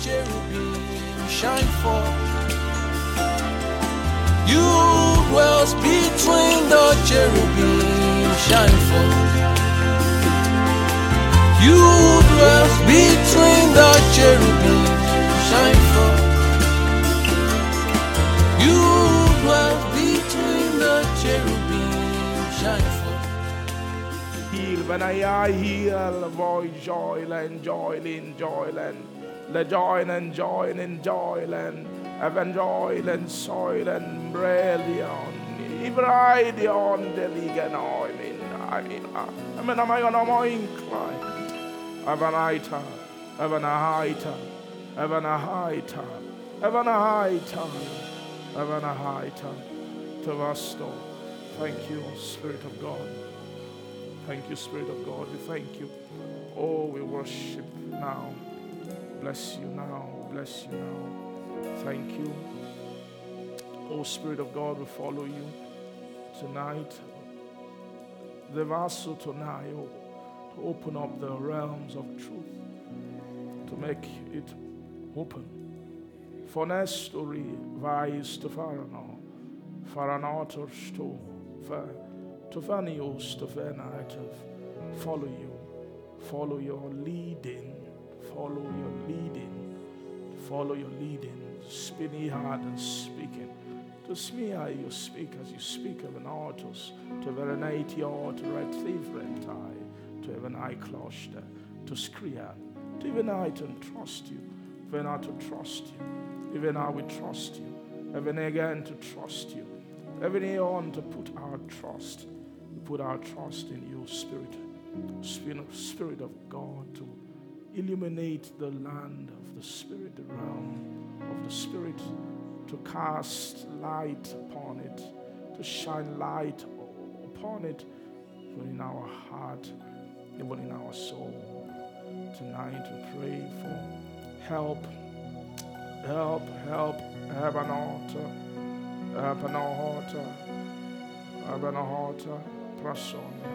cherubim shine forth. You dwells between the cherubim shine forth. You dwells between the cherubim shine forth. You dwells between the cherubim shine forth. Heal when I heal, voice joy and joy in joy and the joy and joy and joy and joy and soil and brilliant. Ibraidion deligan oil in I mean I mean am I on my incline? Avanaita, Avanahaita, Avanahaita, Avanahaita, Avanahaita, Tavasto. Thank you, Spirit of God. Thank you, Spirit of God. We thank you. Oh, we worship now. Bless you now. Bless you now. Thank you. Oh, Spirit of God, we follow you tonight. The vaso tonight, oh, to open up the realms of truth, to make it open. For story vais to Farano, Faranator sto, to Fanios to Fenite, follow you, follow your leading, follow your leading, follow your leading, spinning hard and speaking. To smear you speak as you speak of an artist, to verenate your to right favorite to have an eye kloster, to skria, to even I to trust you, even I to trust you, even I will trust you, even again to trust you, even on to put our trust, put our trust in your spirit, spirit of God to illuminate the land of the spirit, the realm of the spirit, to cast light upon it, to shine light upon it, in our heart even in our soul. Tonight we pray for help, help, help, have an altar, have an altar, have an altar, prasonia,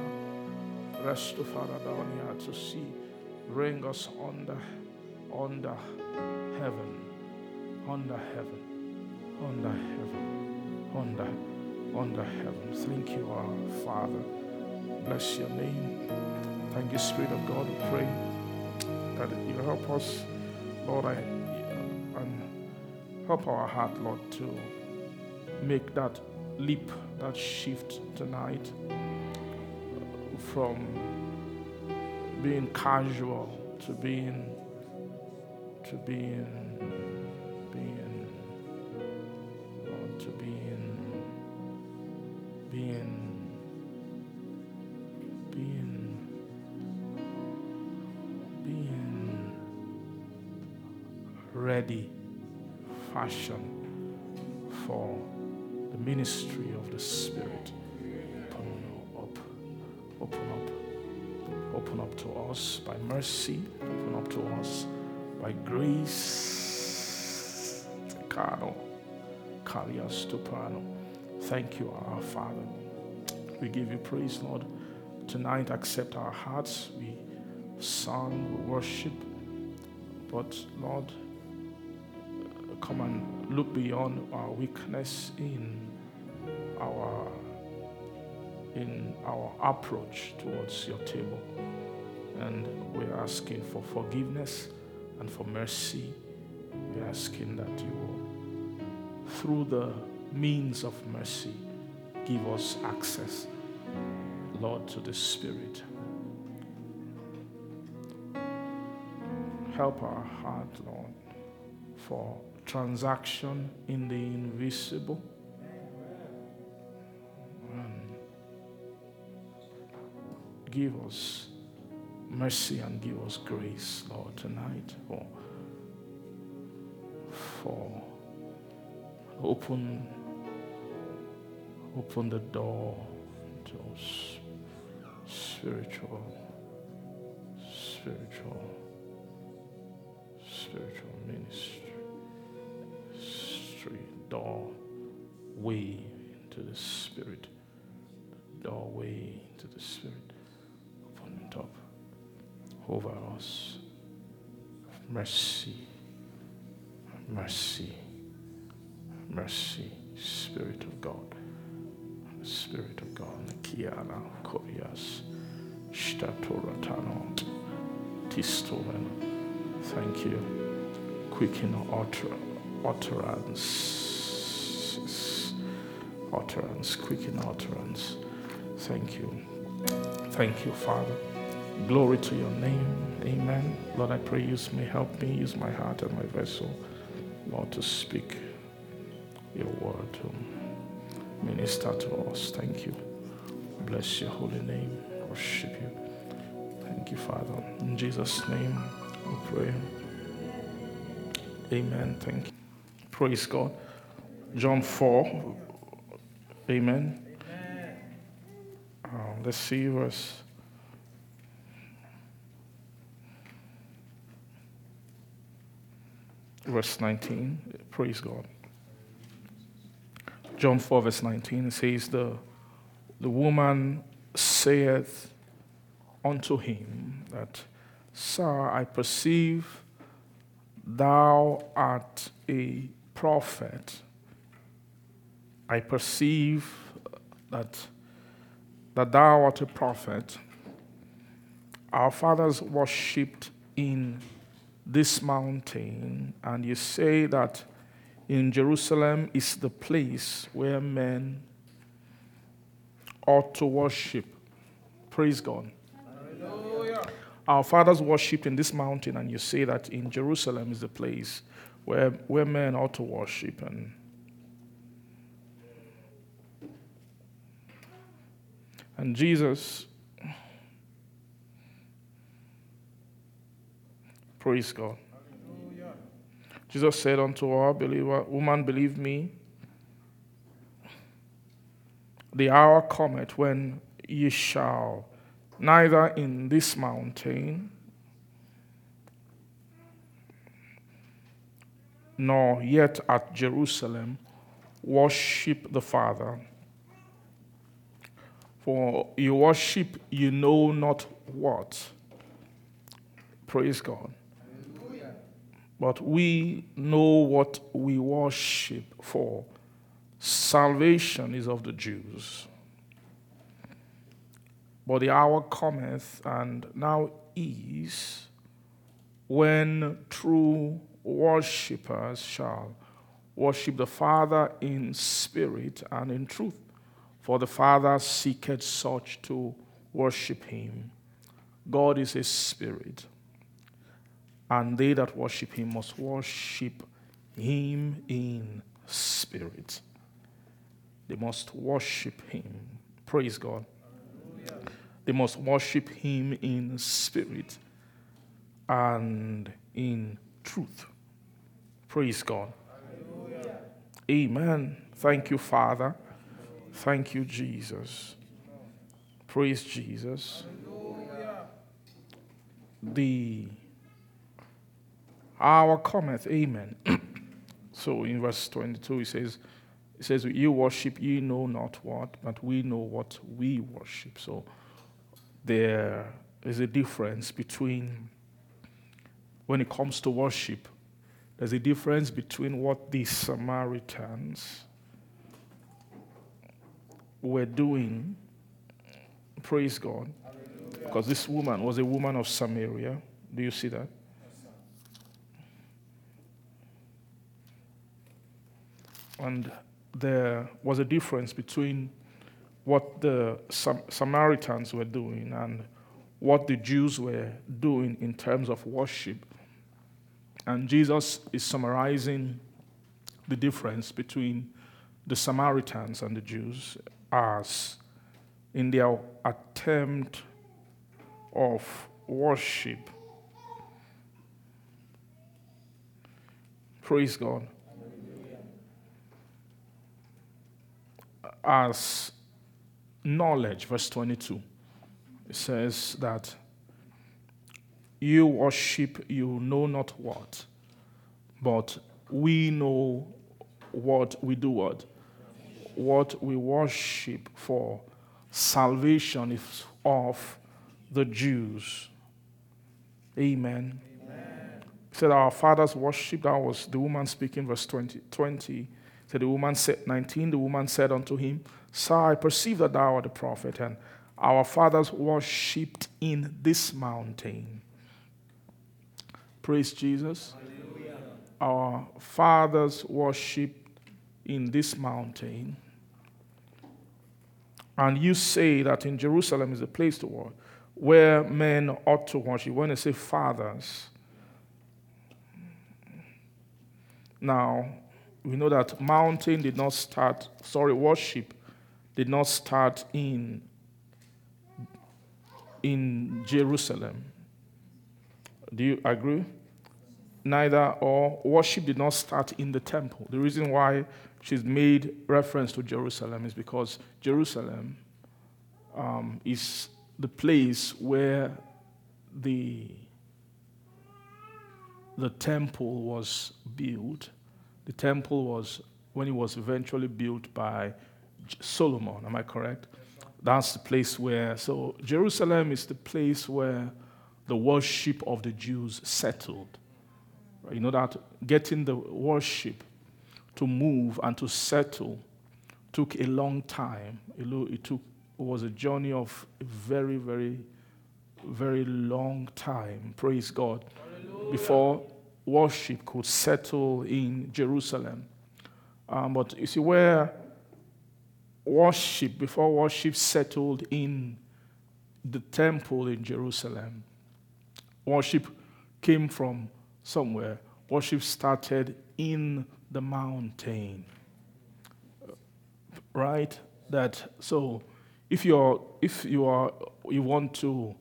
resto faradonia to see, bring us under, under heaven, under heaven, under heaven, under, under heaven. Thank you, our Father. Bless your name. Thank you, Spirit of God. We pray that you help us, Lord, and help our heart, Lord, to make that leap, that shift tonight from being casual to being to being being to being, being, being being ready fashion by grace. Tecano, Kalias. Thank you, our Father. We give you praise, Lord. Tonight, accept our hearts. We sung, we worship. But, Lord, come and look beyond our weakness in our in our approach towards your table. And we're asking for forgiveness and for mercy. We're asking that you will, through the means of mercy, give us access, Lord, to the Spirit. Help our heart, Lord, for transaction in the invisible. Give us mercy and give us grace, Lord, tonight for, for open open the door to spiritual spiritual spiritual ministry street door, way into the Spirit. The doorway into the Spirit. Open top over us. Mercy. Mercy. Mercy. Spirit of God. Spirit of God. Kiana Koyas. Statoratano. Tistomen. Thank you. Quicken utter, utterance. Utterance. Quicken utterance. Thank you. Thank you, Father. Glory to your name. Amen. Lord, I pray you may help me use my heart and my vessel, Lord, to speak your word, to minister to us. Thank you. Bless your holy name. Worship you. Thank you, Father. In Jesus' name, we pray. Amen. Thank you. Praise God. John 4. Amen. Um, let's see verse. Verse 19. Praise God. John 4, verse 19, it says, The, the woman saith unto him that, Sir, I perceive thou art a prophet. I perceive that, that thou art a prophet. Our fathers worshipped in this mountain, and you say that in Jerusalem is the place where men ought to worship. Praise God. Hallelujah. Our fathers worshipped in this mountain, and you say that in Jerusalem is the place where, where men ought to worship. And And Jesus, praise God. Jesus said unto her, believer, Woman, believe me, the hour cometh when ye shall neither in this mountain nor yet at Jerusalem worship the Father. For you worship you know not what. Praise God. But we know what we worship for. Salvation is of the Jews. But the hour cometh, and now is, when true worshippers shall worship the Father in spirit and in truth. For the Father seeketh such to worship him. God is a spirit and they that worship him must worship him in spirit. They must worship him. Praise God. Hallelujah. They must worship him in spirit and in truth. Praise God. Hallelujah. Amen. Thank you, Father. Thank you, Jesus. Praise Jesus. Hallelujah. The hour cometh. Amen. so in verse 22, he says, he says, You worship, ye know not what, but we know what we worship. So there is a difference between, when it comes to worship, there's a difference between what the Samaritans were doing. Praise God. Because this woman was a woman of Samaria. Do you see that? And there was a difference between what the Sam- Samaritans were doing and what the Jews were doing in terms of worship. And Jesus is summarizing the difference between the Samaritans and the Jews as in their attempt of worship. Praise God. As knowledge, verse 22. It says that you worship you know not what, but we know what we do what? What we worship for. Salvation is of the Jews. Amen. Amen. said, Our fathers worshipped. That was the woman speaking, verse 20. 20 said, The woman said, 19, the woman said unto him, Sir, I perceive that thou art a prophet, and our fathers worshipped in this mountain. Praise Jesus. Hallelujah. Our fathers worshipped in this mountain. And you say that in Jerusalem is a place to worship, where men ought to worship. When they say fathers, now we know that mountain did not start, sorry, worship did not start in, in Jerusalem. Do you agree? Neither, or worship did not start in the temple. The reason why she's made reference to Jerusalem is because Jerusalem um, is the place where the, the temple was built. The temple was, when it was eventually built by Solomon, am I correct? That's the place where, so Jerusalem is the place where the worship of the Jews settled. You know that getting the worship to move and to settle took a long time. It took it was a journey of a very, very, very long time. Praise God. Hallelujah. Before worship could settle in Jerusalem. Um, but you see, where worship, before worship settled in the temple in Jerusalem, worship came from somewhere. Worship started in the mountain. Right? That so if you're if you are you want to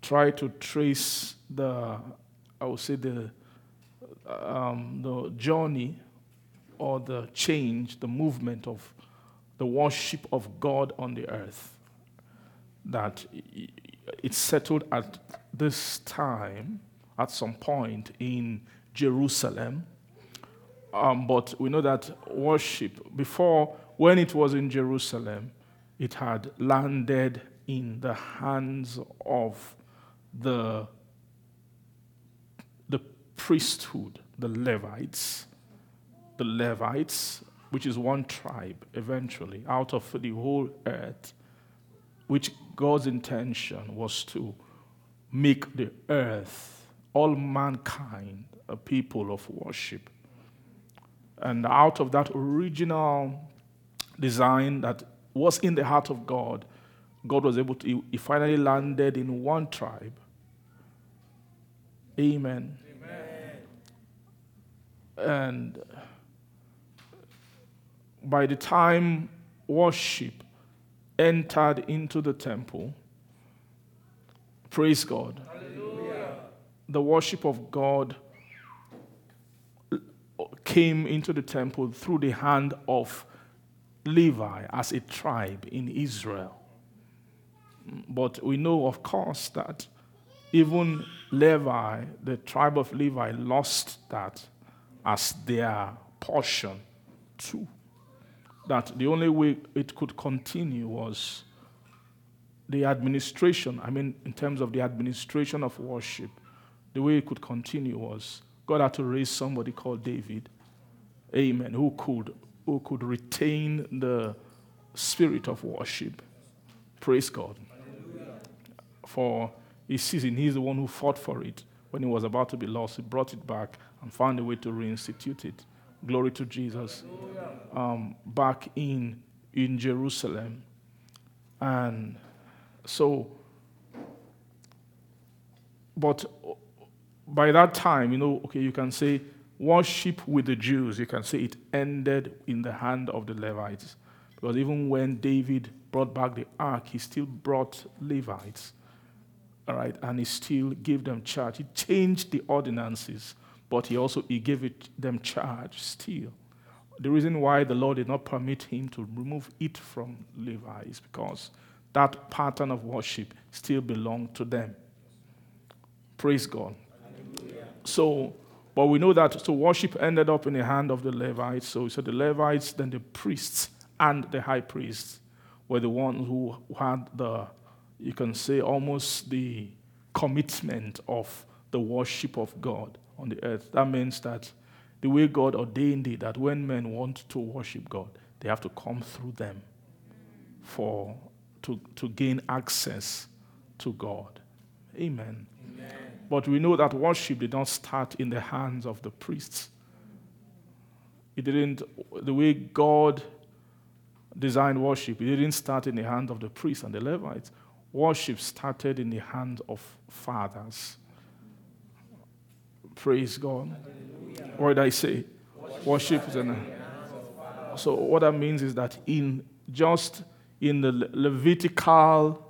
try to trace the I would say the um, the journey or the change, the movement of the worship of God on the earth, that it settled at this time, at some point in Jerusalem. Um, but we know that worship, before, when it was in Jerusalem, it had landed in the hands of the, the priesthood, the Levites. The Levites, which is one tribe eventually, out of the whole earth, which God's intention was to make the earth, all mankind, a people of worship. And out of that original design that was in the heart of God, God was able to, he finally landed in one tribe. Amen. And by the time worship entered into the temple, praise God, Hallelujah. the worship of God came into the temple through the hand of Levi as a tribe in Israel. But we know, of course, that even Levi, the tribe of Levi, lost that as their portion too. That the only way it could continue was the administration. I mean, in terms of the administration of worship, the way it could continue was God had to raise somebody called David, amen, who could who could retain the spirit of worship. Praise God. Hallelujah. For his season, he's the one who fought for it. When it was about to be lost, he brought it back and found a way to reinstitute it. Glory to Jesus. Um, back in, in Jerusalem. And so, but by that time, you know, okay, you can say worship with the Jews, you can say it ended in the hand of the Levites. Because even when David brought back the ark, he still brought Levites. All right, and he still gave them charge. He changed the ordinances, but he also he gave it, them charge still. The reason why the Lord did not permit him to remove it from Levi is because that pattern of worship still belonged to them. Praise God. So but we know that so worship ended up in the hand of the Levites. So, so the Levites, then the priests and the high priests were the ones who had the, you can say, almost the commitment of the worship of God on the earth. That means that the way God ordained it, that when men want to worship God, they have to come through them for to, to gain access to God. Amen. Amen. But we know that worship did not start in the hands of the priests. It didn't, the way God designed worship, it didn't start in the hands of the priests and the Levites. Worship started in the hands of fathers. Praise God. What did I say? Worship is in. So what that means is that in just in the Levitical,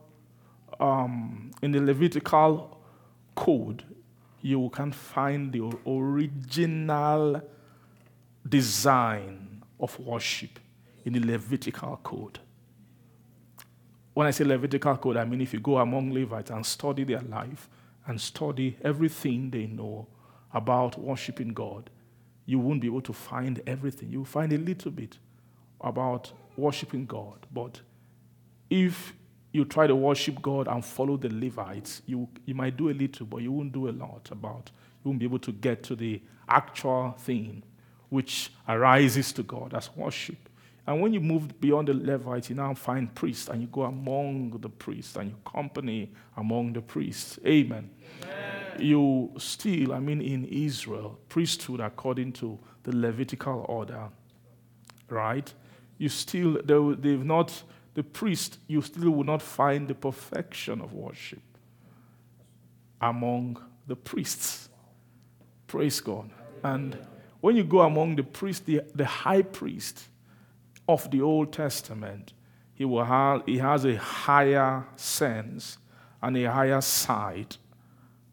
um, in the Levitical code, you can find the original design of worship in the Levitical code. When I say Levitical code, I mean if you go among Levites and study their life and study everything they know about worshiping God, you won't be able to find everything. You'll find a little bit about worshiping God, but if you try to worship God and follow the Levites, you, you might do a little, but you won't do a lot about. You won't be able to get to the actual thing which arises to God as worship. And when you move beyond the Levites, you now find priests and you go among the priests and you company among the priests. Amen. Amen. You still, I mean, in Israel, priesthood according to the Levitical order, right? You still, they've not the priest, you still will not find the perfection of worship among the priests. Praise God. And when you go among the priests, the, the high priest of the Old Testament, he, will have, he has a higher sense and a higher sight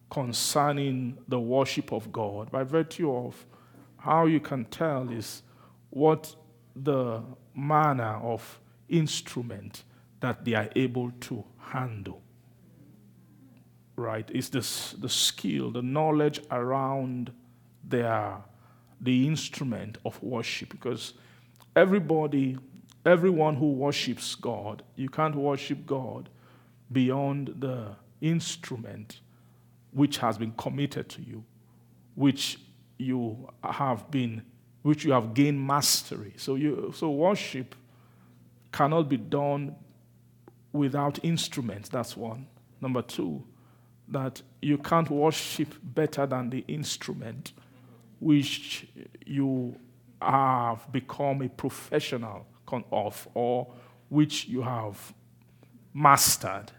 concerning the worship of God by virtue of how you can tell is what the manner of instrument that they are able to handle. Right? It's this, the skill, the knowledge around their, the instrument of worship. Because everybody, everyone who worships God, you can't worship God beyond the instrument which has been committed to you, which you have been, which you have gained mastery. So you so worship cannot be done without instruments. That's one. Number two, that you can't worship better than the instrument which you have become a professional of or which you have mastered.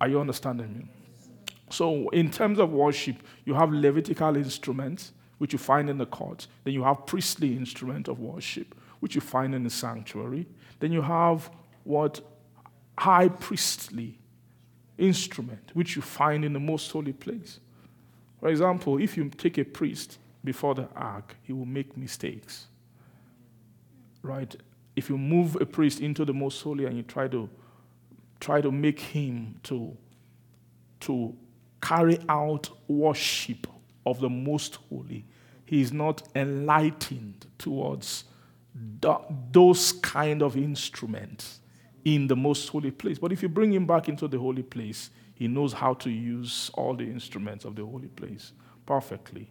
Are you understanding me? So, in terms of worship, you have Levitical instruments, which you find in the court. Then you have priestly instrument of worship, which you find in the sanctuary. Then you have what high priestly instrument, which you find in the most holy place. For example, if you take a priest before the ark, he will make mistakes. Right? If you move a priest into the most holy and you try to try to make him to, to carry out worship of the most holy, he is not enlightened towards those kind of instruments in the most holy place. But if you bring him back into the holy place, he knows how to use all the instruments of the holy place perfectly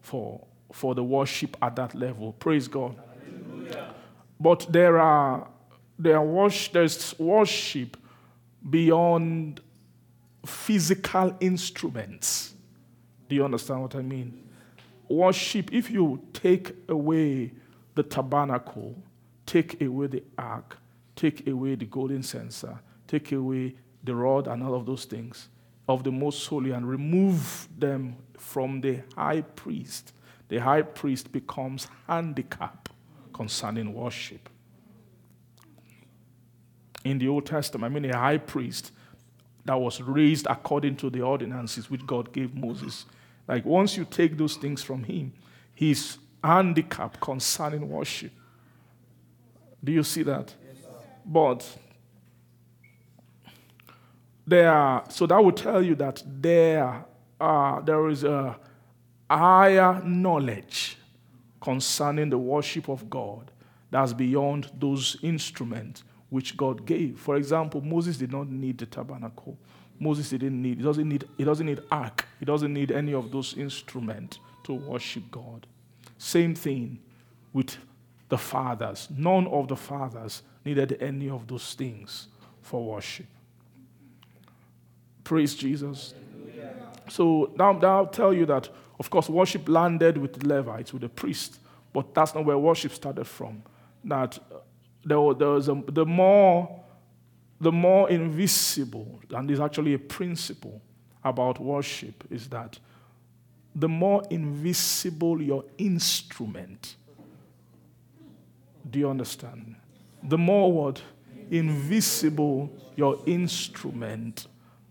for, for the worship at that level. Praise God. Hallelujah. But there are there are there's worship beyond physical instruments. Do you understand what I mean? Worship, if you take away the tabernacle, take away the ark, take away the golden censer, take away the rod and all of those things of the most holy and remove them from the high priest, the high priest becomes handicapped concerning worship. In the Old Testament, I mean, a high priest that was raised according to the ordinances which God gave Moses. Like, once you take those things from him, he's handicap concerning worship. Do you see that? Yes, but there, so that would tell you that there, uh, there is a higher knowledge concerning the worship of God that's beyond those instruments which God gave. For example, Moses did not need the tabernacle Moses didn't need, he doesn't need, he doesn't need ark. He doesn't need any of those instruments to worship God. Same thing with the fathers. None of the fathers needed any of those things for worship. Praise Jesus. So now, I'll tell you that, of course, worship landed with the Levites, with the priests, but that's not where worship started from. That there, there was a, the more the more invisible, and there's actually a principle about worship, is that the more invisible your instrument, do you understand? The more what? Invisible your instrument,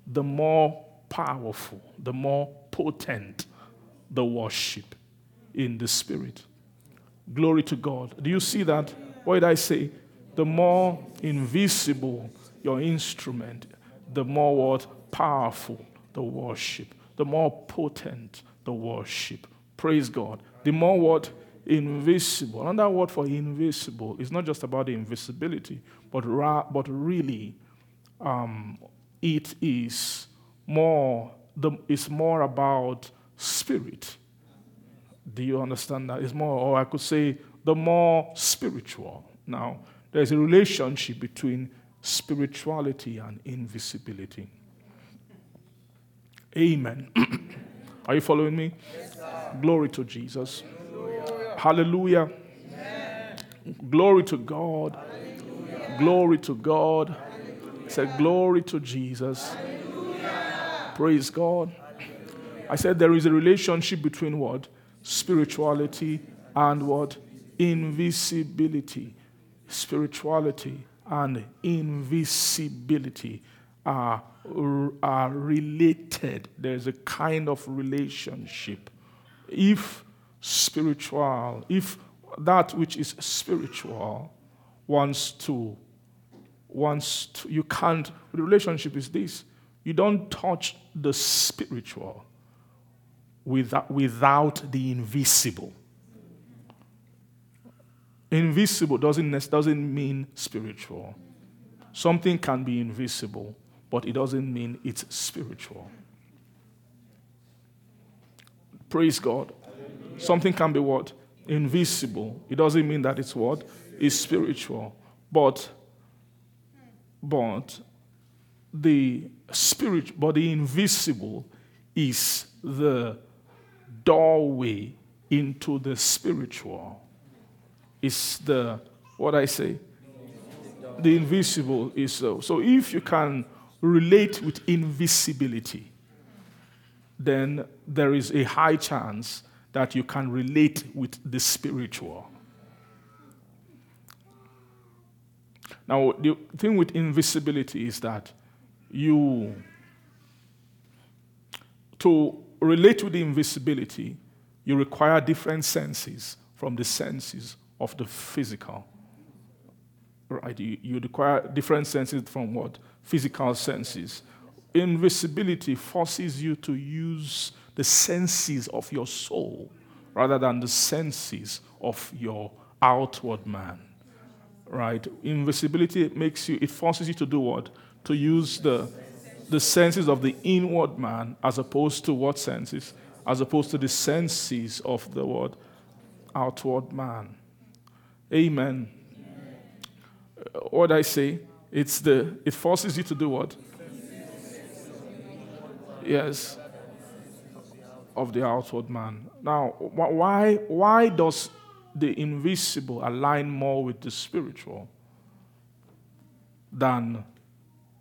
the more powerful, the more potent the worship in the spirit. Glory to God. Do you see that? What did I say? The more invisible your instrument, the more what? Powerful the worship, the more potent the worship. Praise God. The more what? Invisible. Another word for invisible is not just about the invisibility, but, ra- but really um, it is more, the, it's more about spirit. Do you understand that? It's more, or I could say, the more spiritual. Now, there's a relationship between spirituality and invisibility. Amen. Are you following me? Yes, Glory to Jesus. Hallelujah. Hallelujah. Glory to God. Hallelujah. Glory to God. I said, glory to Jesus. Hallelujah. Praise God. I said there is a relationship between what? Spirituality and what? Invisibility. Spirituality and invisibility are, are related. There's a kind of relationship. If spiritual, if that which is spiritual wants to, wants to, you can't, the relationship is this you don't touch the spiritual without, without the invisible. Invisible doesn't, doesn't mean spiritual. Something can be invisible but it doesn't mean it's spiritual. Praise God. Something can be what? Invisible. It doesn't mean that it's what? It's spiritual. But but the spirit, but the invisible is the doorway into the spiritual. It's the what I say? The invisible is so. So if you can relate with invisibility, then there is a high chance that you can relate with the spiritual. Now, the thing with invisibility is that you, to relate with the invisibility, you require different senses from the senses of the physical. Right? You, you require different senses from what? physical senses. Invisibility forces you to use the senses of your soul rather than the senses of your outward man. Right? Invisibility makes you, it forces you to do what? To use the, the senses of the inward man as opposed to what senses? As opposed to the senses of the what? Outward man. Amen. What I say? It's the, it forces you to do what? Yes. Of the outward man. Now, why, why does the invisible align more with the spiritual than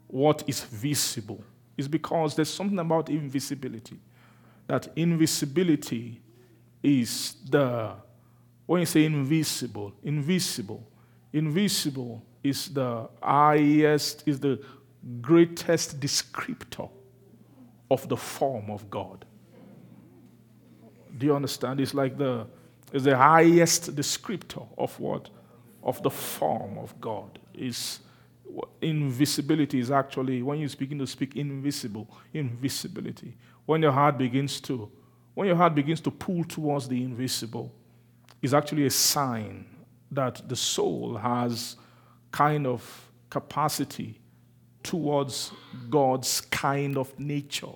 what is visible? It's because there's something about invisibility. That invisibility is the, when you say invisible, invisible, invisible is the highest, is the greatest descriptor of the form of God. Do you understand? It's like the is the highest descriptor of what? Of the form of God. Is invisibility is actually when you begin to speak invisible, invisibility. When your heart begins to when your heart begins to pull towards the invisible, is actually a sign that the soul has kind of capacity towards God's kind of nature.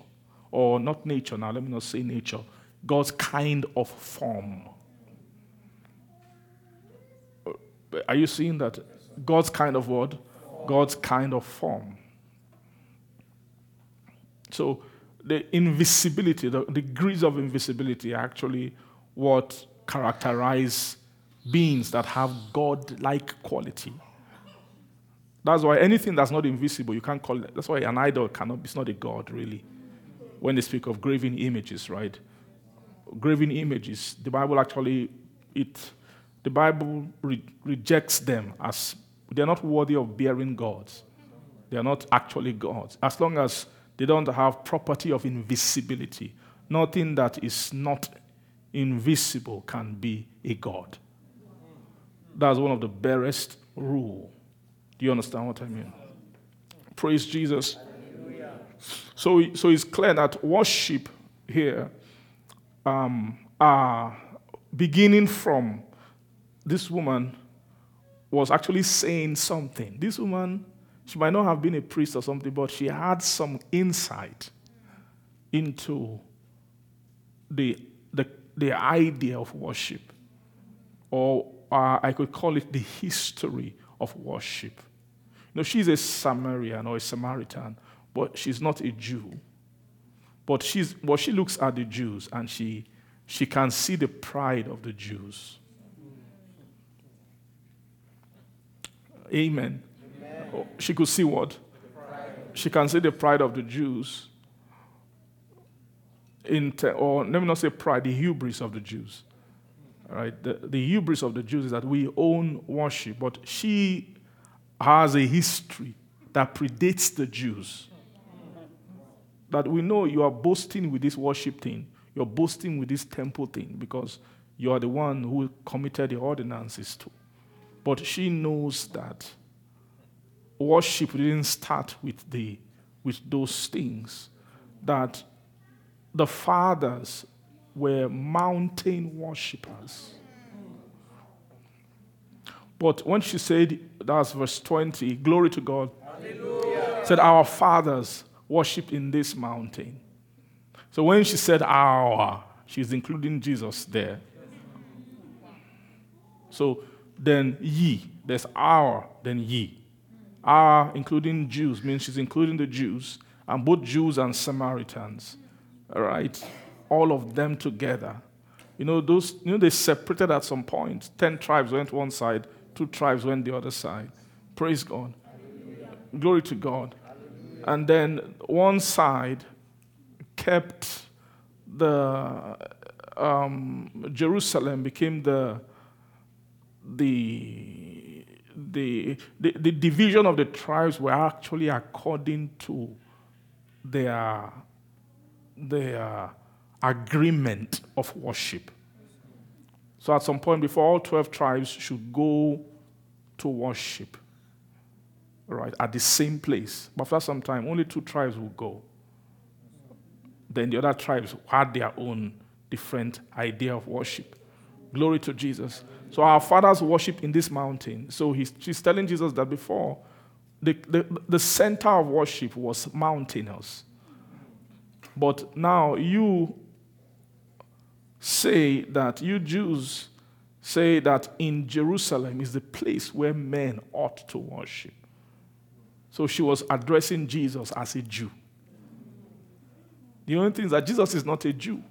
Or not nature now, let me not say nature. God's kind of form. Are you seeing that? God's kind of word? God's kind of form. So the invisibility, the degrees of invisibility are actually what characterize beings that have God like quality. That's why anything that's not invisible, you can't call it. That's why an idol cannot, it's not a God, really. When they speak of graven images, right? Graven images, the Bible actually, it, the Bible re- rejects them as they're not worthy of bearing gods. They are not actually gods. As long as they don't have property of invisibility, nothing that is not invisible can be a god. That's one of the barest rule. Do you understand what I mean? Praise Jesus. So, so it's clear that worship here um, are beginning from this woman was actually saying something. This woman, she might not have been a priest or something, but she had some insight into the, the, idea of worship, or uh, I could call it the history of worship. You know, she's a Samaritan or a Samaritan, but she's not a Jew. But she's, well, she looks at the Jews and she, she can see the pride of the Jews. Amen. Amen. She could see what? She can see the pride of the Jews. Or let me not say pride, the hubris of the Jews. Right? The, the hubris of the Jews is that we own worship, but she has a history that predates the Jews. That we know you are boasting with this worship thing, you're boasting with this temple thing because you are the one who committed the ordinances to. But she knows that worship didn't start with, the, with those things, that the fathers were mountain worshippers. But when she said, that's verse 20, glory to God, Hallelujah. said, Our fathers worship in this mountain. So when she said our, she's including Jesus there. So then ye. There's our, then ye. Our, including Jews, means she's including the Jews, and both Jews and Samaritans. All right? All of them together. You know, those, you know, they separated at some point. Ten tribes went one side, two tribes went the other side. Praise God. Hallelujah. Glory to God. Hallelujah. And then one side kept the um, Jerusalem became the the, the, the, the division of the tribes were actually according to their, their agreement of worship. So at some point, before all 12 tribes should go to worship, right, at the same place. But after some time, only two tribes will go. Then the other tribes had their own different idea of worship. Glory to Jesus. So our fathers worship in this mountain. So he's, she's telling Jesus that before, the, the, the center of worship was mountainous. But now you say that, you Jews say that in Jerusalem is the place where men ought to worship. So she was addressing Jesus as a Jew. The only thing is that Jesus is not a Jew.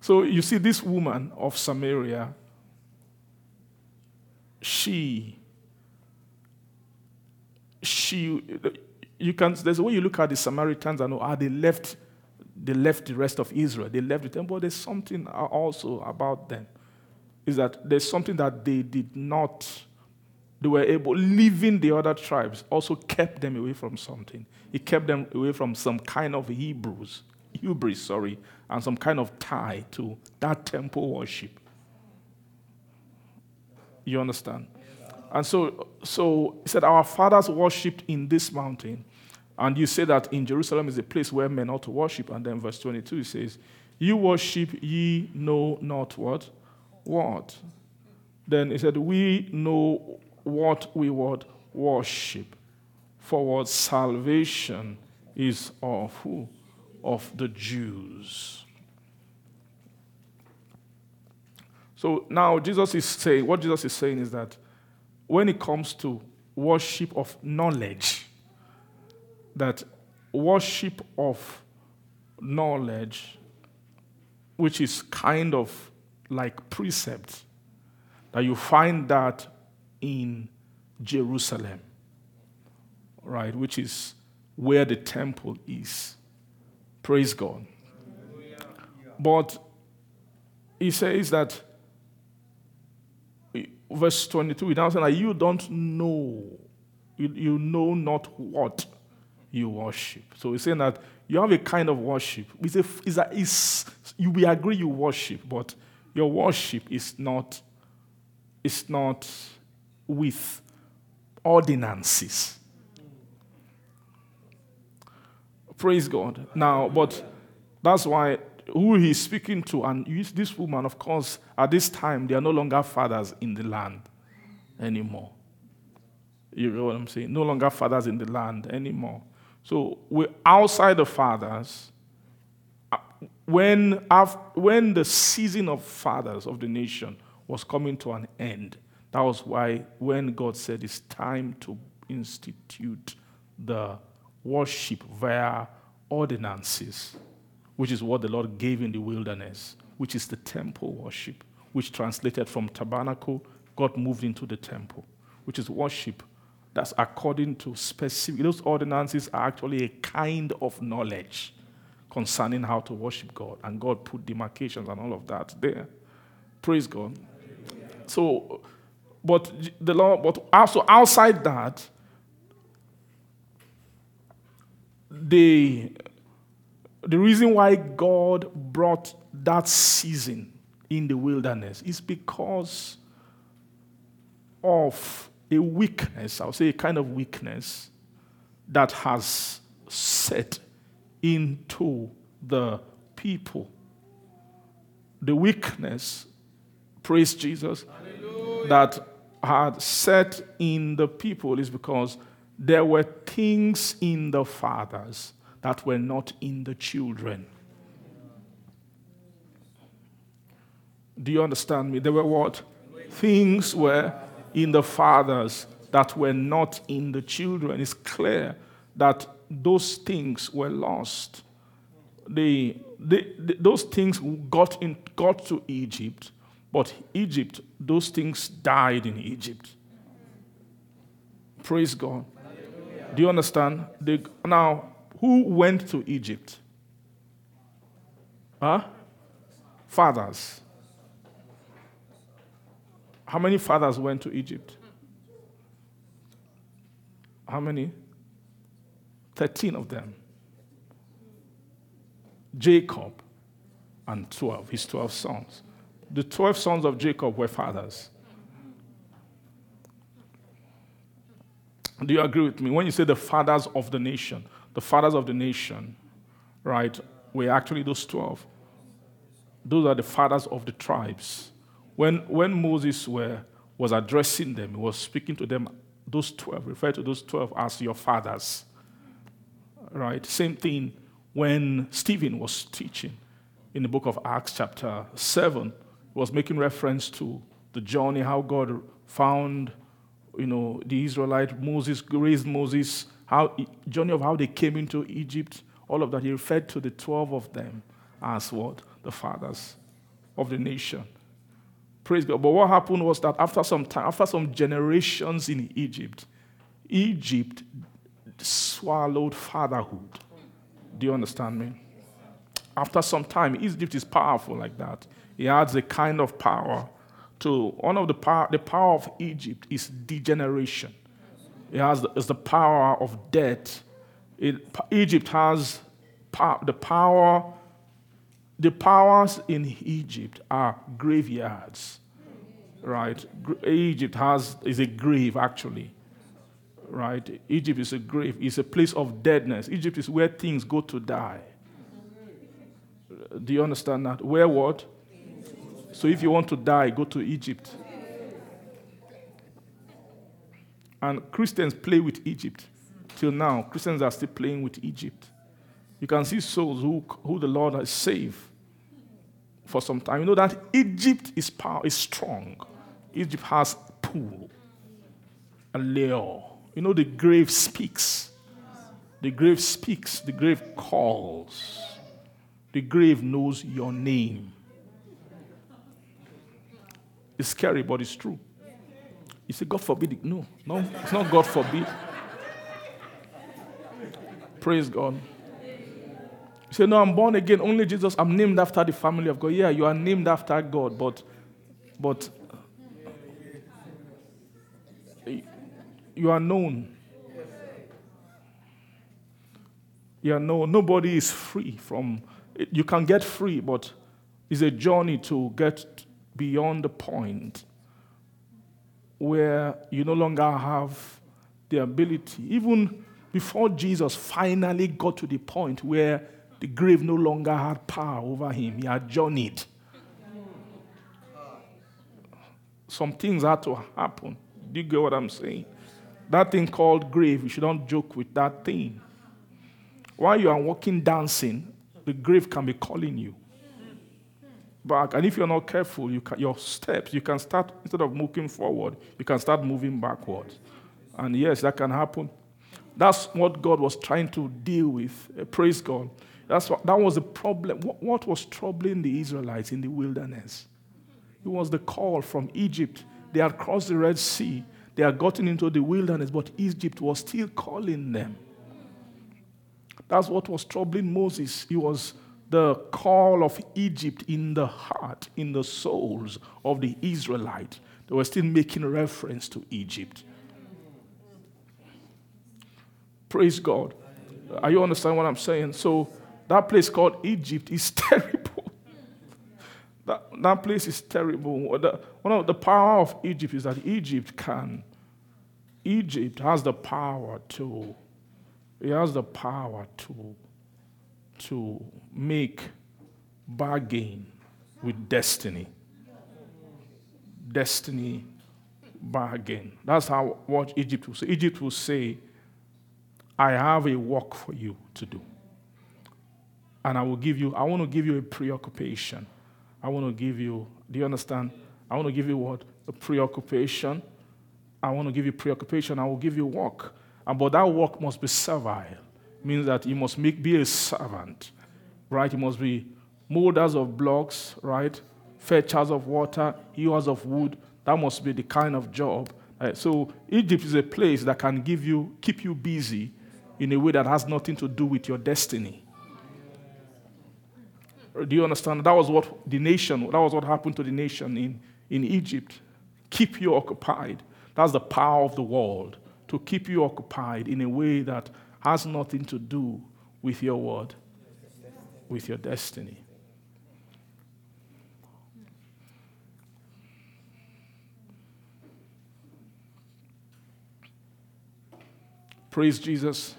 So you see, this woman of Samaria, she, she, you can, there's a way you look at the Samaritans and ah, they left, they left the rest of Israel. They left the temple. There's something also about them, is that there's something that they did not, they were able, leaving the other tribes also kept them away from something. It kept them away from some kind of Hebrews, hubris, sorry, and some kind of tie to that temple worship. You understand? And so, so he said, Our fathers worshipped in this mountain. And you say that in Jerusalem is a place where men ought to worship. And then verse 22 he says, You worship ye know not what? What? Then he said, We know what we would worship. For what salvation is of who? Of the Jews. So now Jesus is saying, what Jesus is saying is that when it comes to worship of knowledge, that worship of knowledge, which is kind of like precept, that you find that in Jerusalem, right, which is where the temple is. Praise God. But he says that, verse 22, he now says that you don't know, you, you know not what you worship. So he's saying that you have a kind of worship. It's a, it's a, it's, you will agree you worship, but your worship is not, is not with ordinances. Praise God. Now, but that's why who he's speaking to, and this woman, of course, at this time, they are no longer fathers in the land anymore. You know what I'm saying? No longer fathers in the land anymore. So we're outside the fathers. Uh, when, when the season of fathers of the nation was coming to an end, that was why when God said it's time to institute the worship via ordinances, which is what the Lord gave in the wilderness, which is the temple worship, which translated from tabernacle, God moved into the temple, which is worship that's according to specific, those ordinances are actually a kind of knowledge concerning how to worship God. And God put demarcations and all of that there. Praise God. So but the law, but also outside that, the, the reason why God brought that season in the wilderness is because of a weakness, I'll say a kind of weakness that has set into the people. The weakness, praise Jesus, Hallelujah. that had set in the people is because there were things in the fathers that were not in the children. Do you understand me? There were what? Things were in the fathers that were not in the children. It's clear that those things were lost. They, they, they, those things got, in, got to Egypt but Egypt, those things died in Egypt. Praise God. Do you understand? They, now, who went to Egypt? Huh? Fathers. How many fathers went to Egypt? How many? 13 of them. Jacob and 12, his 12 sons the 12 sons of Jacob were fathers. Do you agree with me? When you say the fathers of the nation, the fathers of the nation, right, were actually those 12. Those are the fathers of the tribes. When, when Moses were, was addressing them, he was speaking to them, those 12, refer to those 12 as your fathers. Right? Same thing when Stephen was teaching in the book of Acts, chapter 7 was making reference to the journey, how God found, you know, the Israelite, Moses, raised Moses, how journey of how they came into Egypt, all of that. He referred to the 12 of them as what? The fathers of the nation. Praise God. But what happened was that after some time, after some generations in Egypt, Egypt swallowed fatherhood. Do you understand me? After some time, Egypt is powerful like that. He adds a kind of power to one of the power. The power of Egypt is degeneration. It has the, it's the power of death. It, Egypt has the power. The powers in Egypt are graveyards, right? Egypt has is a grave actually, right? Egypt is a grave. It's a place of deadness. Egypt is where things go to die. Do you understand that? Where what? So if you want to die, go to Egypt. And Christians play with Egypt. Till now, Christians are still playing with Egypt. You can see souls who, who the Lord has saved for some time. You know that Egypt is power is strong. Egypt has pool, a layer. You know the grave speaks. The grave speaks. The grave calls. The grave knows your name. It's scary, but it's true. You say, God forbid. No, no, it's not God forbid. Praise God. You say, No, I'm born again. Only Jesus. I'm named after the family of God. Yeah, you are named after God, but but you are known. You are known. Nobody is free from you can get free, but it's a journey to get beyond the point where you no longer have the ability, even before Jesus finally got to the point where the grave no longer had power over him, he had journeyed. Some things had to happen. Do you get what I'm saying? That thing called grave, you should not joke with that thing. While you are walking dancing, the grave can be calling you back. And if you're not careful, you can, your steps, you can start, instead of moving forward, you can start moving backwards. And yes, that can happen. That's what God was trying to deal with. Uh, praise God. That's what, that was the problem. What, what was troubling the Israelites in the wilderness? It was the call from Egypt. They had crossed the Red Sea, they had gotten into the wilderness, but Egypt was still calling them. That's what was troubling Moses. He was the call of Egypt in the heart, in the souls of the Israelites. They were still making reference to Egypt. Praise God. Are you understand what I'm saying? So that place called Egypt is terrible. that, that place is terrible. One of the power of Egypt is that Egypt can, Egypt has the power to he has the power to, to make bargain with destiny. Destiny bargain. That's how what Egypt will say. Egypt will say, I have a work for you to do. And I will give you, I want to give you a preoccupation. I want to give you, do you understand? I want to give you what? A preoccupation. I want to give you preoccupation. I will give you work. And, but that work must be servile, means that you must make, be a servant, right? You must be molders of blocks, right? Fetchers of water, hewers of wood. That must be the kind of job. Right? So Egypt is a place that can give you, keep you busy in a way that has nothing to do with your destiny. Do you understand? That was what the nation, that was what happened to the nation in, in Egypt. Keep you occupied. That's the power of the world to keep you occupied in a way that has nothing to do with your word, with your destiny. Praise Jesus.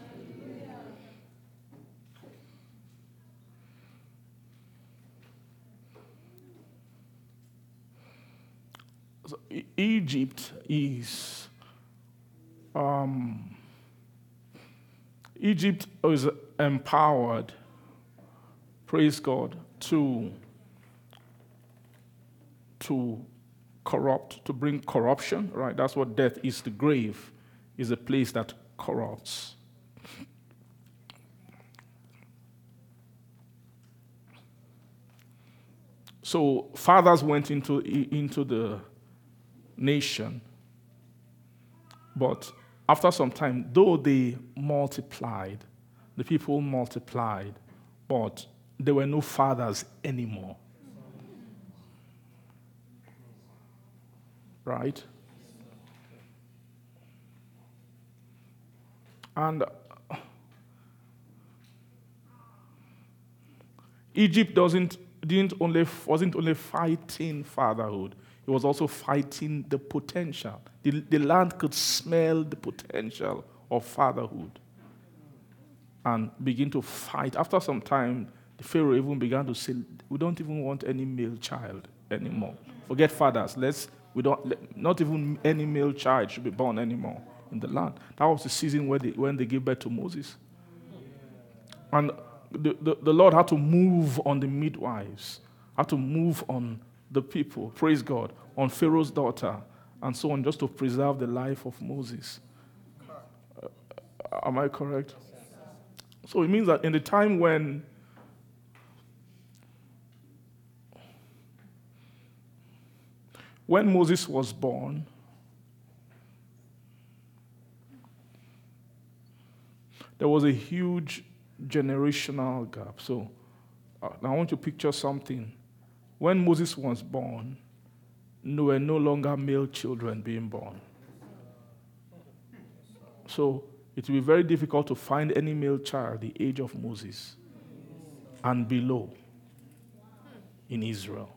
Egypt is um, Egypt was empowered, praise God, to, to corrupt, to bring corruption, right? That's what death is. The grave is a place that corrupts. So fathers went into, into the nation, but after some time, though they multiplied, the people multiplied, but there were no fathers anymore. Right? And Egypt doesn't didn't only wasn't only fighting fatherhood, he was also fighting the potential. The, the land could smell the potential of fatherhood and begin to fight. After some time, the Pharaoh even began to say, We don't even want any male child anymore. Forget fathers. Let's, we don't, not even any male child should be born anymore. in the land. That was the season where they, when they gave birth to Moses. And the, the, the Lord had to move on the midwives, had to move on the people, praise God, on Pharaoh's daughter, and so on, just to preserve the life of Moses. Uh, am I correct? So it means that in the time when when Moses was born, there was a huge generational gap. So uh, I want you to picture something. When Moses was born, there were no longer male children being born. So it will be very difficult to find any male child the age of Moses and below in Israel.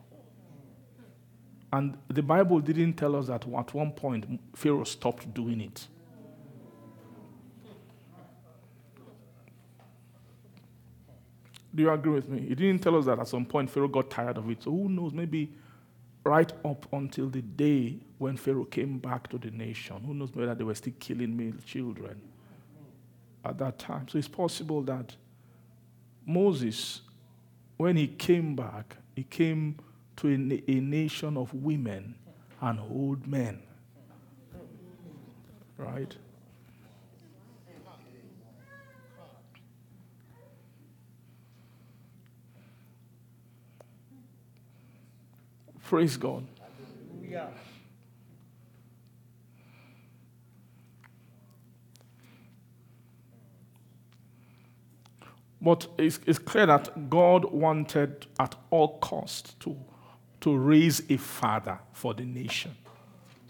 And the Bible didn't tell us that at one point Pharaoh stopped doing it. Do you agree with me? He didn't tell us that at some point Pharaoh got tired of it. So who knows? Maybe right up until the day when Pharaoh came back to the nation. Who knows whether they were still killing male children at that time. So it's possible that Moses, when he came back, he came to a, a nation of women and old men. Right? Praise God. But it's, it's, clear that God wanted at all costs to, to raise a father for the nation.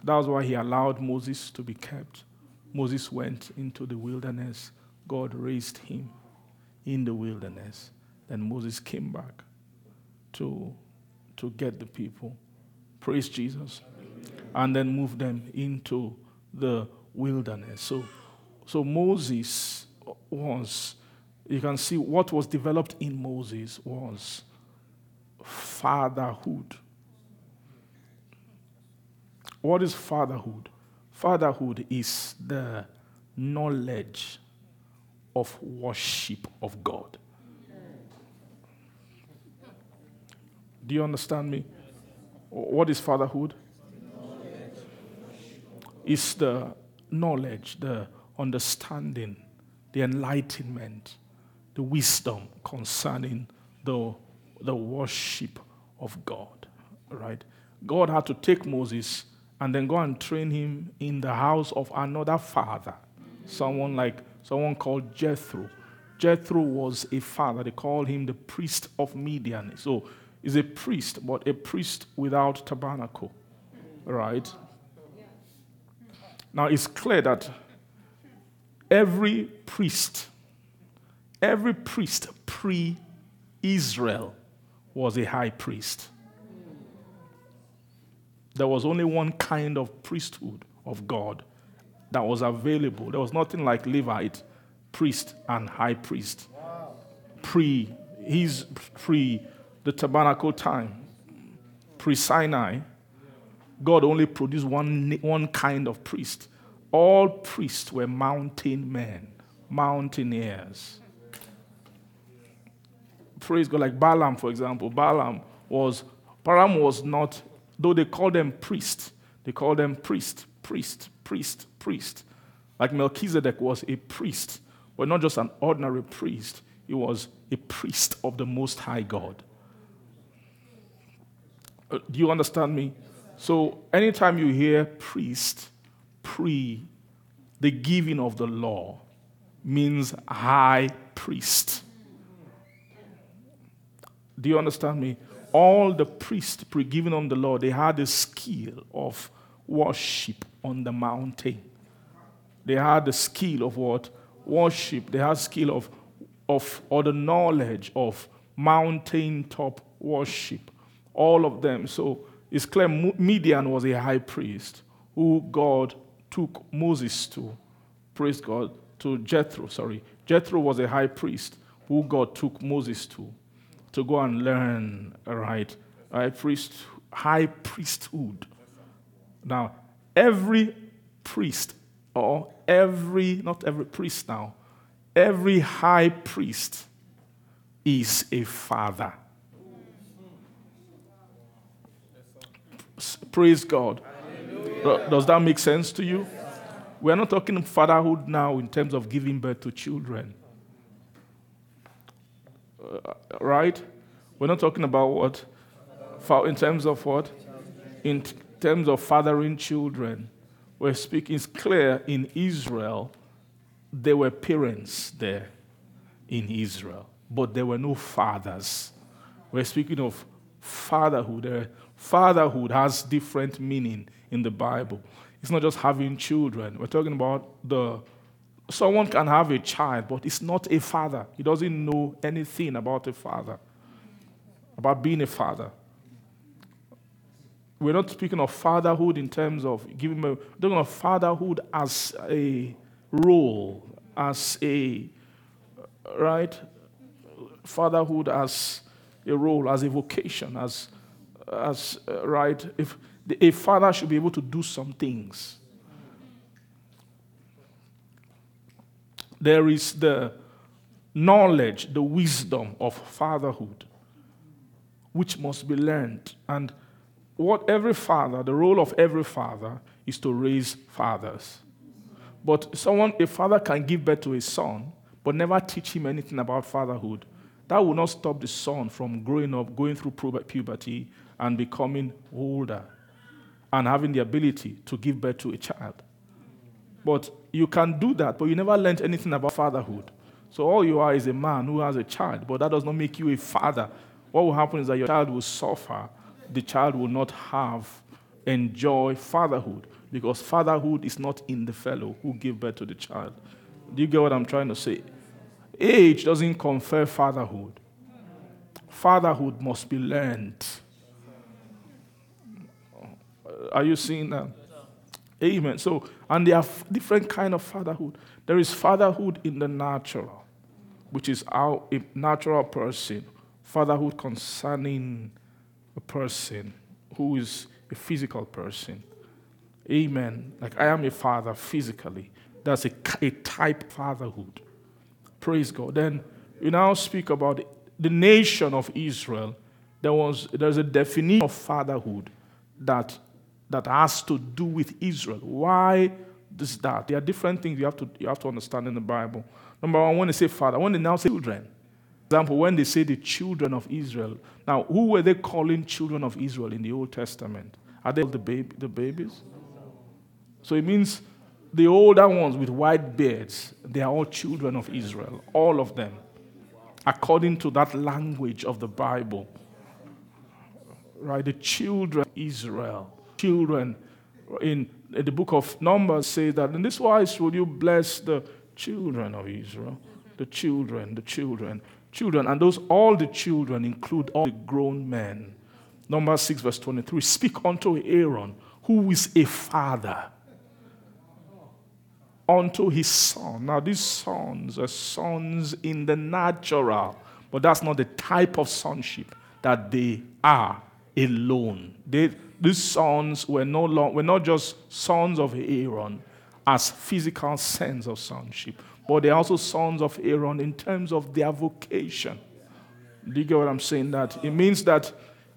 That's why he allowed Moses to be kept. Moses went into the wilderness. God raised him in the wilderness. Then Moses came back to to get the people. Praise Jesus. And then move them into the wilderness. So, so Moses was, you can see what was developed in Moses was fatherhood. What is fatherhood? Fatherhood is the knowledge of worship of God. Do you understand me? What is fatherhood? It's the knowledge, the understanding, the enlightenment, the wisdom concerning the, the worship of God. Right? God had to take Moses and then go and train him in the house of another father, someone like someone called Jethro. Jethro was a father. They called him the priest of Midian. So is a priest, but a priest without tabernacle. Right? Now it's clear that every priest, every priest pre Israel was a high priest. There was only one kind of priesthood of God that was available. There was nothing like Levite, priest, and high priest. Pre, his pre the tabernacle time, pre Sinai, God only produced one, one kind of priest. All priests were mountain men, mountaineers. Praise God, like Balaam, for example. Balaam was, Balaam was not, though they called them priest, they called them priest, priest, priest, priest. Like Melchizedek was a priest, but not just an ordinary priest, he was a priest of the Most High God. Uh, do you understand me? So, anytime you hear priest, pre, the giving of the law means high priest. Do you understand me? All the priests pre giving on the law, they had the skill of worship on the mountain. They had the skill of what? Worship. They had skill of, of or the knowledge of mountaintop worship all of them. So it's clear Midian was a high priest who God took Moses to. Praise God. To Jethro, sorry. Jethro was a high priest who God took Moses to to go and learn, right? High priest, high priesthood. Now, every priest or every, not every priest now, every high priest is a father. Praise God. Does that make sense to you? We're not talking fatherhood now in terms of giving birth to children. Uh, right? We're not talking about what? In terms of what? In t- terms of fathering children. We're speaking, it's clear in Israel, there were parents there in Israel, but there were no fathers. We're speaking of fatherhood. Fatherhood has different meaning in the Bible. It's not just having children. We're talking about the someone can have a child, but it's not a father. He doesn't know anything about a father, about being a father. We're not speaking of fatherhood in terms of giving a, we're talking of fatherhood as a role, as a right fatherhood as a role, as a vocation, as as uh, right if a father should be able to do some things. There is the knowledge, the wisdom of fatherhood, which must be learned. And what every father, the role of every father, is to raise fathers. But someone, a father can give birth to a son, but never teach him anything about fatherhood. That will not stop the son from growing up, going through puberty, and becoming older and having the ability to give birth to a child. But you can do that, but you never learned anything about fatherhood. So all you are is a man who has a child, but that does not make you a father. What will happen is that your child will suffer. The child will not have enjoy fatherhood because fatherhood is not in the fellow who gave birth to the child. Do you get what I'm trying to say? Age doesn't confer fatherhood. Fatherhood must be learned. Are you seeing that? Amen. So, and there are different kind of fatherhood. There is fatherhood in the natural, which is our natural person. Fatherhood concerning a person who is a physical person. Amen. Like I am a father physically. That's a, a type fatherhood. Praise God. Then you now speak about the nation of Israel. There was there's a definition of fatherhood that that has to do with Israel. Why this that? There are different things you have to, you have to understand in the Bible. Number one, when they say father, when they now say children, example, when they say the children of Israel, now who were they calling children of Israel in the Old Testament? Are they the, baby, the babies? So it means the older ones with white beards, they are all children of Israel, all of them, according to that language of the Bible. Right? The children of Israel children. In, the book of Numbers say that, in this wise will you bless the children of Israel. The children, the children, children. And those, all the children include all the grown men. Number 6, verse 23. Speak unto Aaron, who is a father, unto his son. Now, these sons are sons in the natural, but that's not the type of sonship that they are alone. They, these sons were, no long, were not just sons of Aaron as physical sense of sonship, but they're also sons of Aaron in terms of their vocation. Do you get what I'm saying? That it means that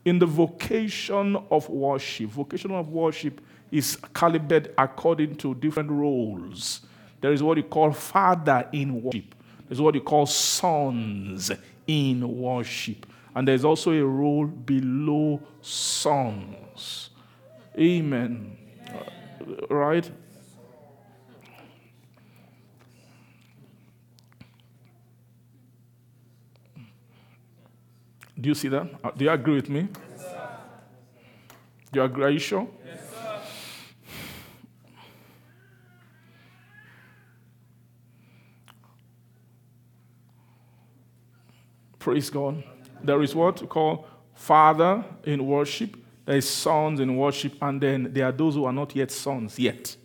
in the vocation of worship, vocation of worship is calibrated according to different roles. There is what you call father in worship. There's what you call sons in worship. And there's also a role below sons. Amen. Uh, right? Do you see that? Uh, do you agree with me? Yes, do you agree? Are you sure? Yes, Praise God. There is what we call father in worship, there is sons in worship, and then there are those who are not yet sons yet.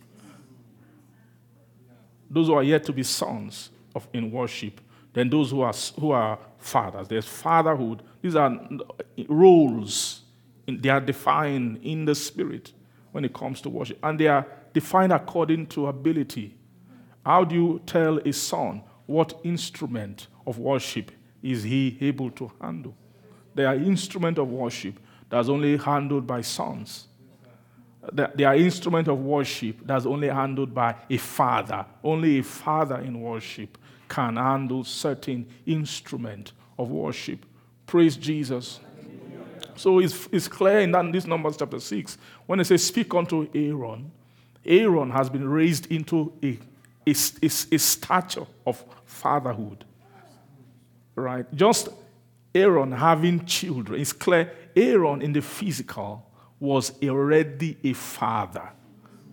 Those who are yet to be sons of in worship, then those who are who are fathers. There's fatherhood. These are roles. They are defined in the spirit when it comes to worship, and they are defined according to ability. How do you tell a son what instrument of worship is he able to handle? There are instrument of worship that's only handled by sons. There are instrument of worship that's only handled by a father. Only a father in worship can handle certain instrument of worship. Praise Jesus. So it's, it's clear in that, this Numbers chapter 6 when it says, Speak unto Aaron. Aaron has been raised into a, a, a, a stature of fatherhood. Right? Just Aaron having children. It's clear Aaron in the physical was already a father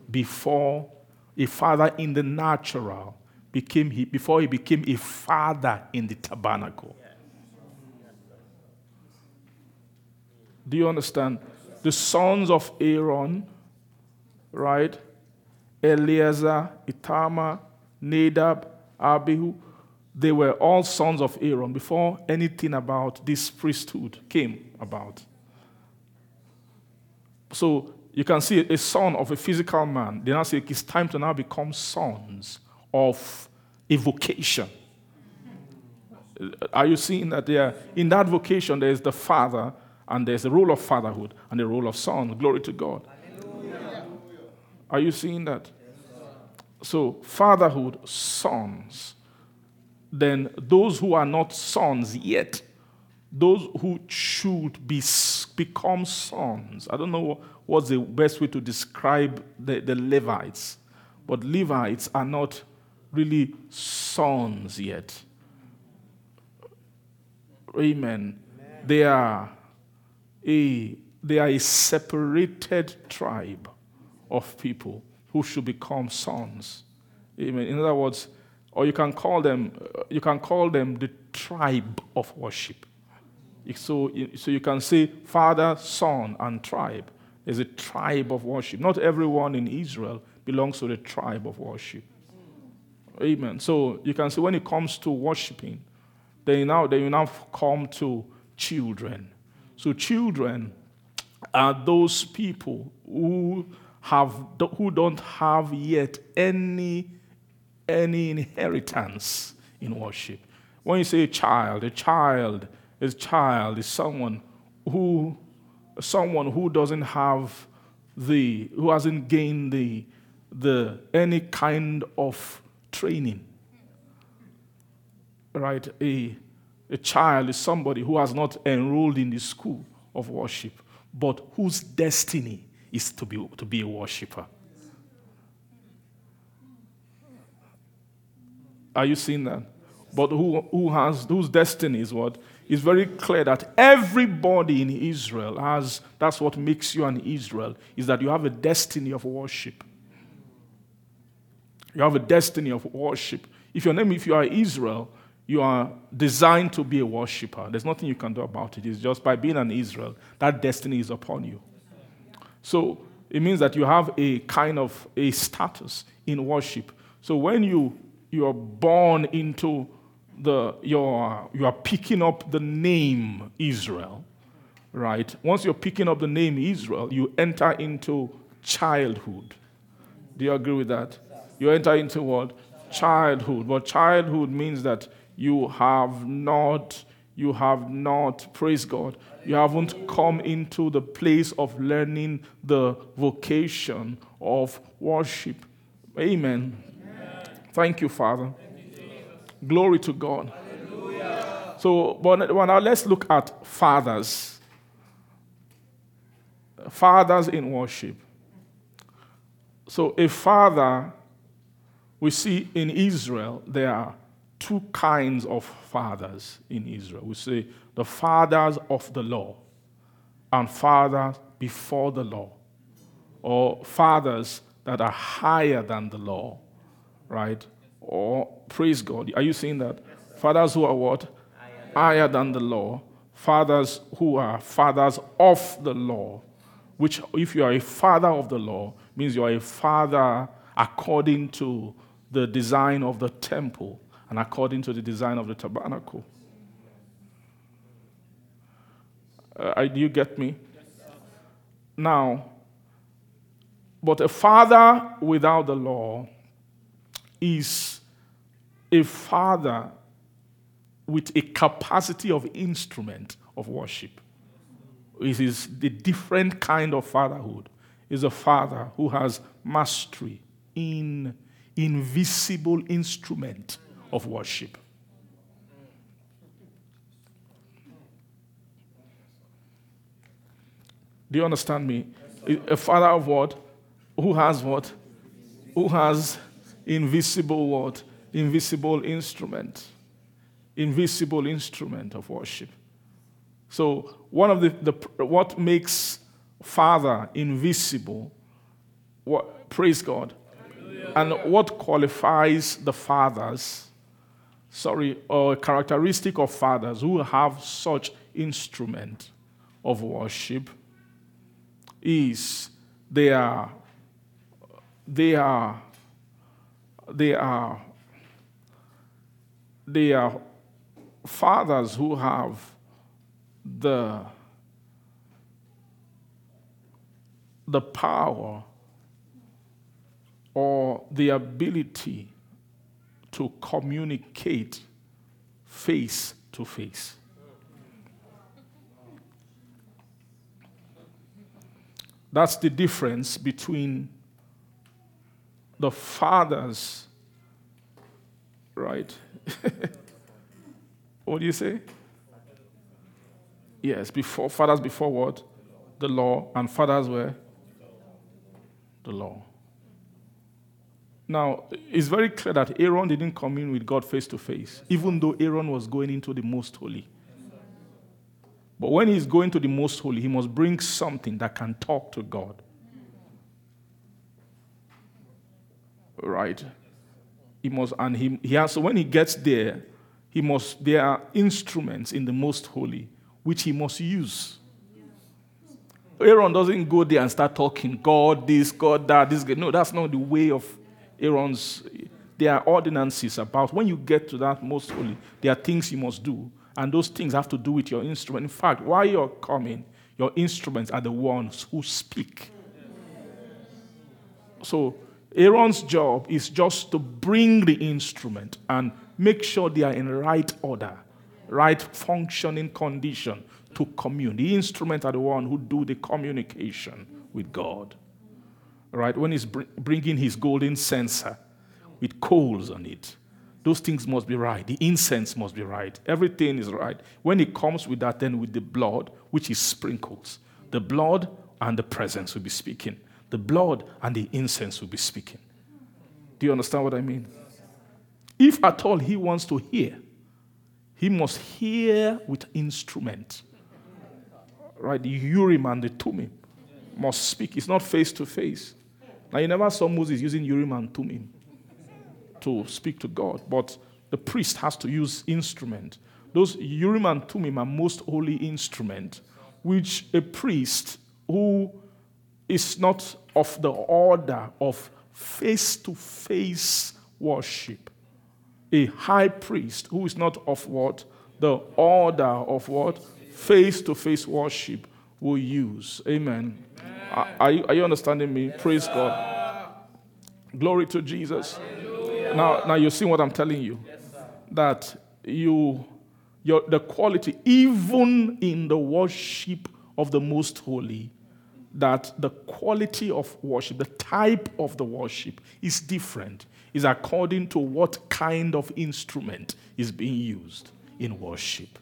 before a father in the natural became he before he became a father in the tabernacle. Do you understand? The sons of Aaron, right? Eleazar, Ithamar, Nadab, Abihu, they were all sons of Aaron before anything about this priesthood came about. So you can see a son of a physical man. They now say it's time to now become sons of a vocation. Are you seeing that there? In that vocation, there is the father and there's the role of fatherhood and the role of son. Glory to God. Hallelujah. Are you seeing that? So, fatherhood, sons. Then, those who are not sons yet, those who should be, become sons. I don't know what's the best way to describe the, the Levites, but Levites are not really sons yet. Amen. Amen. They are a, they are a separated tribe of people who should become sons. Amen. In other words, or you can call them, you can call them the tribe of worship. So, so you can say father, son, and tribe. There's a tribe of worship. Not everyone in Israel belongs to the tribe of worship. Amen. So you can see when it comes to worshiping, then now they now come to children. So, children are those people who, have, who don't have yet any, any inheritance in worship. When you say a child, a child is child is someone who someone who doesn't have the who hasn't gained the the any kind of training. Right? A a child is somebody who has not enrolled in the school of worship, but whose destiny is to be, to be a worshiper. Are you seeing that? But who, who has whose destiny is what? It's very clear that everybody in Israel has that's what makes you an Israel, is that you have a destiny of worship. You have a destiny of worship. If your name, if you are Israel, you are designed to be a worshiper. There's nothing you can do about it. It's just by being an Israel, that destiny is upon you. So it means that you have a kind of a status in worship. So when you you are born into the you're you are picking up the name Israel, right? Once you're picking up the name Israel, you enter into childhood. Do you agree with that? You enter into what? Childhood. But childhood means that you have not, you have not, praise God, you haven't come into the place of learning the vocation of worship. Amen. Thank you, Father. Glory to God. So, but, now let's look at fathers. Fathers in worship. So, a father, we see in Israel, there are two kinds of fathers in Israel. We say the fathers of the law and fathers before the law, or fathers that are higher than the law, right? Or praise God. Are you seeing that? Fathers who are what? Higher than the law. Fathers who are fathers of the law, which, if you are a father of the law, means you are a father according to the design of the temple and according to the design of the tabernacle. Uh, do you get me? Now, But a father without the law is a father with a capacity of instrument of worship. It is the different kind of fatherhood. Is a father who has mastery in invisible instrument of worship. Do you understand me? A father of what? Who has what? Who has invisible what? Invisible instrument. Invisible instrument of worship. So one of the, the what makes Father invisible, what, praise God, and what qualifies the fathers, sorry, or characteristic of fathers who have such instrument of worship is they are they are they are they are fathers who have the the power or the ability to communicate face to face. That's the difference between the fathers, right? what do you say? Yes, before fathers before what? The law, and fathers were the law. Now, it's very clear that Aaron didn't commune with God face to face, even though Aaron was going into the most holy. But when he's going to the most holy, he must bring something that can talk to God. Right? He must, and he, he has, so when he gets there, he must, there are instruments in the most holy which he must use. Aaron doesn't go there and start talking, God this, God that, this. No, that's not the way of Aaron's. There are ordinances about when you get to that most holy, there are things you must do, and those things have to do with your instrument. In fact, while you're coming, your instruments are the ones who speak. So, Aaron's job is just to bring the instrument and make sure they are in right order, right functioning condition to commune. The instrument are the one who do the communication with God. Right? When he's bringing his golden censer with coals on it, those things must be right. The incense must be right. Everything is right. When it comes with that, then with the blood, which he sprinkles, the blood and the presence will be speaking. The blood and the incense will be speaking. Do you understand what I mean? If at all he wants to hear, he must hear with instrument right? The Urim and the Thummim must speak. It's not face to face. Now, you never saw Moses using Urim and Thummim to speak to God, but the priest has to use instrument. Those Urim and Thummim are most holy instrument, which a priest who is not of the order of face to face worship, a high priest who is not of what? The order of what? face to face worship will use. Amen. Amen. Are, you, are you understanding me? Yes, Praise. God. Glory to Jesus. Now, now you see what I'm telling you. Yes, that you, your, the quality, even in the worship of the most holy, that the quality of worship, the type of the worship is different, is according to what kind of instrument is being used in worship.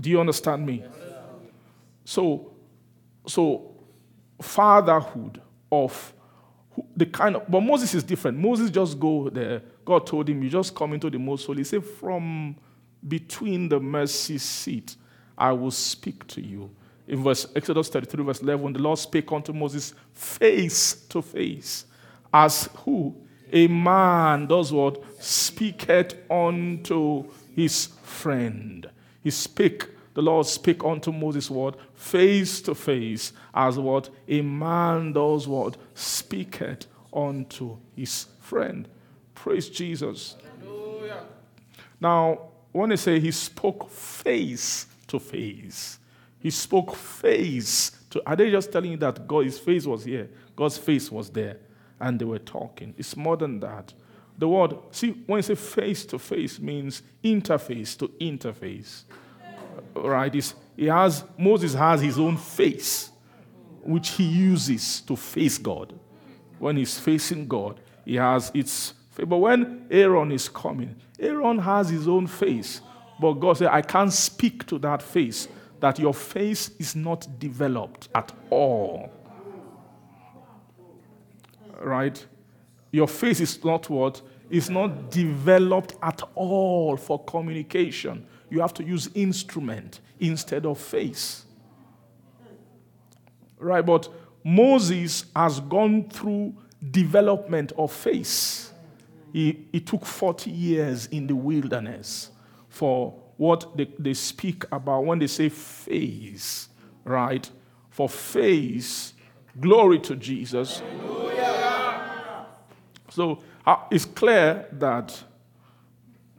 Do you understand me? So, so fatherhood of the kind of, but Moses is different. Moses just go there. God told him, you just come into the most holy. He said, from between the mercy seat, I will speak to you. In verse Exodus 33, verse 11, the Lord spake unto Moses face to face, as who? A man does what? Speaketh unto his friend. He spake, the Lord spake unto Moses what? Face to face, as what? A man does what? Speaketh unto his friend. Praise Jesus. Now, when they say he spoke face to face, He spoke face to. Are they just telling you that God, his face was here? God's face was there. And they were talking. It's more than that. The word, see, when you say face to face means interface to interface. Right? It's, he has, Moses has his own face, which he uses to face God. When he's facing God, he has its but when Aaron is coming, Aaron has his own face. But God said, I can't speak to that face, that your face is not developed at all. Right? Your face is not what? It's not developed at all for communication. You have to use instrument instead of face. Right? But Moses has gone through development of face. He, it took 40 years in the wilderness for what they, they speak about when they say face, right? For face, glory to Jesus. So uh, it's clear that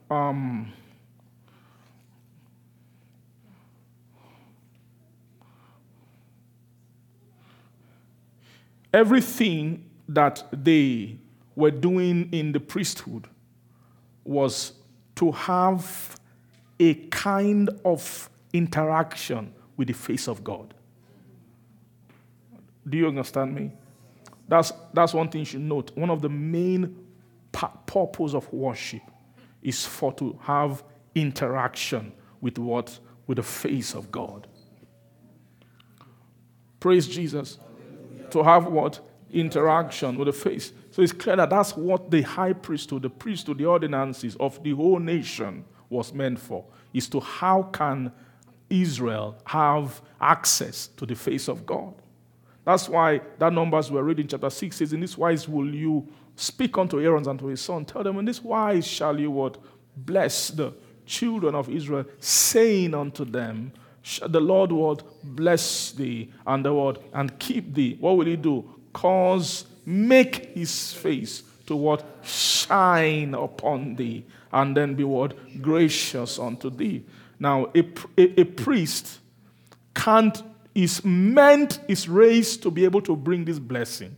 um, everything that they were doing in the priesthood was to have a kind of interaction with the face of God. Do you understand me? That's, that's one thing you should note. One of the main purpose of worship is for to have interaction with what? With the face of God. Praise Jesus. To have what? Interaction with the face. So it's clear that that's what the high priesthood, the priesthood, the ordinances of the whole nation was meant for. Is to how can Israel have access to the face of God? That's why that numbers we're reading, chapter 6 says, In this wise will you speak unto Aaron and to his son. Tell them, In this wise shall you what? Bless the children of Israel, saying unto them, The Lord will bless thee and the word and keep thee. What will he do? Cause make his face to what? Shine upon thee, and then be what? Gracious unto thee. Now, a, a, a priest can't, is meant, is raised to be able to bring this blessing.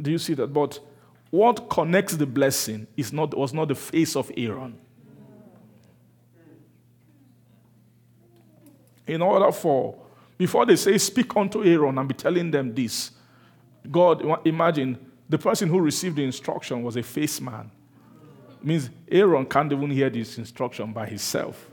Do you see that? But what connects the blessing is not, was not the face of Aaron. In order for, before they say, Speak unto Aaron and be telling them this, God, imagine the person who received the instruction was a face man. Means Aaron can't even hear this instruction by himself.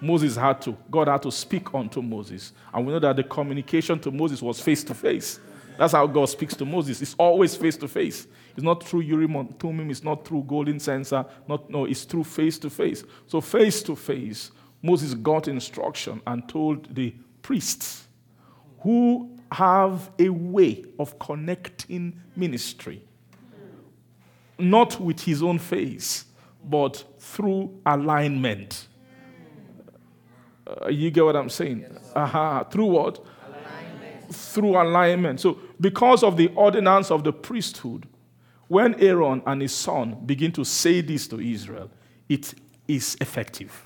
Moses had to. God had to speak unto Moses. And we know that the communication to Moses was face to face. That's how God speaks to Moses. It's always face to face. It's not through Urim and Thummim. It's not through golden censer. Not, no, it's through face to face. So face to face, Moses got instruction and told the priests who have a way of connecting ministry, not with his own face, but through alignment. Uh, you get what I'm saying? Yes. Uh-huh. Through what? Alignment. Through alignment. So, because of the ordinance of the priesthood, when Aaron and his son begin to say this to Israel, it is effective.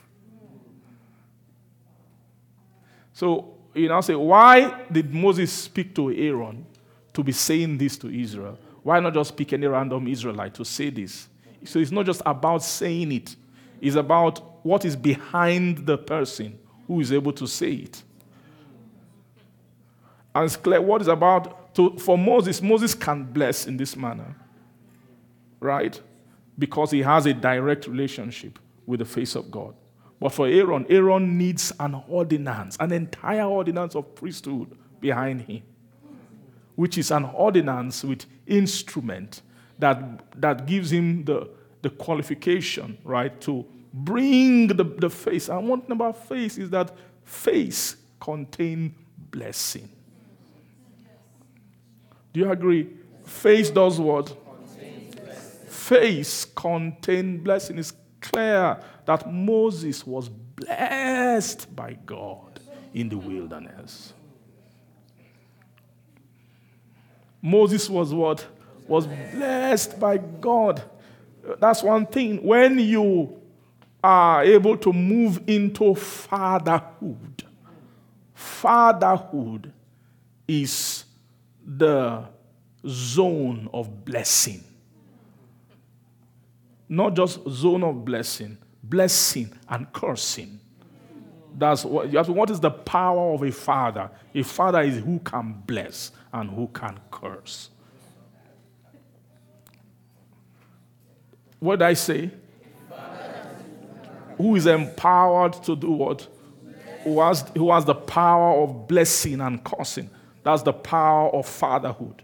So, you now say, why did Moses speak to Aaron to be saying this to Israel? Why not just pick any random Israelite to say this? So it's not just about saying it, it's about what is behind the person who is able to say it. And it's clear what is about to, for Moses, Moses can bless in this manner, right? Because he has a direct relationship with the face of God. But for Aaron, Aaron needs an ordinance, an entire ordinance of priesthood behind him, which is an ordinance with instrument that, that gives him the, the qualification, right, to bring the, the face. And one thing about face is that face contain blessing. Do you agree? Face does what? Face contain blessing. It's clear that Moses was blessed by God in the wilderness. Moses was what? Was blessed by God. That's one thing. When you are able to move into fatherhood, fatherhood is the zone of blessing. Not just zone of blessing, blessing and cursing. That's what you what is the power of a father? A father is who can bless and who can curse. What did I say? Who is empowered to do what? Who has, who has the power of blessing and cursing. That's the power of fatherhood.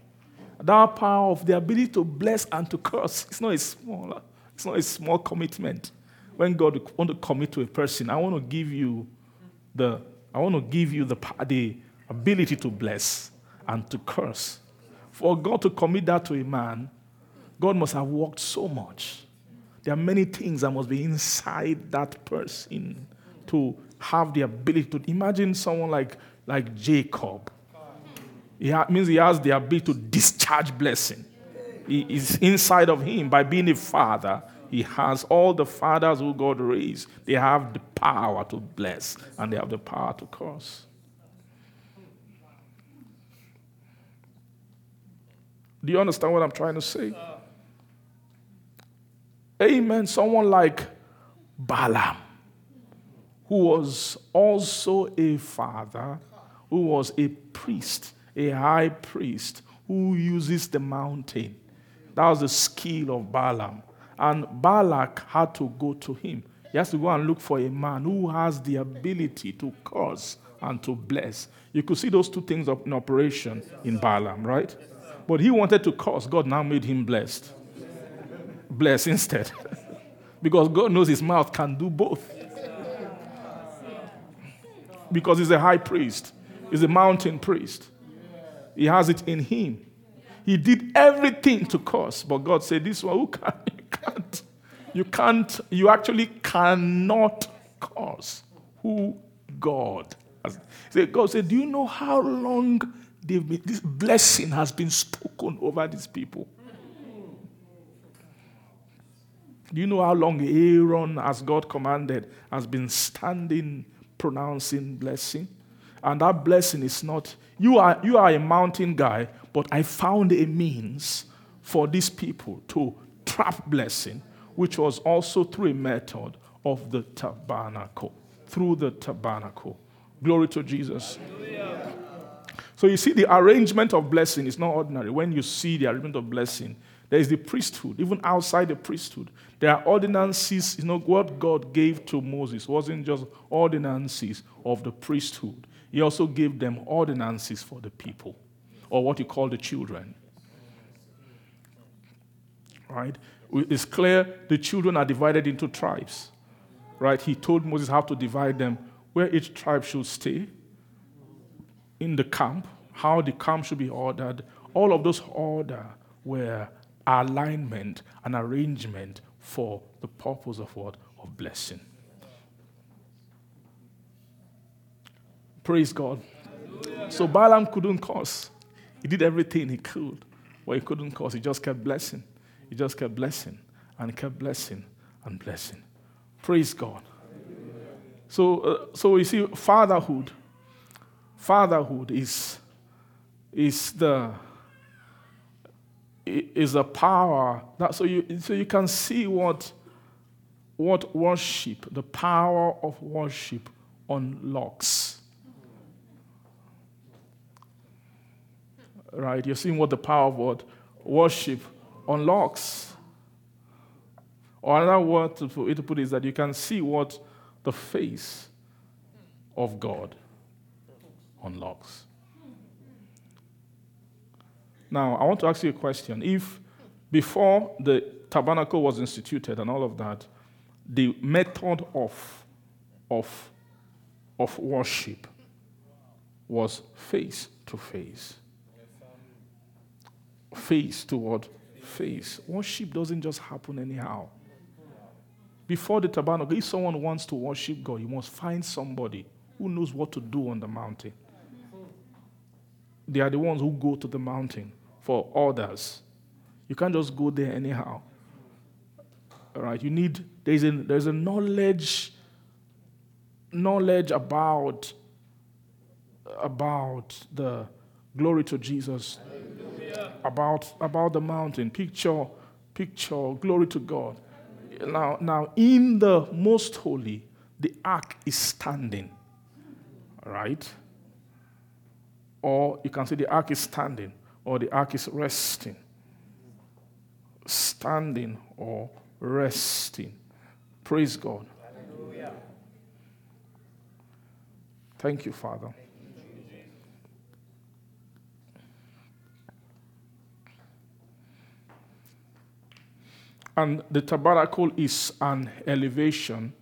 That power of the ability to bless and to curse. It's not a small, it's not a small commitment. When God want to commit to a person, I want to give you the, I want to give you the, the ability to bless and to curse. For God to commit that to a man, God must have worked so much. There are many things that must be inside that person to have the ability to imagine someone like, like Jacob. It means he has the ability to discharge blessing. He is inside of him by being a father. He has all the fathers who God raised. They have the power to bless and they have the power to curse. Do you understand what I'm trying to say? Amen. Someone like Balaam, who was also a father, who was a priest, a high priest, who uses the mountain. That was the skill of Balaam. And Balak had to go to him. He has to go and look for a man who has the ability to curse and to bless. You could see those two things in operation in Balaam, right? But he wanted to curse. God now made him blessed. Bless instead. because God knows his mouth can do both. Because he's a high priest, he's a mountain priest. He has it in him. He did everything to curse, but God said, This one, who can? You can't. You can't, you actually cannot curse who God has. God said, Do you know how long been, this blessing has been spoken over these people? Do you know how long Aaron, as God commanded, has been standing pronouncing blessing? And that blessing is not, you are, you are a mountain guy, but I found a means for these people to trap blessing, which was also through a method of the tabernacle. Through the tabernacle. Glory to Jesus. So you see, the arrangement of blessing is not ordinary. When you see the arrangement of blessing, there is the priesthood, even outside the priesthood. There are ordinances. You know, what God gave to Moses wasn't just ordinances of the priesthood, He also gave them ordinances for the people, or what you call the children. Right? It's clear the children are divided into tribes. Right? He told Moses how to divide them, where each tribe should stay in the camp, how the camp should be ordered. All of those order were alignment and arrangement for the purpose of what? Of blessing. Praise God. So Balaam couldn't curse. He did everything he could, but he couldn't curse. He just kept blessing. He just kept blessing and kept blessing and blessing. Praise God. So, uh, so you see, fatherhood, fatherhood is, is the is a power that so you so you can see what what worship, the power of worship unlocks. Right? You're seeing what the power of what worship unlocks. Or another word for it to put is that you can see what the face of God unlocks. Now, I want to ask you a question. If before the tabernacle was instituted and all of that, the method of, of, of worship was face to face. Face toward face. Worship doesn't just happen anyhow. Before the tabernacle, if someone wants to worship God, you must find somebody who knows what to do on the mountain. They are the ones who go to the mountain for others. You can't just go there anyhow. All right, you need there's a there's a knowledge knowledge about about the glory to Jesus, about, about the mountain. Picture, picture, glory to God. Now, now, in the most holy, the ark is standing, right? Or you can say the ark is standing, or the ark is resting. Standing or resting. Praise God. Thank you, Father. And the tabernacle is an elevation,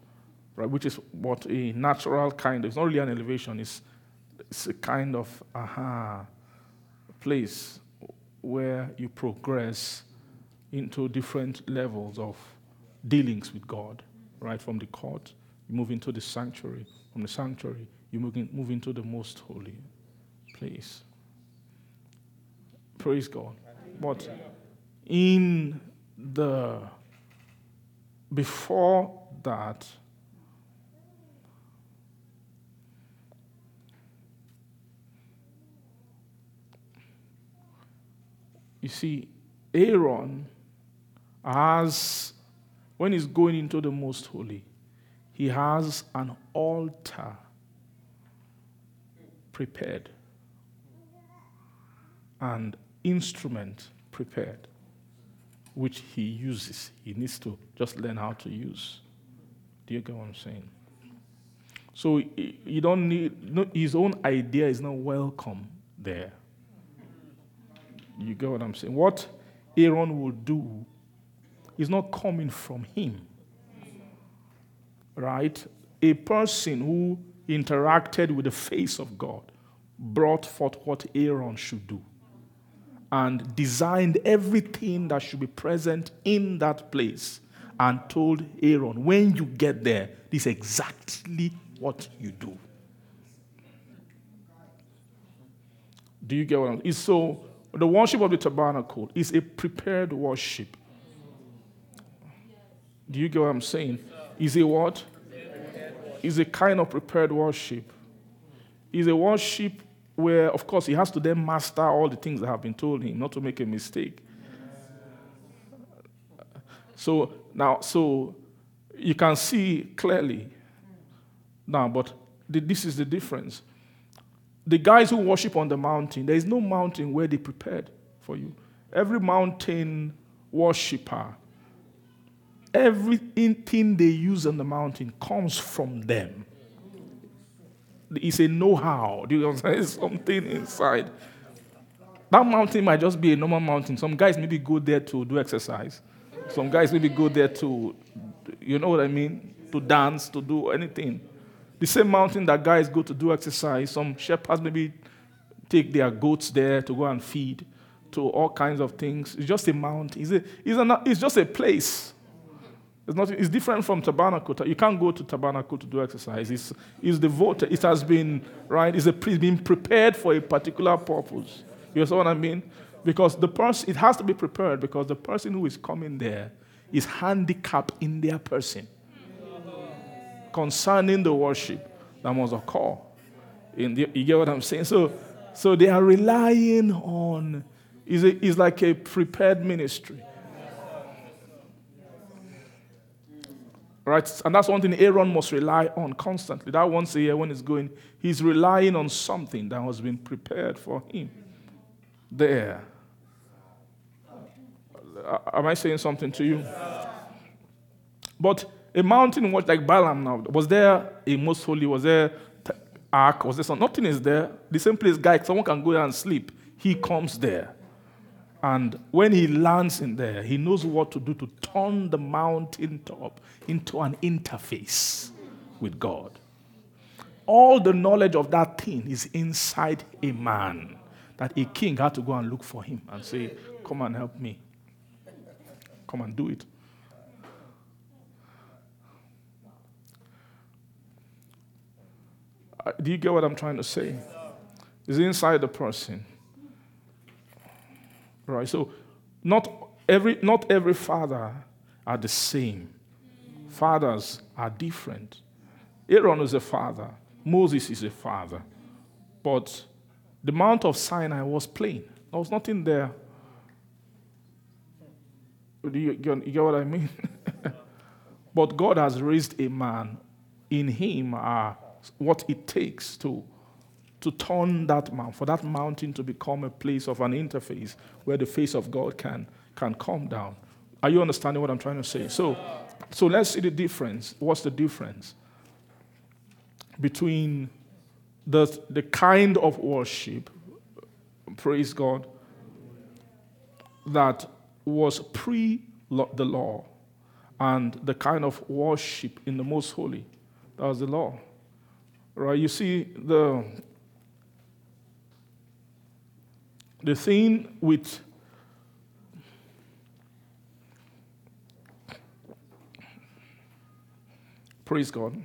right, which is what a natural kind of, it's not really an elevation, it's, it's a kind of aha place where you progress into different levels of dealings with God, right? From the court, you move into the sanctuary. From the sanctuary, you move, move into the most holy place. Praise God. But in the before that you see aaron has when he's going into the most holy he has an altar prepared and instrument prepared which he uses. He needs to just learn how to use. Do you get what I'm saying? So you don't need, no, his own idea is not welcome there. You get what I'm saying? What Aaron will do is not coming from him. Right? A person who interacted with the face of God brought forth what Aaron should do and designed everything that should be present in that place and told Aaron, when you get there, this is exactly what you do. Do you get what I'm saying? So, the worship of the tabernacle is a prepared worship. Do you get what I'm saying? Is a what? Is a kind of prepared worship. Is a worship where, of course, he has to then master all the things that have been told him, not to make a mistake. So now, so you can see clearly now, but this is the difference. The guys who worship on the mountain, there is no mountain where they prepared for you. Every mountain worshiper, everything they use on the mountain comes from them. It's a know how. Do you understand? It's something inside. That mountain might just be a normal mountain. Some guys maybe go there to do exercise. Some guys maybe go there to, you know what I mean? To dance, to do anything. The same mountain that guys go to do exercise. Some shepherds maybe take their goats there to go and feed, to all kinds of things. It's just a mountain. It's, a, it's, it's just a place. It's, not, it's different from tabernacle. You can't go to tabernacle to do exercise. It's, it's devoted. It has been, right? It's, a, it's been prepared for a particular purpose. You know what I mean? Because the person, it has to be prepared because the person who is coming there is handicapped in their person concerning the worship that must occur. In the, you get what I'm saying? So, so they are relying on, it's, a, it's like a prepared ministry. Right? And that's one thing Aaron must rely on constantly. That once a year when he's going, he's relying on something that has been prepared for him. There. Am I saying something to you? But a mountain was like Balaam now. Was there a most holy? Was there ark? Was there something? Nothing is there. The same place, guy, someone can go there and sleep. He comes there. And when he lands in there, he knows what to do to turn the mountain top into an interface with God. All the knowledge of that thing is inside a man. That a king had to go and look for him and say, Come and help me. Come and do it. Do you get what I'm trying to say? It's inside the person. Right? So not every not every father are the same. Fathers are different. Aaron is a father. Moses is a father. But the Mount of Sinai was plain. There was nothing there. Do you, you get what I mean? but God has raised a man. In him are what it takes to, to turn that mountain, for that mountain to become a place of an interface where the face of God can, can come down. Are you understanding what I'm trying to say? So, so let's see the difference. What's the difference between the, the kind of worship, praise God, that was pre the law and the kind of worship in the most holy? That was the law. Right? You see, the, the thing with Praise God.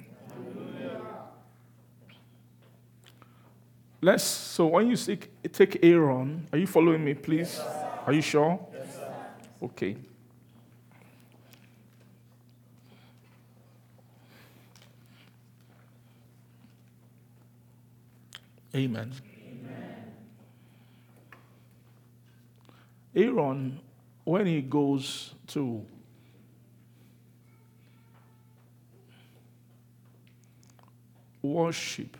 Let's, so when you take, take Aaron, are you following me, please? Yes, are you sure? Yes, okay. Amen. Amen. Aaron, when he goes to worship.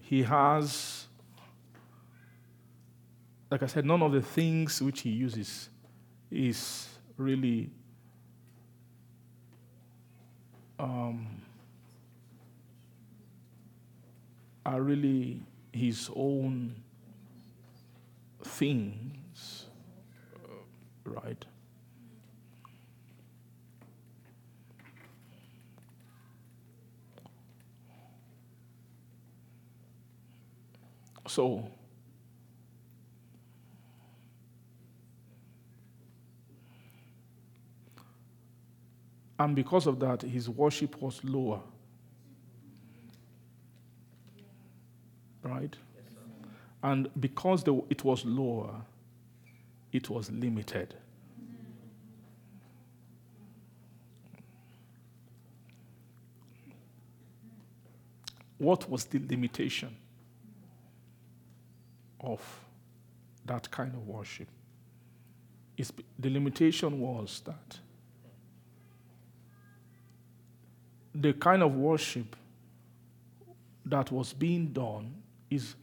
He has, like I said, none of the things which he uses is really um, are really his own things, uh, right? So, and because of that, his worship was lower. Right? And because the, it was lower, it was limited. What was the limitation? of that kind of worship. It's, the limitation was that the kind of worship that was being done is,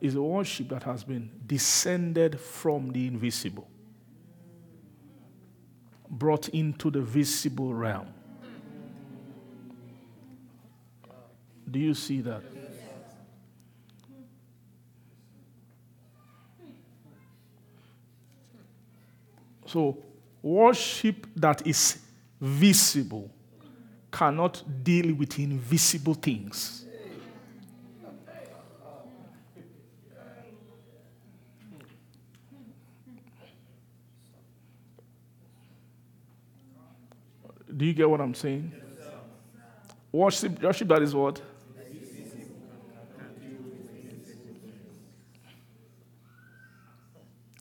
is a worship that has been descended from the invisible, brought into the visible realm. Do you see that? So, worship that is visible cannot deal with invisible things. Do you get what I'm saying? Worship, worship that is what?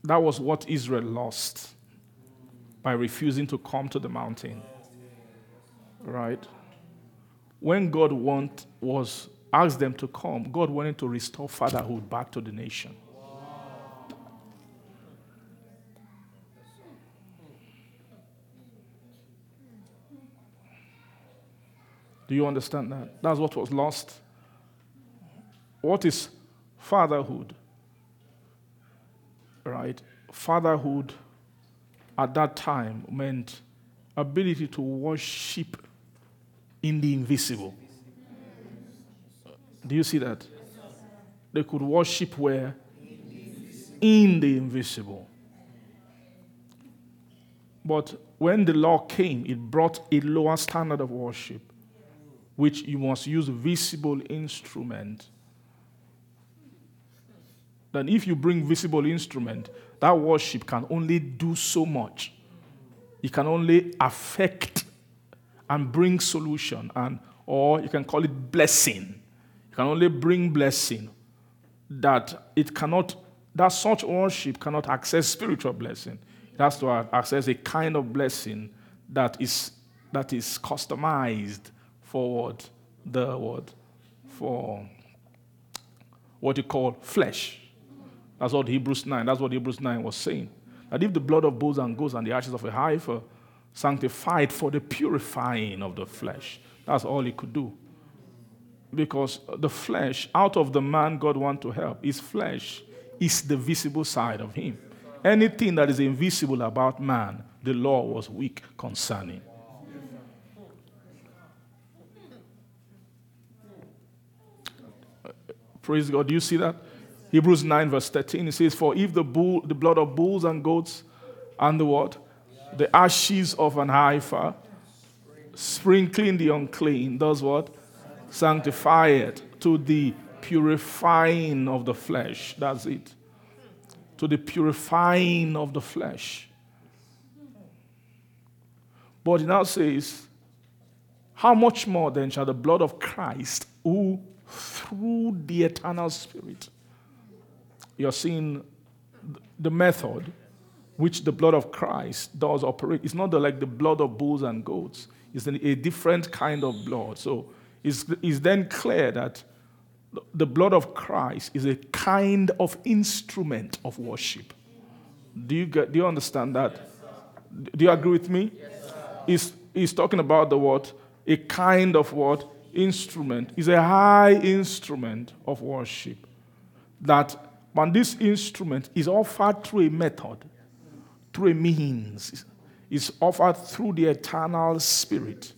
That was what Israel lost by refusing to come to the mountain. Right? When God want, was asked them to come, God wanted to restore fatherhood back to the nation. Do you understand that? That's what was lost. What is fatherhood? Right? Fatherhood at that time meant ability to worship in the invisible. Do you see that? They could worship where? In the invisible. But when the law came, it brought a lower standard of worship, which you must use visible instrument. Then if you bring visible instrument, that worship can only do so much. It can only affect and bring solution, and or you can call it blessing. You can only bring blessing. That it cannot, that such worship cannot access spiritual blessing. It has to access a kind of blessing that is that is customized for what? The what? For what you call flesh. That's what Hebrews 9, that's what Hebrews 9 was saying. That if the blood of bulls and goats and the ashes of a heifer sanctified for the purifying of the flesh, that's all he could do. Because the flesh, out of the man God want to help, his flesh is the visible side of him. Anything that is invisible about man, the law was weak concerning. Praise God. Do you see that? Hebrews 9, verse 13, it says, For if the, bull, the blood of bulls and goats and the what? The ashes of an heifer, sprinkling the unclean, does what? Sanctify it to the purifying of the flesh. That's it. To the purifying of the flesh. But it now says, How much more then shall the blood of Christ, who through the eternal Spirit, you're seeing the method which the blood of Christ does operate. It's not the, like the blood of bulls and goats, it's a different kind of blood. So it's, it's then clear that the blood of Christ is a kind of instrument of worship. Do you, get, do you understand that? Do you agree with me? He's, he's talking about the what? A kind of what? Instrument. Is a high instrument of worship. That when this instrument is offered through a method, through a means, is offered through the eternal spirit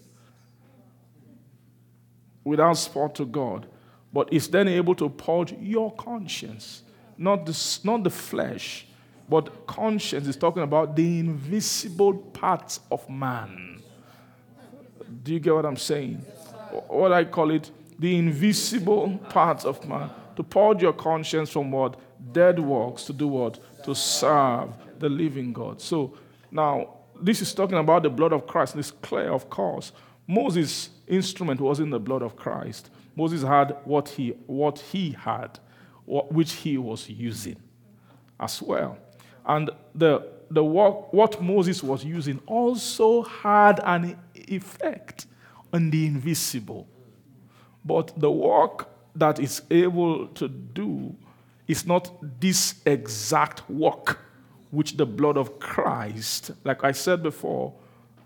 without spot to God, but is then able to purge your conscience, not the, not the flesh, but conscience is talking about the invisible parts of man. Do you get what I'm saying? What I call it, the invisible parts of man. To purge your conscience from what? Dead works. To do what? To serve the living God. So now, this is talking about the blood of Christ. It's clear, of course. Moses' instrument was in the blood of Christ. Moses had what he, what he had, which he was using as well. And the, the work, what Moses was using also had an effect on the invisible. But the work that is able to do is not this exact work which the blood of Christ, like I said before,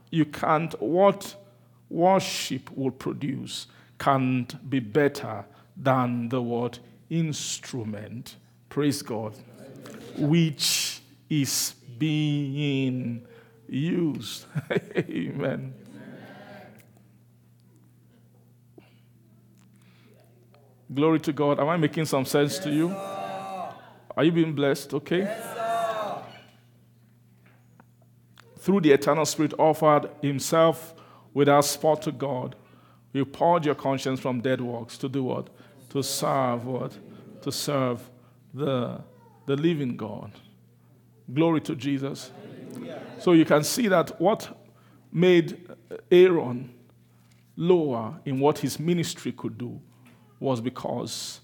you can't, what worship will produce can't be better than the word instrument. Praise God. Which is being used. Amen. Glory to God. Am I making some sense to you? Are you being blessed? Okay. Through the eternal Spirit offered Himself without spot to God, you purge your conscience from dead works to do what? To serve what? To serve the, the living God. Glory to Jesus. So you can see that what made Aaron lower in what his ministry could do was because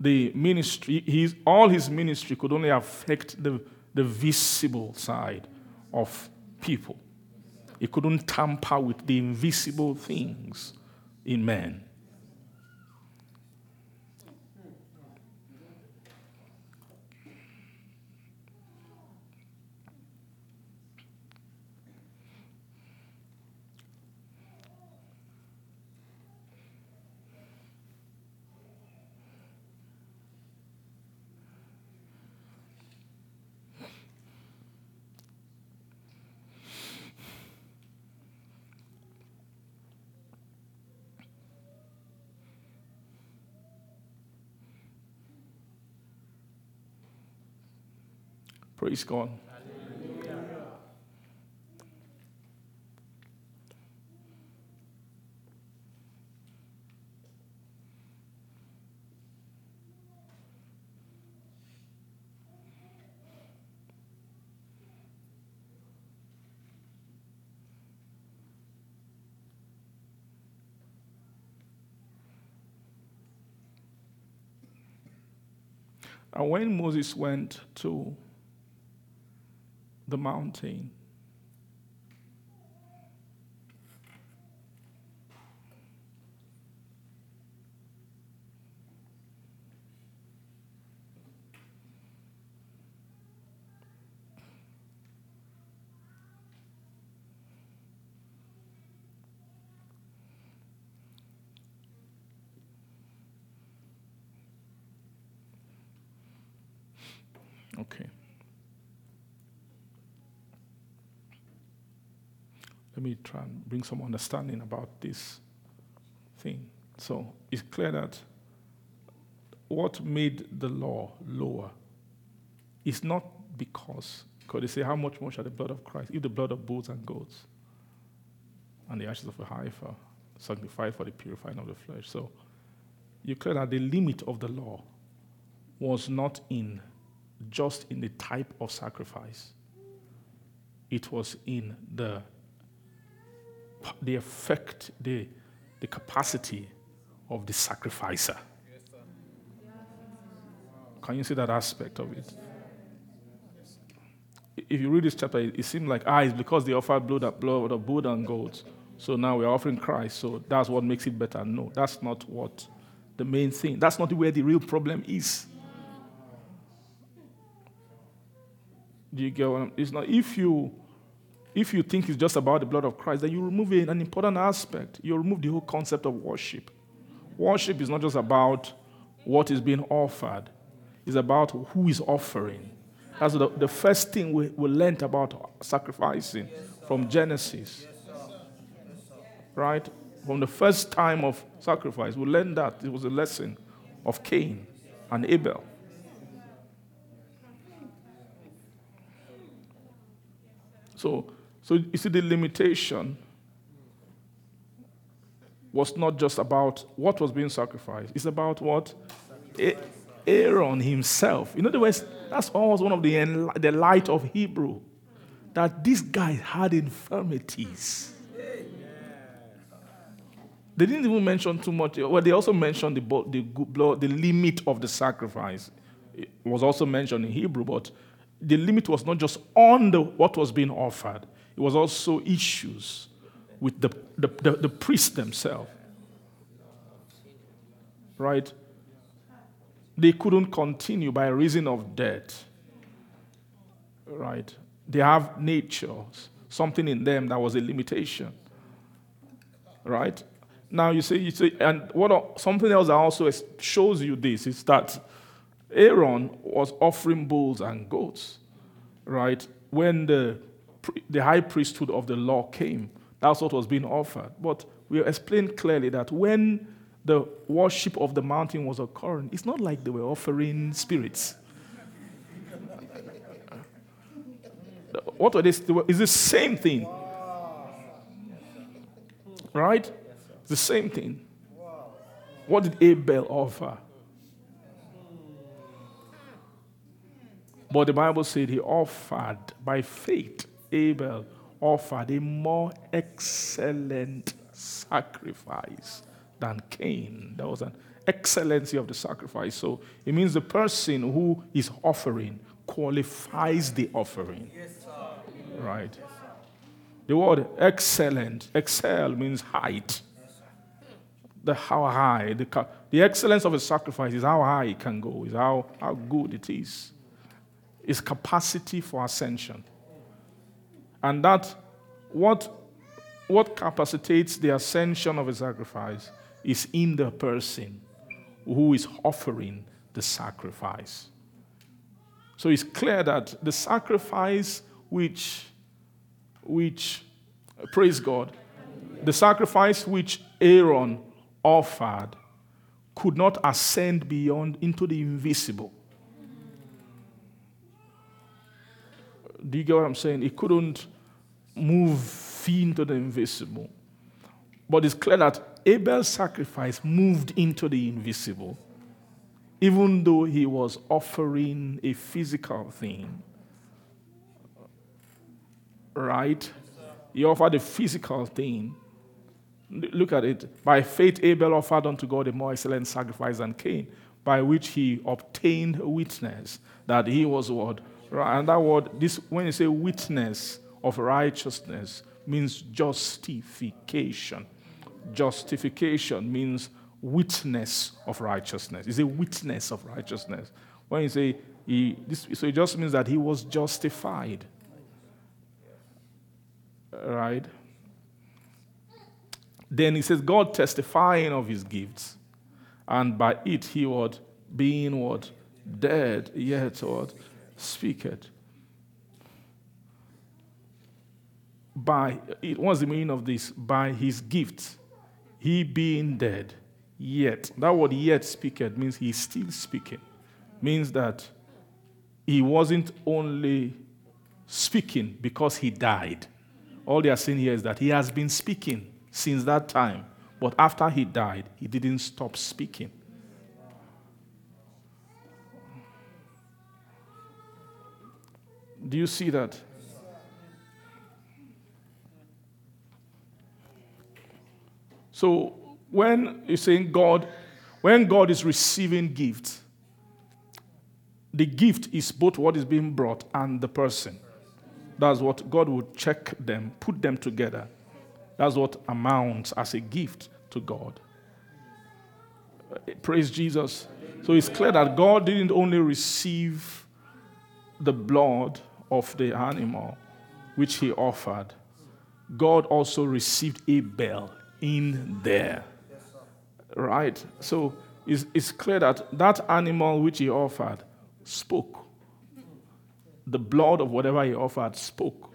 the ministry, his, all his ministry could only affect the, the visible side of people. He couldn't tamper with the invisible things in man. Praise God. And when Moses went to the mountain. Okay. Let try and bring some understanding about this thing. So it's clear that what made the law lower is not because, because they say, How much more shall the blood of Christ, if the blood of bulls and goats and the ashes of a heifer sanctified for the purifying of the flesh? So you clear that the limit of the law was not in just in the type of sacrifice, it was in the, the effect, the, the capacity of the sacrificer. Can you see that aspect of it? If you read this chapter, it, it seems like, ah, it's because they offered blood, blood of bull and goats. So now we're offering Christ. So that's what makes it better. No, that's not what the main thing. That's not where the real problem is. Do you get what I'm, it's not if you if you think it's just about the blood of Christ, then you remove an important aspect. You remove the whole concept of worship. Worship is not just about what is being offered, it's about who is offering. That's the, the first thing we, we learned about sacrificing from Genesis. Right? From the first time of sacrifice, we learned that it was a lesson of Cain and Abel. So, so you see, the limitation was not just about what was being sacrificed, it's about what Aaron himself. In other words, that's always one of the, the light of Hebrew that this guy had infirmities. They didn't even mention too much. Well, they also mentioned the, the, blood, the limit of the sacrifice. It was also mentioned in Hebrew, but the limit was not just on the, what was being offered, it was also issues with the, the, the, the priests themselves. Right? They couldn't continue by reason of death. Right? They have nature, something in them that was a limitation. Right? Now you see, you see, and what something else that also shows you this is that Aaron was offering bulls and goats, right? When the, the high priesthood of the law came, that's what was being offered. But we explained clearly that when the worship of the mountain was occurring, it's not like they were offering spirits. what were they? It's the same thing. Right? It's the same thing. What did Abel offer? But the Bible said he offered by faith, Abel offered a more excellent sacrifice than Cain. There was an excellency of the sacrifice. So it means the person who is offering qualifies the offering. Yes, right. the word excellent, excel means height. The how high, the, the excellence of a sacrifice is how high it can go, is how, how good it is Its capacity for ascension. And that what, what capacitates the ascension of a sacrifice is in the person who is offering the sacrifice. So it's clear that the sacrifice which, which praise God, the sacrifice which Aaron offered could not ascend beyond into the invisible. Do you get what I'm saying? He couldn't move into the invisible. But it's clear that Abel's sacrifice moved into the invisible, even though he was offering a physical thing. Right? He offered a physical thing. Look at it. By faith, Abel offered unto God a more excellent sacrifice than Cain, by which he obtained witness that he was what? And that word, this, when you say witness of righteousness, means justification. Justification means witness of righteousness. It's a witness of righteousness. When you say he, this, so it just means that he was justified. Right? Then he says, God testifying of his gifts, and by it he was being what? Dead, yet what? speaketh. By it what's the meaning of this? By his gift, he being dead, yet. That word yet speaketh means he's still speaking. Means that he wasn't only speaking because he died. All they are saying here is that he has been speaking since that time, but after he died, he didn't stop speaking. Do you see that? So when you're saying God, when God is receiving gifts, the gift is both what is being brought and the person. That's what God would check them, put them together. That's what amounts as a gift to God. Praise Jesus. So it's clear that God didn't only receive the blood of the animal which he offered, God also received Abel in there. Right? So it's, it's clear that that animal which he offered spoke. The blood of whatever he offered spoke.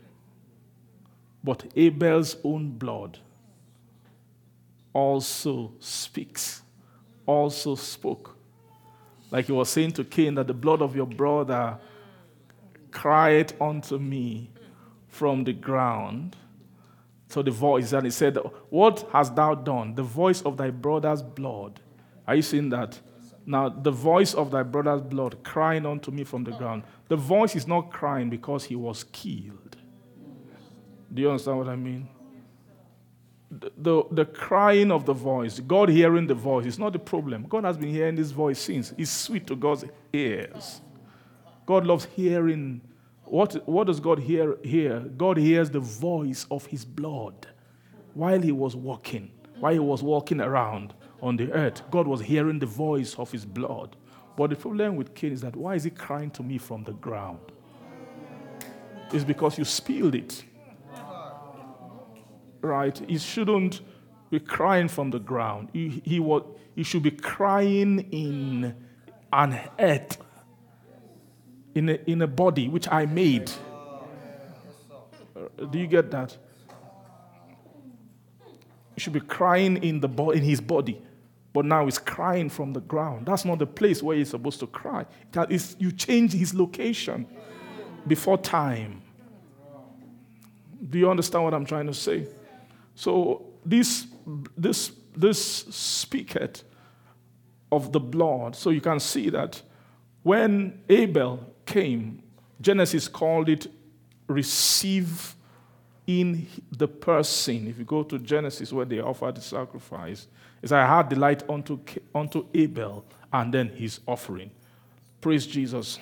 But Abel's own blood also speaks, also spoke. Like he was saying to Cain, that the blood of your brother cried unto me from the ground. So the voice, and he said, What hast thou done? The voice of thy brother's blood. Are you seeing that? Now, the voice of thy brother's blood crying unto me from the ground. The voice is not crying because he was killed. Do you understand what I mean? The, the, the, crying of the voice, God hearing the voice, is not the problem. God has been hearing this voice since. It's sweet to God's ears. God loves hearing. What, what does God hear, hear? God hears the voice of his blood while he was walking, while he was walking around on the earth. God was hearing the voice of his blood. But the problem with Cain is that why is he crying to me from the ground? It's because you spilled it. Right? He shouldn't be crying from the ground. He, he, was, he should be crying in an earth, in a, in a body which I made. Uh, do you get that? He should be crying in, the bo- in his body but now he's crying from the ground. That's not the place where he's supposed to cry. It's, you change his location before time. Do you understand what I'm trying to say? So this this this speaketh of the blood. So you can see that when Abel came, Genesis called it receive in the person. If you go to Genesis where they offered the sacrifice, it's I had delight unto, unto Abel and then his offering. Praise Jesus.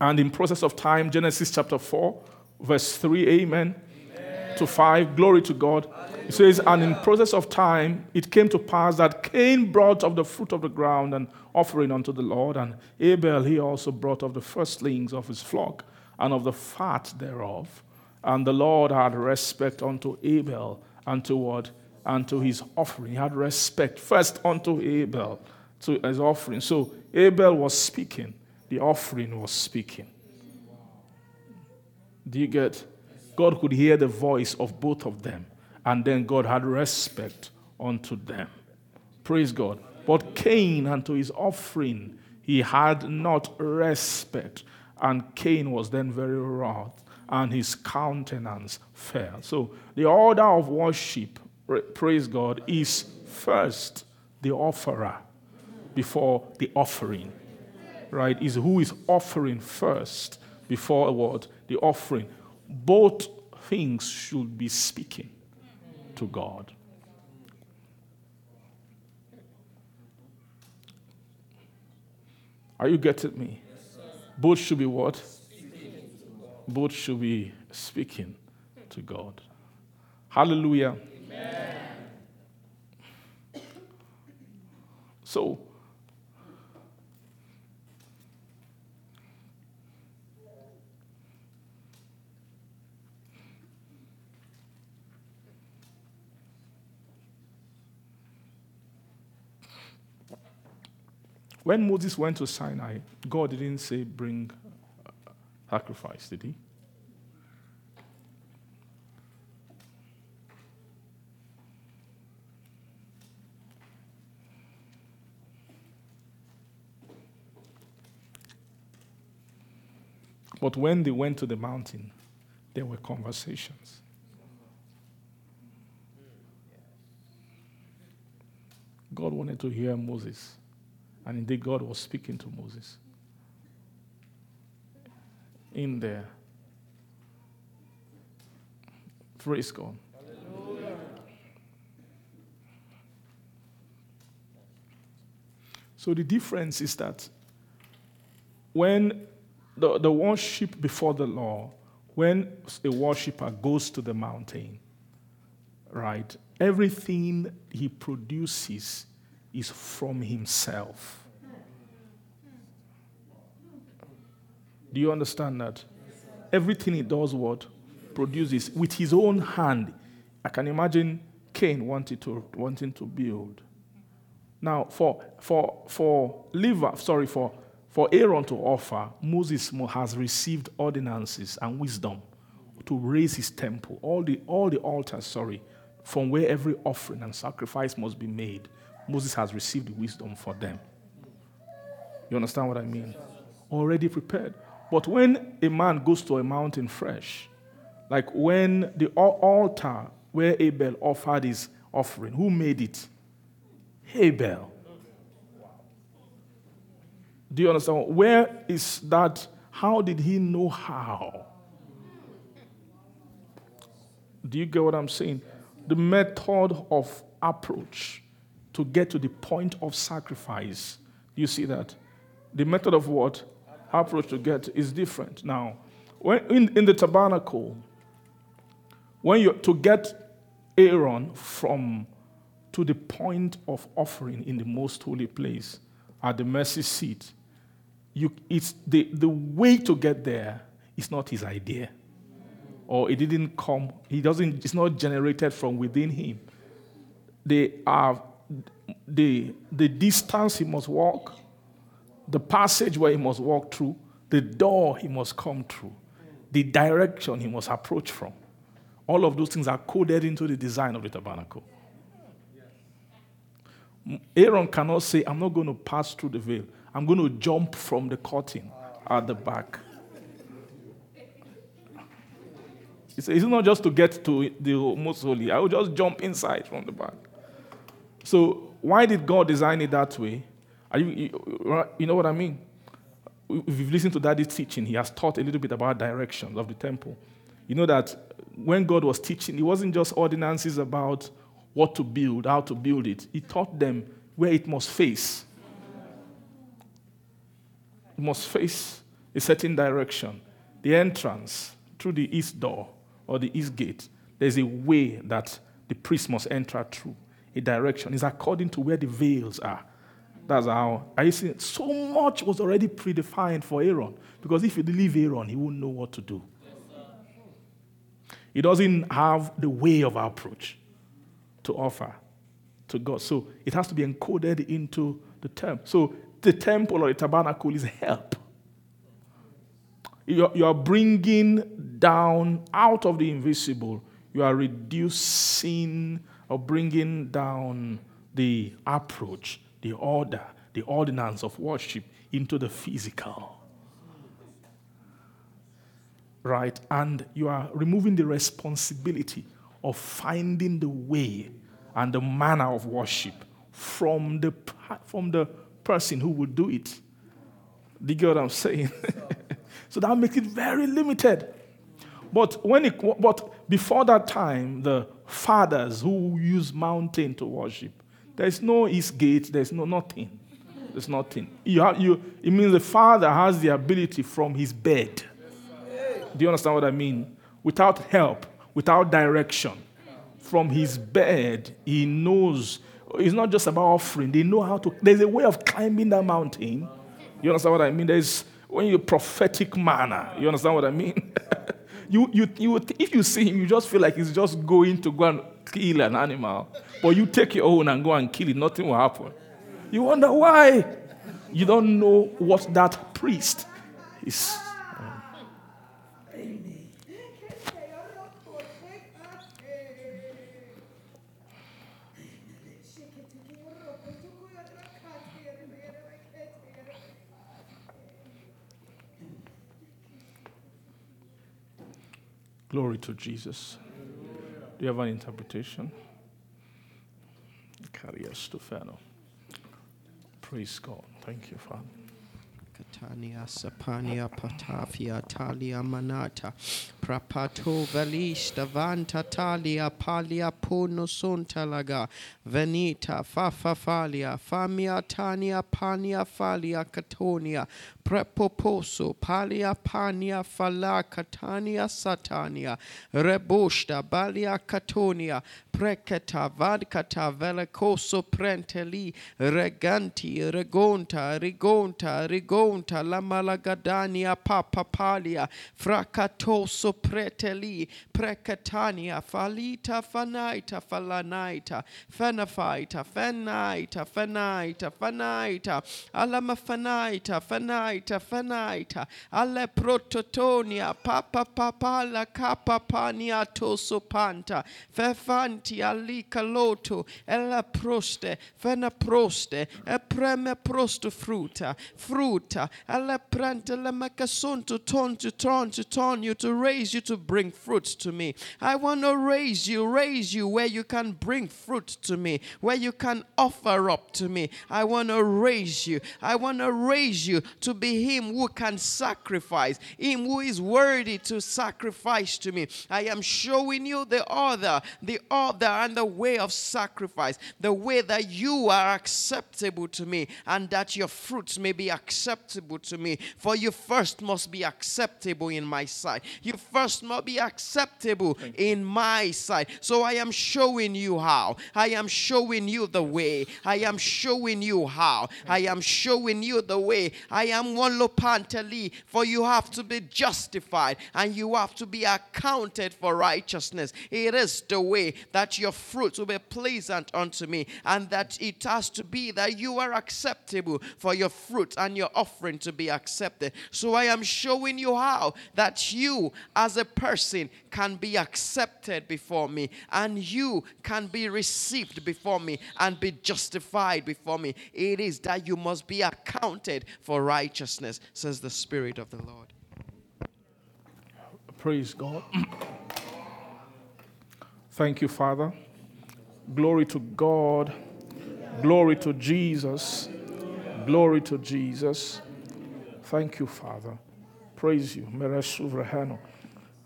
And in process of time, Genesis chapter 4, verse 3, amen, amen. to 5, glory to God. It says, And in process of time, it came to pass that Cain brought of the fruit of the ground an offering unto the Lord, and Abel he also brought of the firstlings of his flock and of the fat thereof. And the Lord had respect unto Abel and toward unto his offering. He had respect first unto Abel, to his offering. So Abel was speaking, the offering was speaking. Do you get? God could hear the voice of both of them, and then God had respect unto them. Praise God. But Cain unto his offering, he had not respect, and Cain was then very wroth, and his countenance fell. So the order of worship praise God, is first the offerer before the offering. Right? Is who is offering first before what? The offering. Both things should be speaking to God. Are you getting me? Both should be what? Both should be speaking to God. Hallelujah. Amen. So, When Moses went to Sinai, God didn't say, bring uh, sacrifice, did he? But when they went to the mountain, there were conversations. God wanted to hear Moses. And indeed, God was speaking to Moses. In there. Praise God. So the difference is that when the, the worship before the law, when a worshiper goes to the mountain, right, everything he produces is from himself. Do you understand that? Everything he does, what? Produces with his own hand. I can imagine Cain wanting to, wanting to build. Now, for, for, for Levi, sorry, for, for Aaron to offer, Moses has received ordinances and wisdom to raise his temple. All the, all the altars, sorry, from where every offering and sacrifice must be made, Moses has received wisdom for them. You understand what I mean? Already prepared. But when a man goes to a mountain fresh, like when the altar where Abel offered his offering, who made it? Abel. Do you understand? Where is that? How did he know how? Do you get what I'm saying? the method of approach to get to the point of sacrifice. You see that? The method of what? Approach to get is different. Now, when in, in the tabernacle, when you to get Aaron from to the point of offering in the most holy place at the mercy seat, you, it's the, the way to get there is not his idea or it didn't come, he doesn't, it's not generated from within him. They are the, the distance he must walk, the passage where he must walk through, the door he must come through, the direction he must approach from. All of those things are coded into the design of the tabernacle. Aaron cannot say, I'm not going to pass through the veil. I'm going to jump from the curtain at the back. It's, not just to get to the most holy. I will just jump inside from the back. So why did God design it that way? Are you, you, you know what I mean? If you've listened to Daddy's teaching, he has taught a little bit about directions of the temple. You know that when God was teaching, it wasn't just ordinances about what to build, how to build it. He taught them where it must face. It must face a certain direction. The entrance through the east door or the east gate, there's a way that the priest must enter through, a direction. It's according to where the veils are. That's how I see it. so much was already predefined for Aaron. Because if you leave Aaron, he won't know what to do. he doesn't have the way of approach to offer to God. So it has to be encoded into the temple. So the temple or the tabernacle is help. You are bringing down out of the invisible, you are reducing or bringing down the approach, the order, the ordinance of worship into the physical. Right? And you are removing the responsibility of finding the way and the manner of worship from the, from the person who will do it. Do you get what I'm saying? So that makes it very limited. But when it, but before that time, the fathers who use mountain to worship, there's no east gate, there's no nothing. There's nothing. You have, you, it means the father has the ability from his bed. Do you understand what I mean? Without help, without direction, from his bed, he knows. It's not just about offering. They know how to. There's a way of climbing that mountain. You understand what I mean? There's when you're prophetic manner. You understand what I mean? you, you, you, if you see him, you just feel like he's just going to go and kill an animal. But you take your own and go and kill it, nothing will happen. You wonder why? You don't know what that priest is. Glory to Jesus. Do you have an interpretation? Caria Stefano. Praise God. Thank you, Father. Catania, Sapania, Patafia, Talia, Manata, Prapato, Velista, Vanta, Talia, Palia, Puno, Suntalaga, Venita, Fafafalia, Famia, Tania, Pania, Falia, Catonia, Prepoposo, Palia, Pania, Fala, Catania, Satania, Rebosta, Balia, Catonia, Precata, Vadcata, Velacoso, Prenteli, Reganti, Regonta, Rigonta, Rigonta, La Malagadania, Papa Palia, Fracatoso, Preteli, Precatania, Falita, Fanaita, Falanaita, Fenafaita, Fenaita, Fenaita, Fenaita, Alamafanaita, Fenaita, Fenaita, Ale Prototonia, Papa Papala, Capa Pania, Toso Panta, Fefanti, Alika Loto, Ella Proste, Fena Proste, E Preme Prosto Fruta, Fruta, Macasonto, Ton to Ton to Ton you to raise you to bring fruits to me. I want to raise you, raise you where you can bring fruit to me, where you can offer up to me. I want to raise you. I want to raise you to be him who can sacrifice, him who is worthy to sacrifice to me. I am showing you the other, the other and the way of sacrifice, the way that you are acceptable to me and that your fruits may be acceptable to me. For you first must be acceptable in my sight. You first must be acceptable in my sight. So I am showing you how. I am showing you the way. I am showing you how. I am showing you the way. I am one lopanteli. For you have to be justified and you have to be accounted for righteousness. It is the way that your fruit will be pleasant unto me, and that it has to be that you are acceptable for your fruit and your offering to be accepted. So I am showing you how that you, as a person, can be accepted before me, and you can be received before me and be justified before me. It is that you must be accounted for righteousness, says the Spirit of the Lord. Praise God. Thank you, Father. Glory to God. Glory to Jesus. Glory to Jesus. Thank you, Father. Praise you.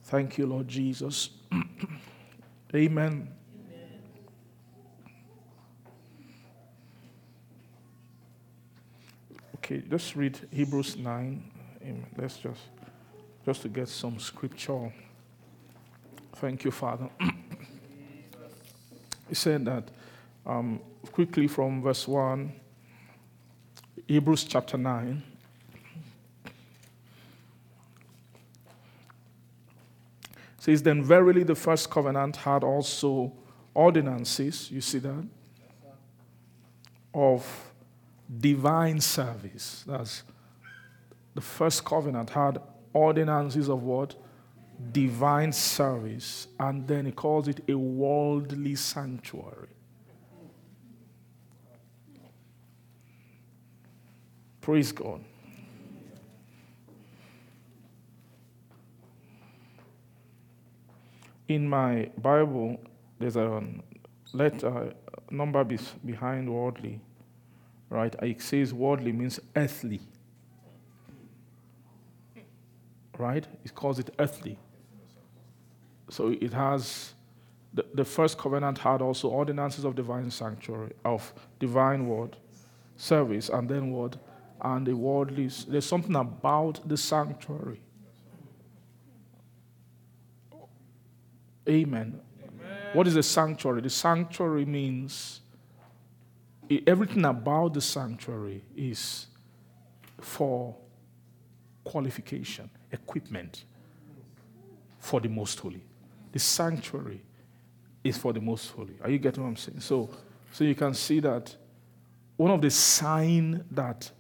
Thank you, Lord Jesus. Amen. Okay, just read Hebrews 9. Amen. Let's just just to get some scripture. Thank you, Father. he said that um, quickly from verse 1, Hebrews chapter 9. Says, Then verily the first covenant had also ordinances, you see that, of divine service. That's the first covenant had ordinances of what? Divine service. And then he calls it a worldly sanctuary. Praise God. In my Bible, there's a letter, number behind worldly, right? It says worldly means earthly right? It calls it earthly. So it has, the, the first covenant had also ordinances of divine sanctuary, of divine word, service, and then word, and the worldly. There's something about the sanctuary. Amen. Amen. What is a sanctuary? The sanctuary means everything about the sanctuary is for qualification equipment for the most holy. The sanctuary is for the most holy. Are you getting what I'm saying? So, so you can see that one of the sign that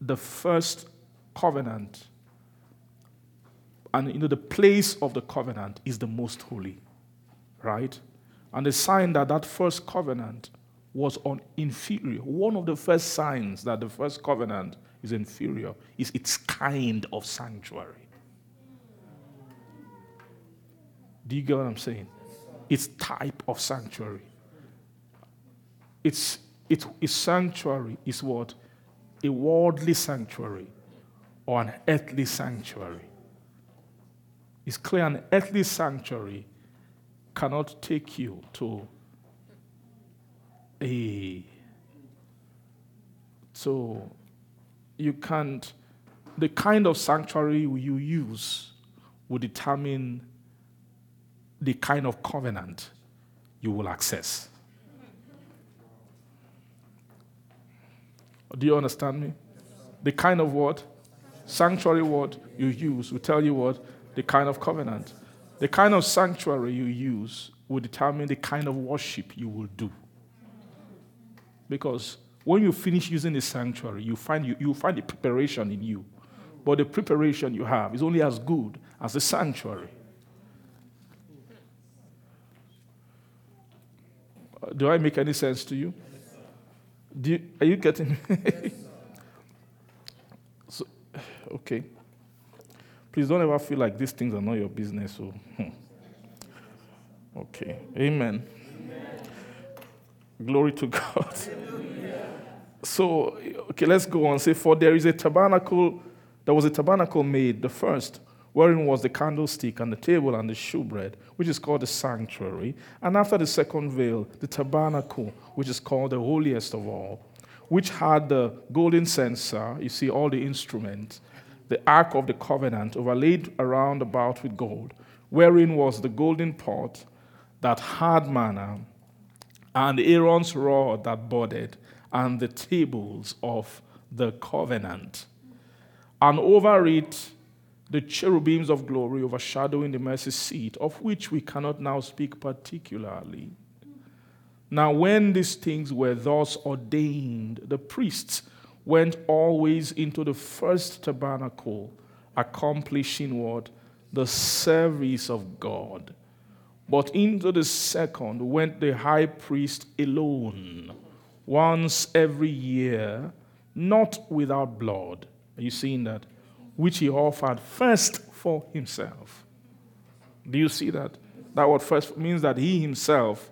the first covenant, and you know, the place of the covenant is the most holy, right? And the sign that that first covenant was on inferior. One of the first signs that the first covenant is inferior is its kind of sanctuary. Do you get what I'm saying? Its type of sanctuary. Its, its, its sanctuary is what? A worldly sanctuary or an earthly sanctuary. It's clear an earthly sanctuary cannot take you to a. So you can't, the kind of sanctuary you use will determine the kind of covenant you will access. Do you understand me? The kind of what? Sanctuary word you use will tell you what? The kind of covenant. The kind of sanctuary you use will determine the kind of worship you will do. Because when you finish using the sanctuary, you find you, you find the preparation in you. But the preparation you have is only as good as the sanctuary. Uh, do I make any sense to you? Do you are you getting so, okay. Please don't ever feel like these things are not your business. So, hmm. okay. Amen. Amen. Glory to God. So, okay, let's go on. Say, for there is a tabernacle, there was a tabernacle made, the first, wherein was the candlestick and the table and the shewbread, which is called the sanctuary. And after the second veil, the tabernacle, which is called the holiest of all, which had the golden censer, you see, all the instruments, the ark of the covenant, overlaid around about with gold, wherein was the golden pot that had manna, and Aaron's rod that budded, and the tables of the covenant. And over it, the cherubims of glory overshadowing the mercy seat, of which we cannot now speak particularly. Now, when these things were thus ordained, the priests went always into the first tabernacle, accomplishing what? The service of God. But into the second went the high priest alone, once every year, not without blood. Are you seeing that? which he offered first for himself. Do you see that? That word first means that he himself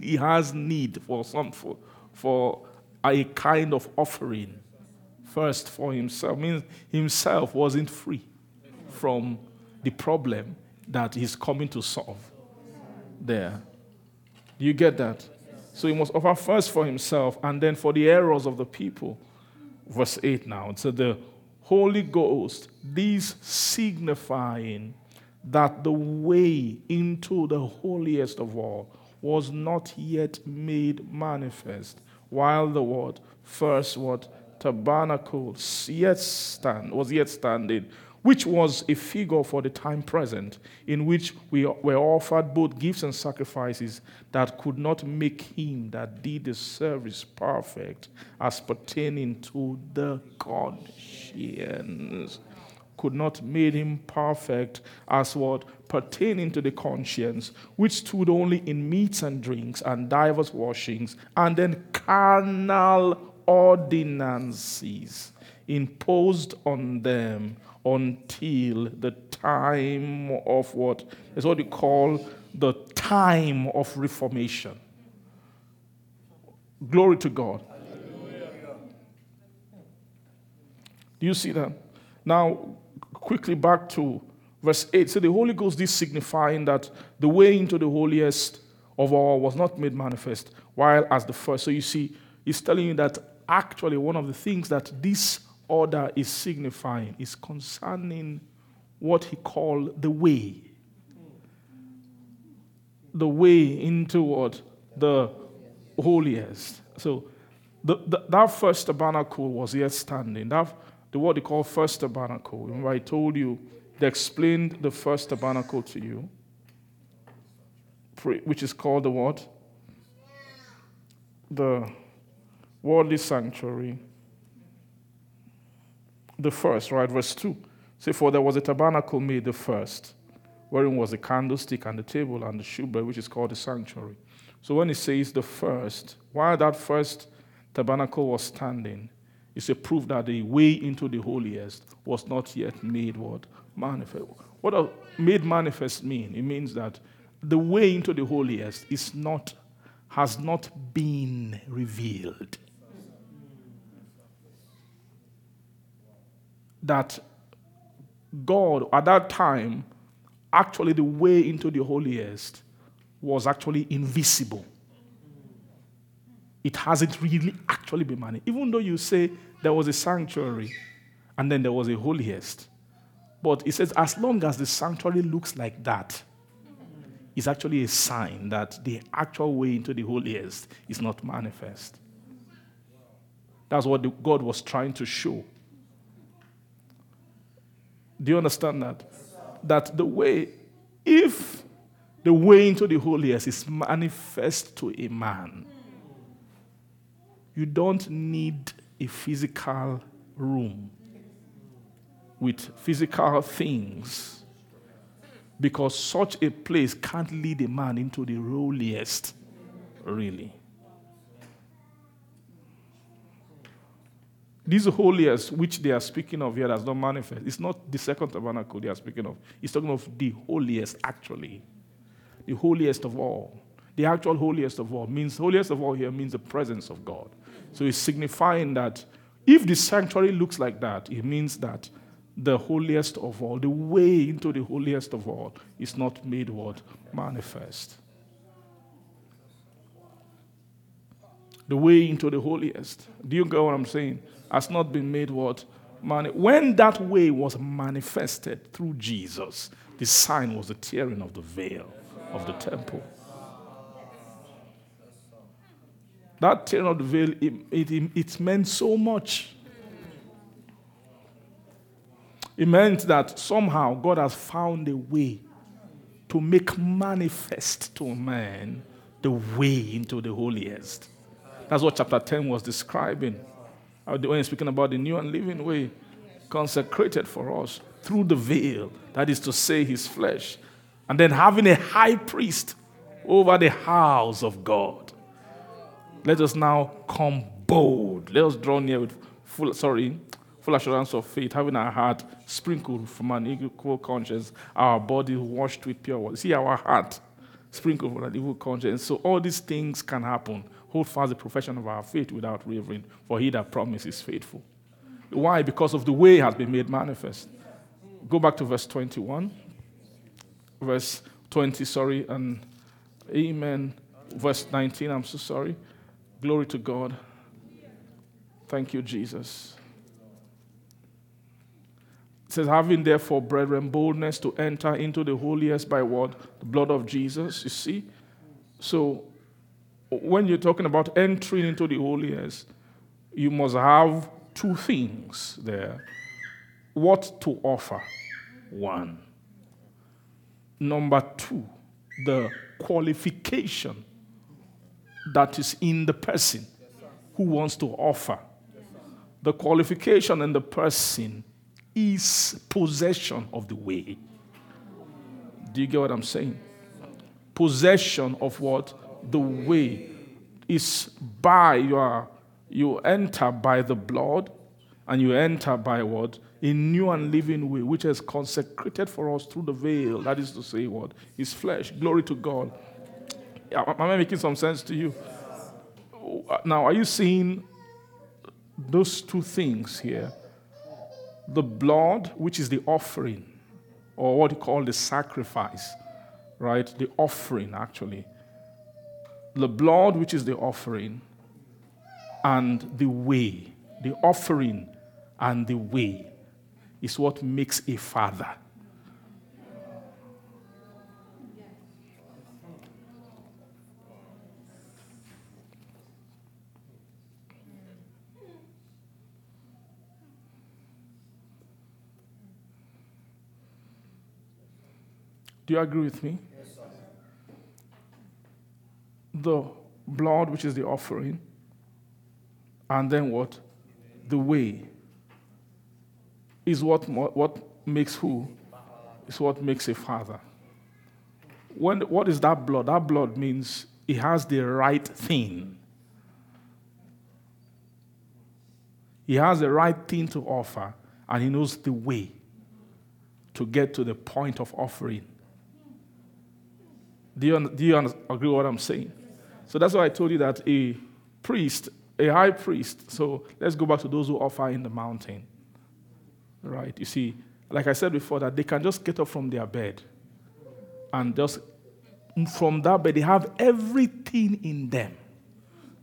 he has need for some for, for a kind of offering first for himself means himself wasn't free from the problem that he's coming to solve there. Do you get that? So he must offer first for himself and then for the errors of the people. Verse 8 now so the Holy Ghost, this signifying that the way into the holiest of all was not yet made manifest, while the word first what tabernacle yet stand was yet standing, which was a figure for the time present, in which we were offered both gifts and sacrifices that could not make him that did the service perfect as pertaining to the conscience. Could not make him perfect as what pertaining to the conscience, which stood only in meats and drinks and divers washings, and then carnal ordinances imposed on them until the time of what is what you call the time of reformation. Glory to God. Do you see that? Now, quickly back to verse 8. So the Holy Ghost is signifying that the way into the holiest of all was not made manifest, while as the first. So you see, he's telling you that actually one of the things that this order is signifying is concerning what he called the way. The way into what? The holiest. So the, the, that first tabernacle was yet standing. That, the what they call first tabernacle. Remember, I told you, they explained the first tabernacle to you, which is called the what? The worldly sanctuary the first, right? Verse 2. Say, For there was a tabernacle made the first, wherein was the candlestick and the table and the shewbread, which is called the sanctuary. So when it says the first, while that first tabernacle was standing, it's a proof that the way into the holiest was not yet made what? Manifest. What does made manifest mean? It means that the way into the holiest is not, has not been revealed. That God, at that time, actually the way into the holiest was actually invisible. It hasn't really actually been manifest. Even though you say there was a sanctuary and then there was a holiest. But it says, as long as the sanctuary looks like that, it's actually a sign that the actual way into the holiest is not manifest. That's what God was trying to show. Do you understand that? That the way, if the way into the holiest is manifest to a man, you don't need a physical room with physical things because such a place can't lead a man into the holiest, really. This holiest, which they are speaking of here, does not manifest. It's not the second tabernacle they are speaking of. It's talking of the holiest, actually. The holiest of all. The actual holiest of all means, holiest of all here means the presence of God. So it's signifying that if the sanctuary looks like that, it means that the holiest of all, the way into the holiest of all, is not made what? Manifest. The way into the holiest. Do you get what I'm saying? Has not been made what? Mani- when that way was manifested through Jesus, the sign was the tearing of the veil of the temple. That tearing of the veil, it, it, it meant so much. It meant that somehow God has found a way to make manifest to man the way into the holiest. That's what chapter 10 was describing. When speaking about the new and living way, consecrated for us through the veil, that is to say, his flesh, and then having a high priest over the house of God. Let us now come bold. Let us draw near with full, sorry, full assurance of faith, having our heart sprinkled from an equal conscience, our body washed with pure water. See, our heart sprinkled from an evil conscience. So all these things can happen. Hold fast the profession of our faith without wavering, for he that promises faithful. Why? Because of the way it has been made manifest. Go back to verse 21. Verse 20, sorry, and amen. Verse 19, I'm so sorry. Glory to God. Thank you, Jesus. It says, having therefore, brethren, boldness to enter into the holiest by what? The blood of Jesus, you see? So, when you're talking about entering into the holiest, you must have two things there. What to offer? One. Number two, the qualification that is in the person who wants to offer. The qualification in the person is possession of the way. Do you get what I'm saying? Possession of what? The way is by your, you enter by the blood and you enter by what? A new and living way, which is consecrated for us through the veil. That is to say, what? His flesh. Glory to God. Am I making some sense to you? Now, are you seeing those two things here? The blood, which is the offering, or what you call the sacrifice, right? The offering, actually. The blood, which is the offering, and the way. The offering and the way is what makes a father. Do you agree with me? The blood, which is the offering, and then what? The way. is what, what makes who? Is what makes a father. When, what is that blood? That blood means he has the right thing. He has the right thing to offer, and he knows the way to get to the point of offering. Do you, do you agree with what I'm saying? So that's why I told you that a priest, a high priest, so let's go back to those who offer in the mountain. Right? You see, like I said before, that they can just get up from their bed and just from that bed, they have everything in them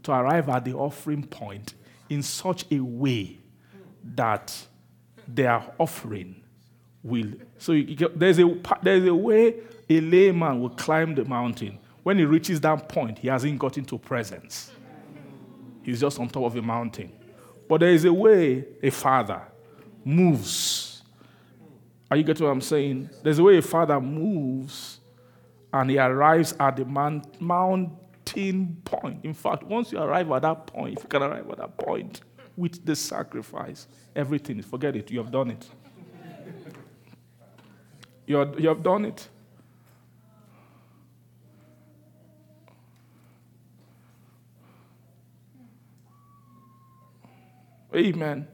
to arrive at the offering point in such a way that their offering will. So get, there's, a, there's a way a layman will climb the mountain. When he reaches that point, he hasn't got into presence. He's just on top of a mountain. But there is a way a father moves. Are you getting what I'm saying? There's a way a father moves and he arrives at the man, mountain point. In fact, once you arrive at that point, if you can arrive at that point with the sacrifice, everything, forget it, you have done it. You, are, you have done it. Amen.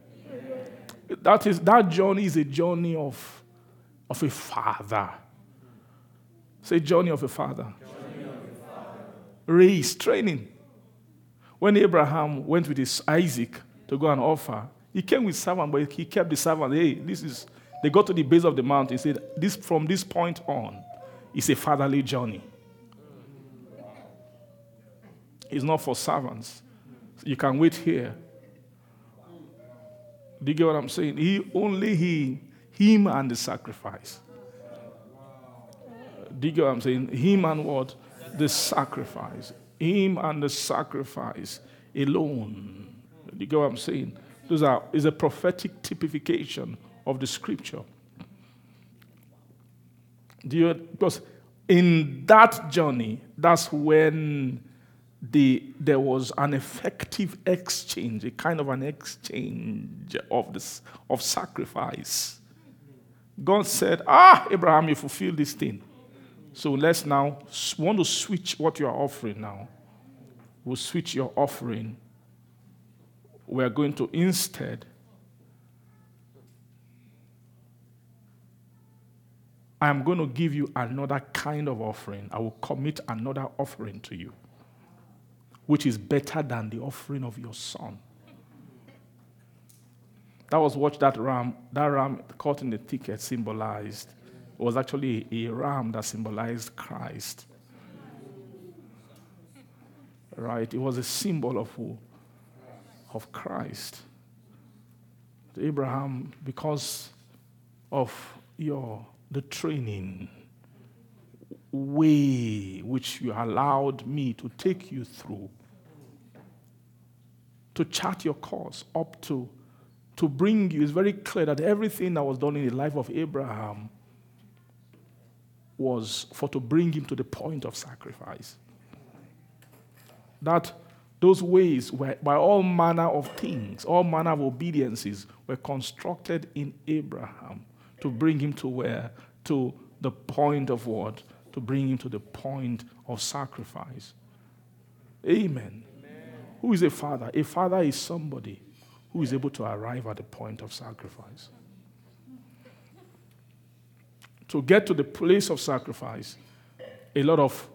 That is that journey is a journey of, of a father. Say journey of a father. Journey of Race, training. When Abraham went with his Isaac to go and offer, he came with servant, but he kept the servant. Hey, this is they got to the base of the mountain. He said, This from this point on is a fatherly journey. It's not for servants. You can wait here. Do you get what I'm saying? He only he, him and the sacrifice. Do you get what I'm saying? Him and what? The sacrifice. Him and the sacrifice alone. Do you get what I'm saying? Those are is a prophetic typification of the scripture. Do you because in that journey, that's when the, there was an effective exchange, a kind of an exchange of, this, of sacrifice. God said, Ah, Abraham, you fulfill this thing. So let's now want to switch what you are offering now. We'll switch your offering. We're going to instead I am going to give you another kind of offering. I will commit another offering to you which is better than the offering of your son. That was what that ram, that ram caught in the thicket symbolized. It was actually a ram that symbolized Christ. Right? It was a symbol of who? Of Christ. Abraham, because of your the training way which you allowed me to take you through to chart your course up to to bring you it's very clear that everything that was done in the life of abraham was for to bring him to the point of sacrifice that those ways were by all manner of things all manner of obediences were constructed in abraham to bring him to where to the point of what to bring him to the point of sacrifice. Amen. Who is a father? A father is somebody who is able to arrive at the point of sacrifice. To get to the place of sacrifice, a lot of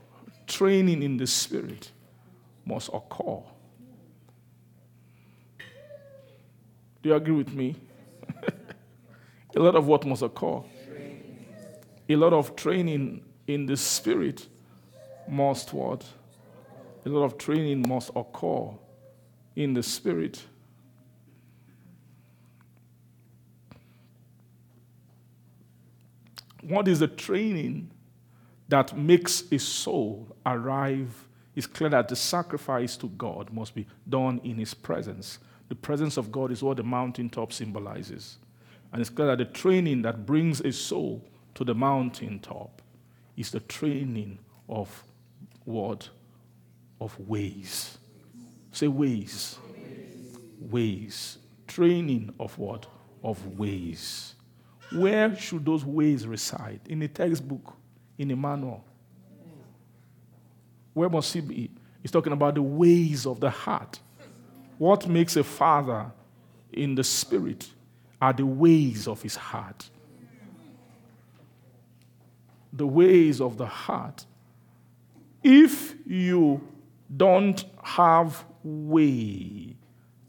training in the spirit must occur. Do you agree with me? a lot of what must occur. A lot of training in the spirit must what? A lot of training must occur in the spirit. What is the training that makes a soul arrive? It's clear that the sacrifice to God must be done in His presence. The presence of God is what the mountaintop symbolizes. And it's clear that the training that brings a soul to the mountaintop is the training of what? Of ways. Say ways. Ways. Training of what? of ways. Where should those ways reside? In a textbook, in a manual. Where must he be? He's talking about the ways of the heart. What makes a father in the spirit are the ways of his heart. The ways of the heart. If you don't have way,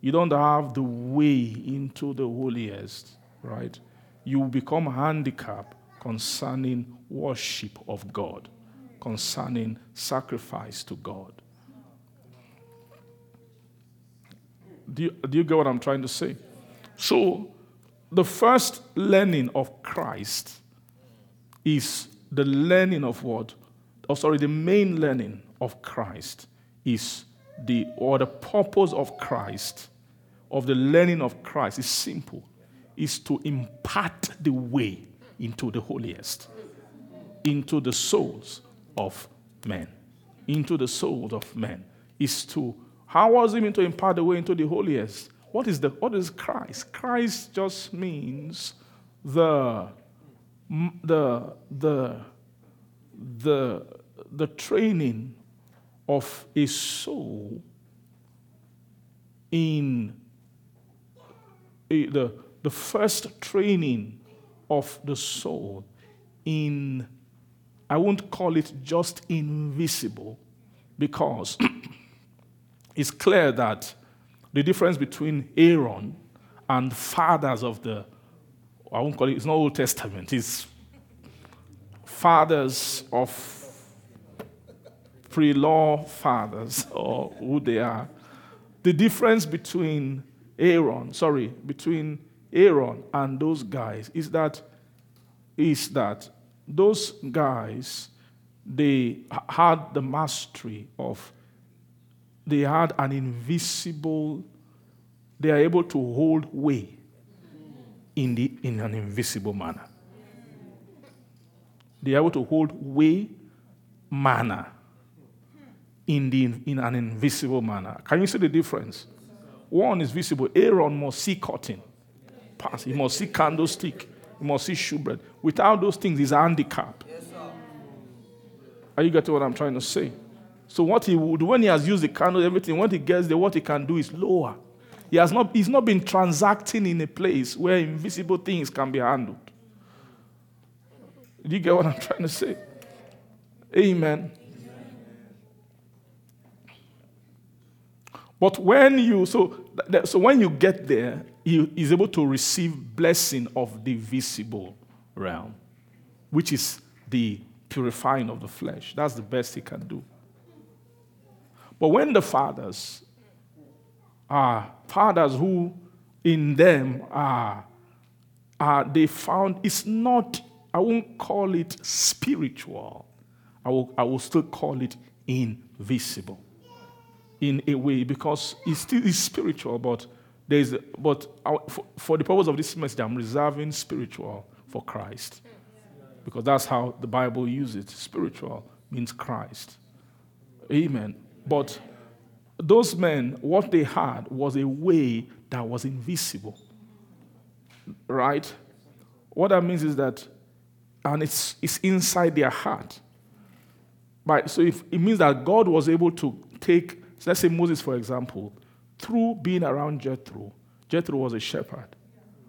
you don't have the way into the holiest, right? You become handicapped concerning worship of God, concerning sacrifice to God. Do you, do you get what I'm trying to say? So, the first learning of Christ is the learning of what? Oh, sorry, the main learning of Christ is the, or the purpose of Christ, of the learning of Christ is simple, is to impart the way into the holiest, into the souls of men, into the souls of men, is to how was he meant to impart the way into the holiest? What is the what is Christ? Christ just means the the the the the training of a soul in a, the the first training of the soul in I won't call it just invisible because it's clear that the difference between Aaron and fathers of the, I won't call it, it's not Old Testament, it's fathers of pre law fathers or who they are. The difference between Aaron, sorry, between Aaron and those guys is that is that those guys they had the mastery of they had an invisible, they are able to hold way in, the, in an invisible manner. They are able to hold way manner in, the, in an invisible manner. Can you see the difference? One is visible. Aaron must see cotton, pass. He must see candlestick. He must see shewbread. Without those things, he's a handicap. Are you getting what I'm trying to say? So what he would, when he has used the candle, everything, when he gets there, what he can do is lower. He has not, he's not been transacting in a place where invisible things can be handled. Do you get what I'm trying to say? Amen. But when you so so when you get there, he is able to receive blessing of the visible realm, which is the purifying of the flesh. That's the best he can do. But when the fathers are fathers who in them are, are they found it's not, I won't call it spiritual. I will, I will still call it invisible in a way because it still is spiritual, but there's but for, for the purpose of this message, I'm reserving spiritual for Christ. Because that's how the Bible uses it. Spiritual means Christ. Amen. But those men, what they had was a way that was invisible. Right? What that means is that, and it's, it's inside their heart. Right? So if, it means that God was able to take, let's say Moses, for example, through being around Jethro, Jethro was a shepherd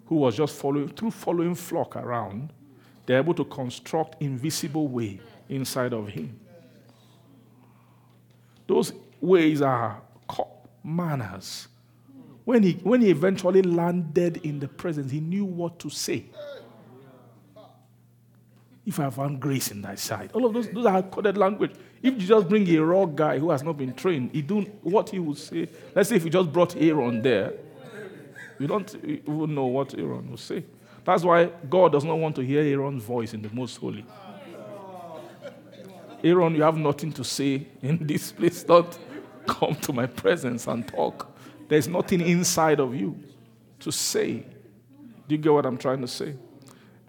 who was just following, through following flock around, they're able to construct invisible way inside of him. Those ways are manners. When he, when he eventually landed in the presence, he knew what to say. If I found grace in thy sight. All of those, those are coded language. If you just bring a raw guy who has not been trained, he do what he would say. Let's say if you just brought Aaron there, you don't even know what Aaron would say. That's why God does not want to hear Aaron's voice in the most holy. Aaron, you have nothing to say in this place. Don't come to my presence and talk. There's nothing inside of you to say. Do you get what I'm trying to say?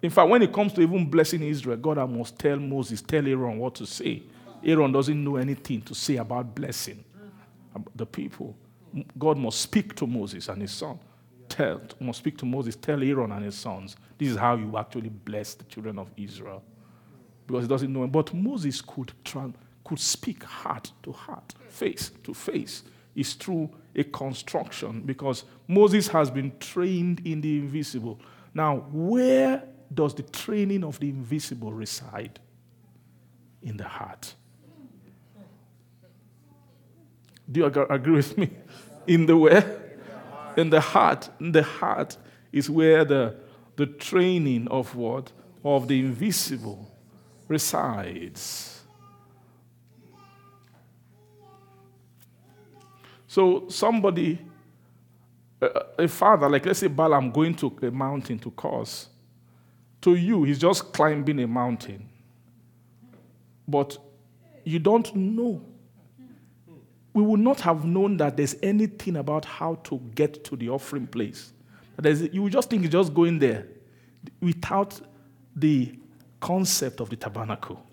In fact, when it comes to even blessing Israel, God I must tell Moses, tell Aaron what to say. Aaron doesn't know anything to say about blessing the people. God must speak to Moses and his son. tell, must speak to Moses, tell Aaron and his sons, this is how you actually bless the children of Israel. Because he doesn't know. But Moses could, could speak heart to heart, face to face. It's through a construction because Moses has been trained in the invisible. Now, where does the training of the invisible reside? In the heart. Do you agree with me? In the where? In the heart. In the heart is where the, the training of what? Of the invisible resides. So somebody, a, father, like let's say Balaam going to a mountain to cause, to you, he's just climbing a mountain. But you don't know. We would not have known that there's anything about how to get to the offering place. There's, you would just think he's just going there without the concept of the tabernacle.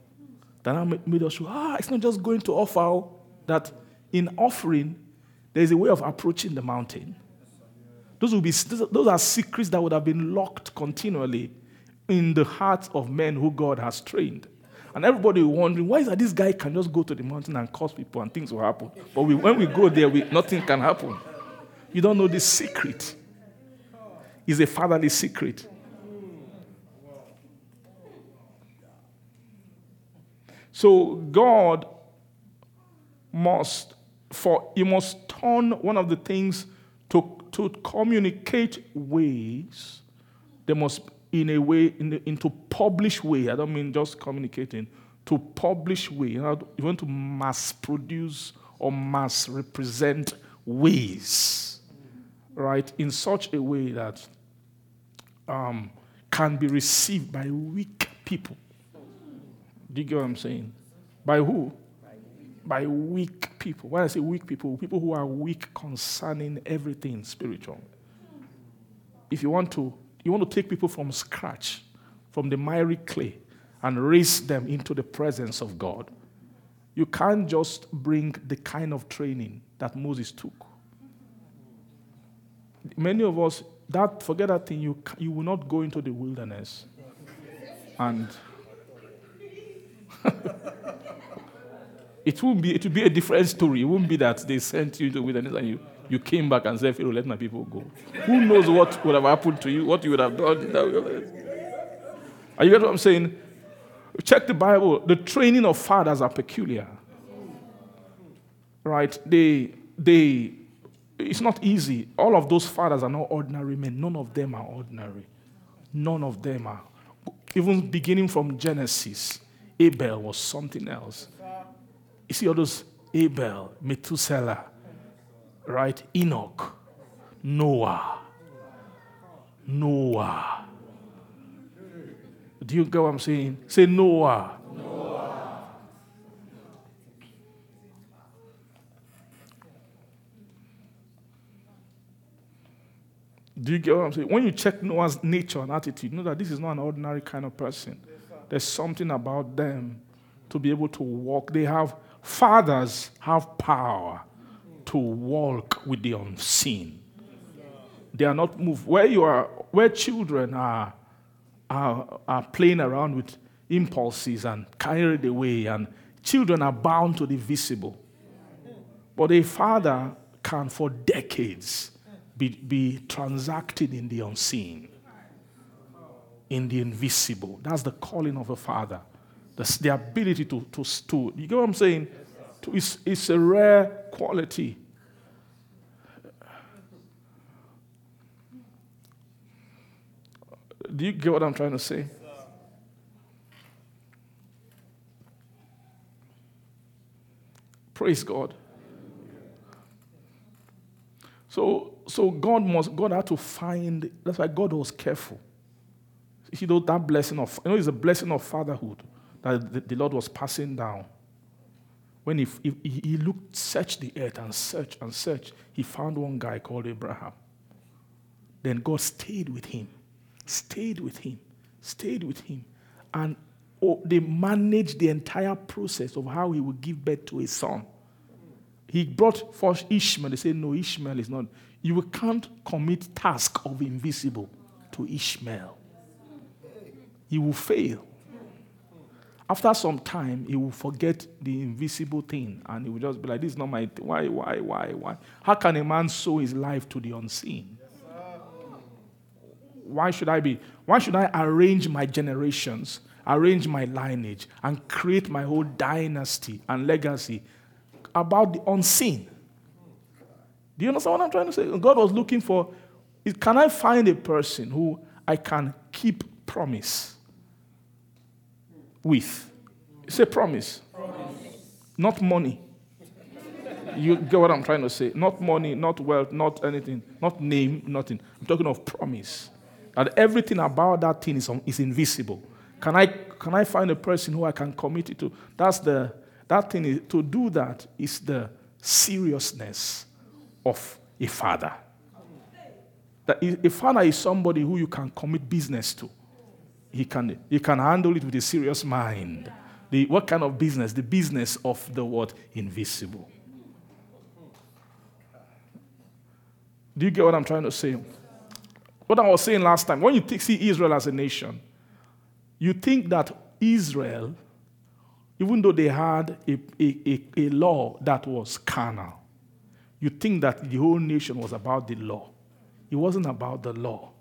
That made us ah, it's not just going to offer, that in offering, there's a way of approaching the mountain. Those, will be, those are secrets that would have been locked continually in the hearts of men who God has trained. And everybody wondering, why is that this guy can just go to the mountain and curse people and things will happen? But we, when we go there, we, nothing can happen. You don't know the secret. It's a fatherly secret. So God must, for he must turn one of the things to, to communicate ways. They must, in a way, in the, into publish way. I don't mean just communicating. To publish way. You, know, you want to mass produce or mass represent ways, right? In such a way that um, can be received by weak people. Do you get what I'm saying? By who? By weak people. When I say weak people, people who are weak concerning everything spiritual. If you want to, you want to take people from scratch, from the miry clay, and raise them into the presence of God. You can't just bring the kind of training that Moses took. Many of us, that forget that thing, you, you will not go into the wilderness and it won't be it will be a different story. It won't be that they sent you to wilderness and you, you came back and said, Pharaoh, let my people go. Who knows what would have happened to you, what you would have done? Are you get what I'm saying? Check the Bible. The training of fathers are peculiar. Right? They they it's not easy. All of those fathers are not ordinary men. None of them are ordinary. None of them are. Even beginning from Genesis, Abel was something else. You see all those Abel, Methuselah, right? Enoch, Noah, Noah. Do you get what I'm saying? Say Noah. Noah. Do you get what I'm saying? When you check Noah's nature and attitude, you know that this is not an ordinary kind of person. There's something about them to be able to walk. They have fathers have power to walk with the unseen. They are not moved. Where you are, where children are, are, are playing around with impulses and carried away, and children are bound to the visible. But a father can, for decades, be, be transacting in the unseen, in the invisible. That's the calling of a father. The, the ability to, to, to, you get what I'm saying? To, it's, it's a rare quality. Do you get what I'm trying to say? Praise God. So, so God must, God had to find, that's why God was careful. You know, that blessing of, you know, it's a blessing of fatherhood that the, the Lord was passing down. When he, he, he looked, searched the earth and searched and searched, he found one guy called Abraham. Then God stayed with him, stayed with him, stayed with him. And oh, they managed the entire process of how he would give birth to a son. he brought forth Ishmael. They say, No, Ishmael is not. You can't commit task of invisible to Ishmael. He will fail. After some time, he will forget the invisible thing and he will just be like, This is not my. Why, why, why, why? How can a man sow his life to the unseen? Why should I be? Why should I arrange my generations, arrange my lineage, and create my whole dynasty and legacy about the unseen? Do you understand what I'm trying to say? God was looking for, can I find a person who I can keep promise? With. Say promise. promise. Not money. You get what I'm trying to say? Not money, not wealth, not anything, not name, nothing. I'm talking of promise. That everything about that thing is, is invisible. Can I, can I find a person who I can commit it to? That's the, that thing is, to do that is the seriousness of a father. That a father is somebody who you can commit business to he can, he can handle it with a serious mind. The, what kind of business? The business of the word invisible. Do you get what I'm trying to say? What I was saying last time, when you see Israel as a nation, you think that Israel, even though they had a, a, a, a law that was carnal, you think that the whole nation was about the law. It wasn't about the law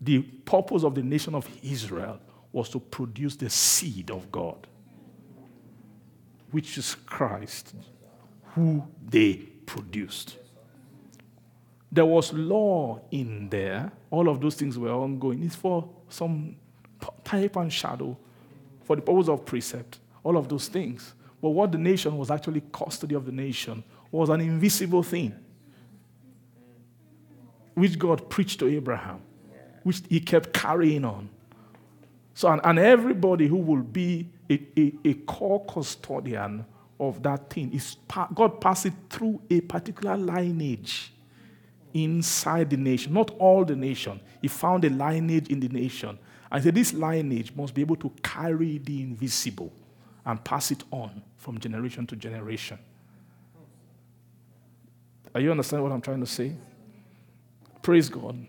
the purpose of the nation of Israel was to produce the seed of God, which is Christ, who they produced. There was law in there. All of those things were ongoing. It's for some type and shadow, for the purpose of precept, all of those things. But what the nation was actually custody of the nation was an invisible thing, which God preached to Abraham which he kept carrying on. So, and, and everybody who will be a, a, a core custodian of that thing is God passed it through a particular lineage inside the nation, not all the nation. He found a lineage in the nation. And said this lineage must be able to carry the invisible and pass it on from generation to generation. Are you understand what I'm trying to say? Praise God.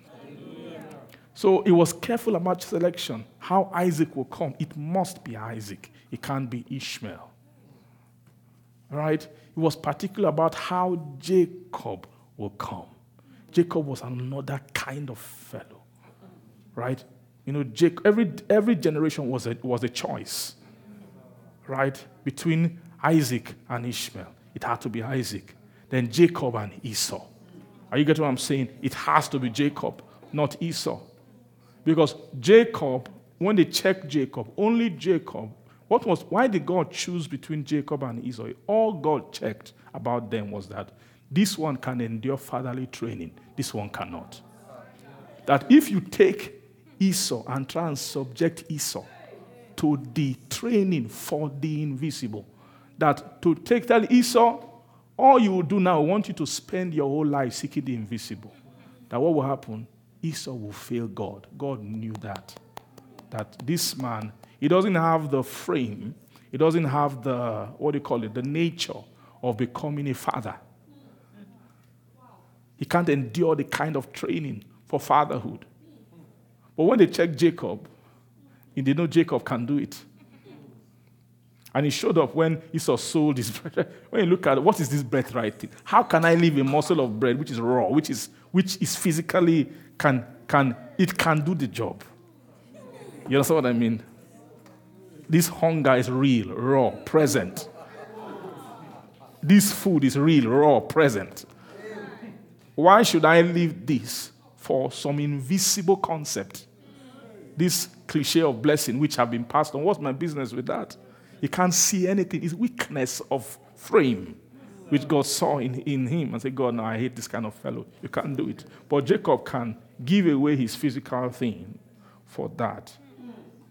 So he was careful about selection. How Isaac will come, it must be Isaac. It can't be Ishmael. Right? He was particular about how Jacob will come. Jacob was another kind of fellow. Right? You know, Jacob, every, every generation was a, was a choice. Right? Between Isaac and Ishmael. It had to be Isaac. Then Jacob and Esau. Are you getting what I'm saying? It has to be Jacob, not Esau. Because Jacob, when they checked Jacob, only Jacob, what was why did God choose between Jacob and Esau? All God checked about them was that this one can endure fatherly training, this one cannot. That if you take Esau and try and subject Esau to the training for the invisible, that to take that Esau, all you will do now, I want you to spend your whole life seeking the invisible. That what will happen? Esau will fail God. God knew that. That this man, he doesn't have the frame, he doesn't have the, what do you call it, the nature of becoming a father. He can't endure the kind of training for fatherhood. But when they checked Jacob, they know Jacob can do it. And he showed up when Esau sold his bread. When you look at what is this birthright thing? How can I leave a morsel of bread which is raw, which is, which is physically can, can, it can do the job. You understand what I mean? This hunger is real, raw, present. This food is real, raw, present. Why should I leave this for some invisible concept? This cliche of blessing which have been passed on. What's my business with that? You can't see anything. It's weakness of frame which God saw in, in him and said, God, no, I hate this kind of fellow. You can't do it. But Jacob can give away his physical thing for that.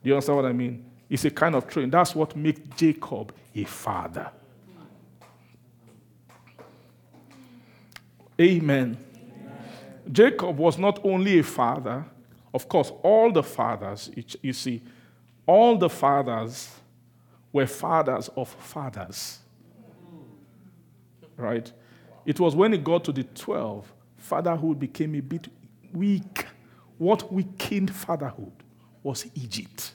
Do you understand what I mean? It's a kind of training. That's what makes Jacob a father. Amen. Amen. Jacob was not only a father, of course, all the fathers, you see, all the fathers were fathers of fathers. Right? It was when it got to the 12, fatherhood became a bit weak. What weakened fatherhood was Egypt.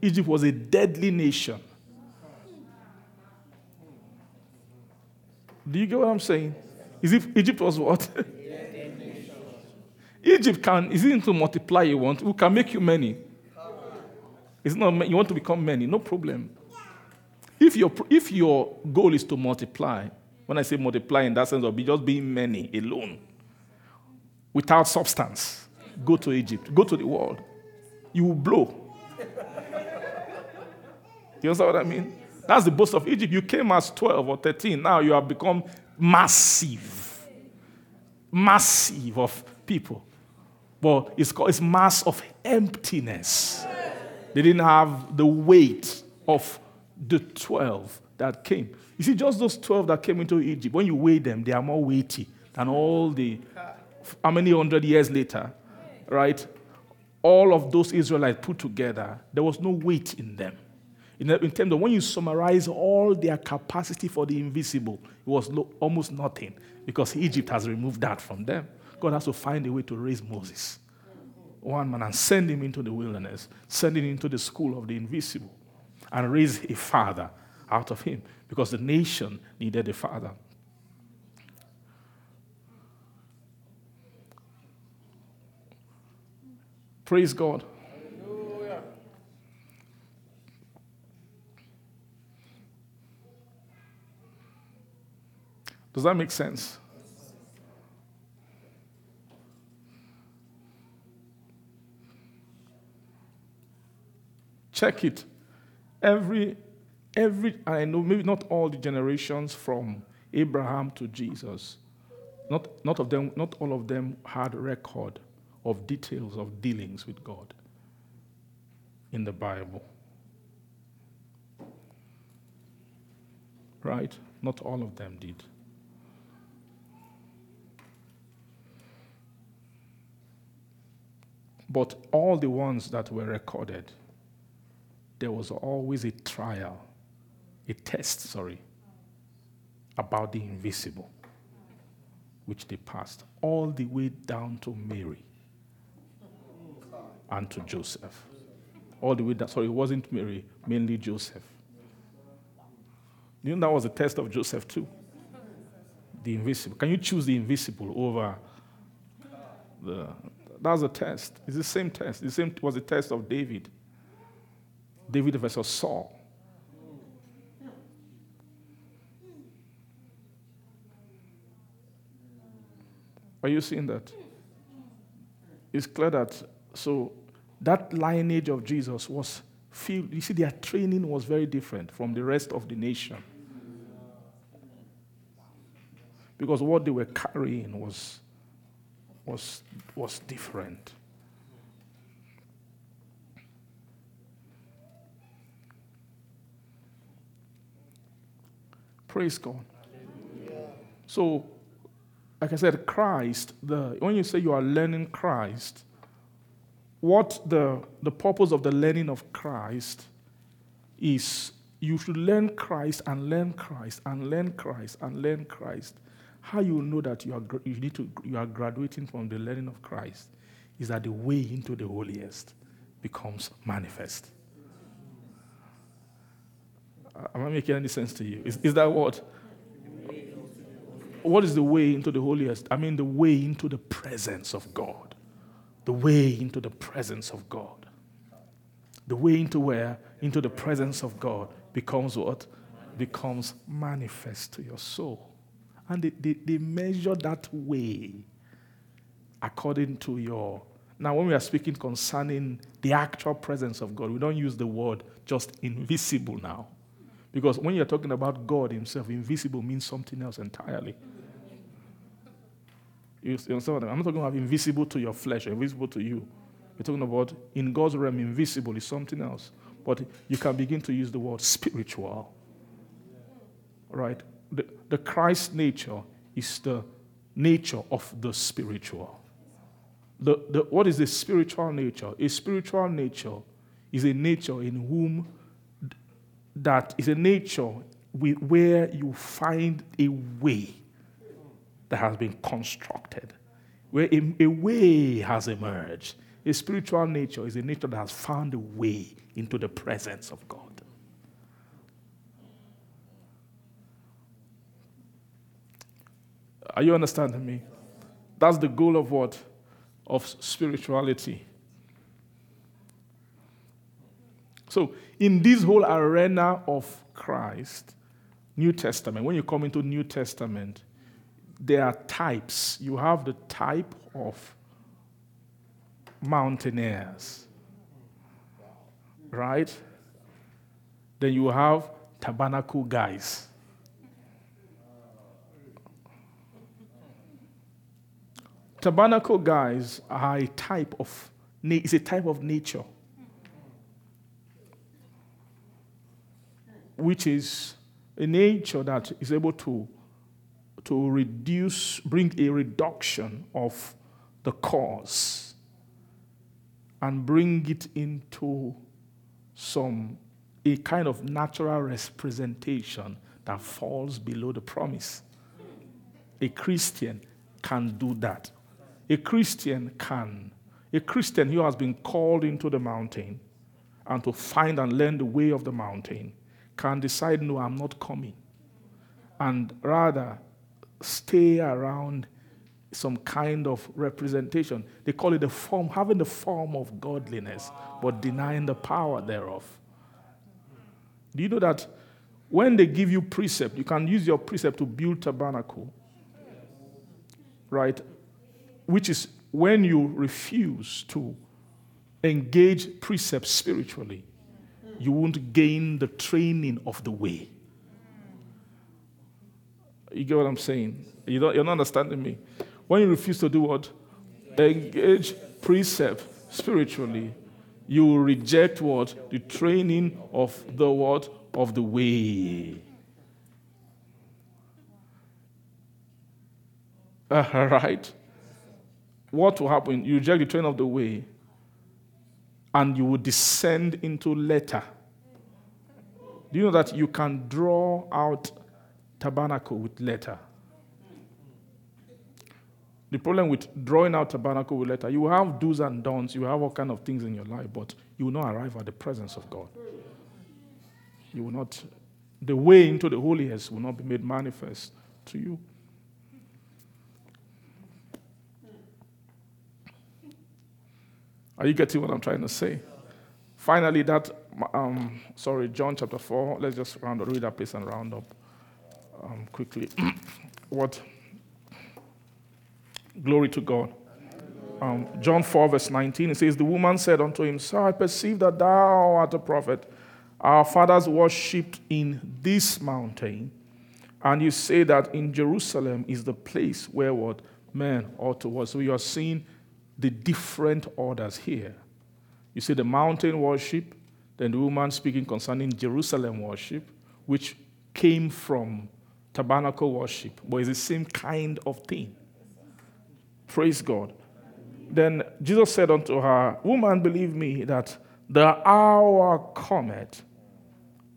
Egypt was a deadly nation. Do you get what I'm saying? Is if Egypt was what? Egypt can, is it to multiply you want? Who can make you many? It's not, you want to become many, no problem. If your, if your goal is to multiply, when I say multiply in that sense of be just being many alone, without substance, go to Egypt, go to the world. You will blow. You understand what I mean? That's the boast of Egypt. You came as 12 or 13. Now you have become massive. Massive of people. But it's called it's mass of emptiness. They didn't have the weight of the 12 that came. You see, just those 12 that came into Egypt, when you weigh them, they are more weighty than all the, how many hundred years later, right? All of those Israelites put together, there was no weight in them. In, in terms of when you summarize all their capacity for the invisible, it was lo- almost nothing because Egypt has removed that from them. God has to find a way to raise Moses, one man, and send him into the wilderness, send him into the school of the invisible, and raise a father out of him because the nation needed a father. Praise God. Does that make sense? Check it. Every, every, I know maybe not all the generations from Abraham to Jesus, not, not, of them, not all of them had record of details of dealings with God in the Bible. Right? Not all of them did. But all the ones that were recorded, there was always a trial, a test, sorry, about the invisible, which they passed all the way down to Mary and to Joseph. All the way down, sorry, it wasn't Mary, mainly Joseph. You know that was a test of Joseph too. The invisible. Can you choose the invisible over the that's a test. It's the same test. The same was the test of David. David versus Saul. Are you seeing that? It's clear that so that lineage of Jesus was filled. You see, their training was very different from the rest of the nation. Because what they were carrying was was, was different. Praise God. So, like I said, Christ, the, when you say you are learning Christ, what the, the purpose of the learning of Christ is you should learn Christ and learn Christ and learn Christ and learn Christ how you know that you are, you, need to, you are graduating from the learning of Christ is that the way into the holiest becomes manifest. Am I making any sense to you? Is, is that what? What is the way into the holiest? I mean, the way into the presence of God. The way into the presence of God. The way into where? Into the presence of God becomes what? Becomes manifest to your soul. And they, they, they measure that way according to your. Now, when we are speaking concerning the actual presence of God, we don't use the word just invisible now. Because when you're talking about God Himself, invisible means something else entirely. You understand I'm not talking about invisible to your flesh invisible to you. We're talking about in God's realm, invisible is something else. But you can begin to use the word spiritual. Right? the, the Christ nature is the nature of the spiritual. The, the, what is the spiritual nature? A spiritual nature is a nature in whom that is a nature where you find a way that has been constructed, where a, a way has emerged. A spiritual nature is a nature that has found a way into the presence of God. Are you understanding me? That's the goal of what? Of spirituality. So, in this whole arena of Christ, New Testament, when you come into New Testament, there are types. You have the type of mountaineers, right? Then you have tabernacle guys. Tabernacle guys are a type of is a type of nature, which is a nature that is able to to reduce, bring a reduction of the cause and bring it into some a kind of natural representation that falls below the promise. A Christian can do that. A Christian can. A Christian who has been called into the mountain and to find and learn the way of the mountain can decide, no, I'm not coming. And rather stay around some kind of representation. They call it the form, having the form of godliness, but denying the power thereof. Do you know that when they give you precept, you can use your precept to build tabernacle? Right? which is when you refuse to engage precepts spiritually, you won't gain the training of the way. You get what I'm saying? You don't, you're not understanding me. When you refuse to do what? Engage precept spiritually, you will reject what? The training of the what? Of the way. Uh, right? what will happen? You reject the training of the way, and you will descend into letter. Do you know that you can draw out tabernacle with letter? The problem with drawing out tabernacle with letter, you will have do's and don'ts, you have all kind of things in your life, but you will not arrive at the presence of God. You will not, the way into the holiest will not be made manifest to you. Are you getting what I'm trying to say? Finally, that, um, sorry, John chapter 4, let's just round up, read that place and round up um, quickly. what? Glory to God. Um, John 4, verse 19, it says, The woman said unto him, Sir, I perceive that thou art a prophet. Our fathers worshipped in this mountain, and you say that in Jerusalem is the place where what men ought to worship. So you are seeing the different orders here. You see the mountain worship, then the woman speaking concerning Jerusalem worship, which came from tabernacle worship, but it's the same kind of thing. Praise God. Then Jesus said unto her, Woman, believe me that the hour cometh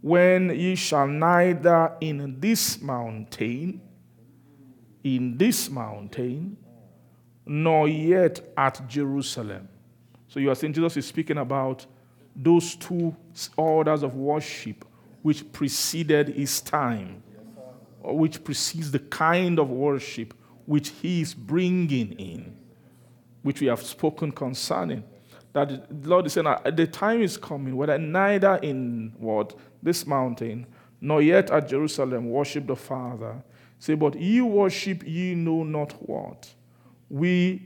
when ye shall neither in this mountain, in this mountain, nor yet at Jerusalem. So you are saying Jesus is speaking about those two orders of worship which preceded his time, or which precedes the kind of worship which he is bringing in, which we have spoken concerning. That the Lord is saying, ah, the time is coming whether neither in what this mountain nor yet at Jerusalem worship the Father. Say, but ye worship ye know not what we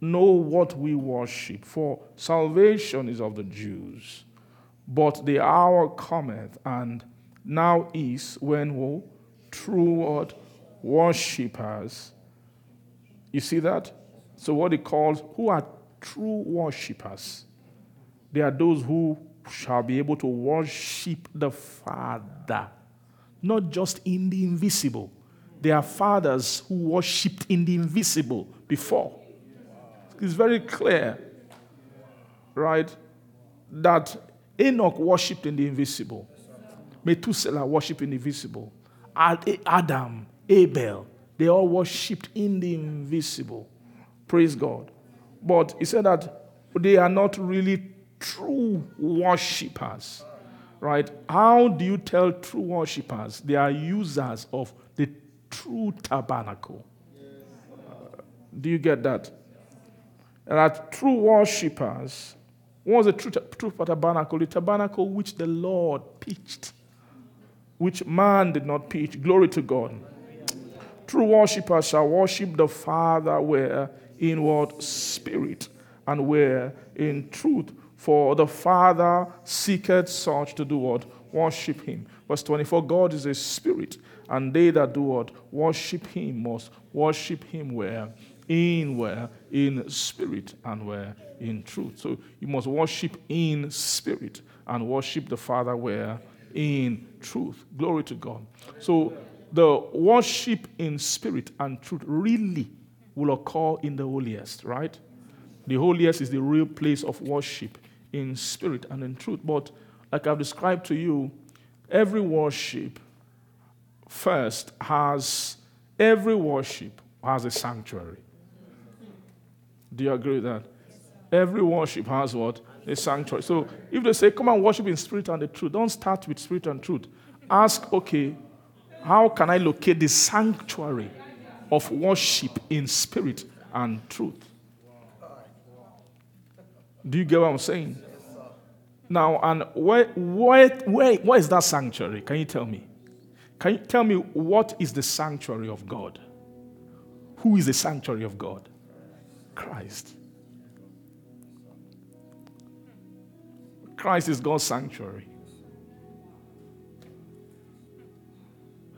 know what we worship, for salvation is of the Jews. But the hour cometh, and now is when who? True what? Worshippers. You see that? So, what he calls, who are true worshippers? They are those who shall be able to worship the Father, not just in the invisible. They are fathers who worshipped in the invisible before. It's very clear, right, that Enoch worshipped in the invisible. Methuselah worshiped in the visible. Adam, Abel, they all worshipped in the invisible. Praise God. But he said that they are not really true worshippers. Right? How do you tell true worshippers? They are users of true tabernacle. Uh, do you get that? There are true worshippers. What was the true, true tabernacle? The tabernacle which the Lord pitched, which man did not pitch. Glory to God. True worshippers shall worship the Father where in what spirit and where in truth. For the Father seeketh such to do what? Worship him. Verse 24 God is a spirit, and they that do what? Worship him must worship him where? In where? In spirit and where? In truth. So you must worship in spirit and worship the Father where? In truth. Glory to God. So the worship in spirit and truth really will occur in the holiest, right? The holiest is the real place of worship in spirit and in truth. But like I've described to you, every worship first has, every worship has a sanctuary. Do you agree with that? Every worship has what? A sanctuary. So if they say, come and worship in spirit and the truth, don't start with spirit and truth. Ask, okay, how can I locate the sanctuary of worship in spirit and truth? Do you get what I'm saying? Now, and where, where, where, where is that sanctuary? Can you tell me? Can you tell me what is the sanctuary of God? Who is the sanctuary of God? Christ. Christ is God's sanctuary.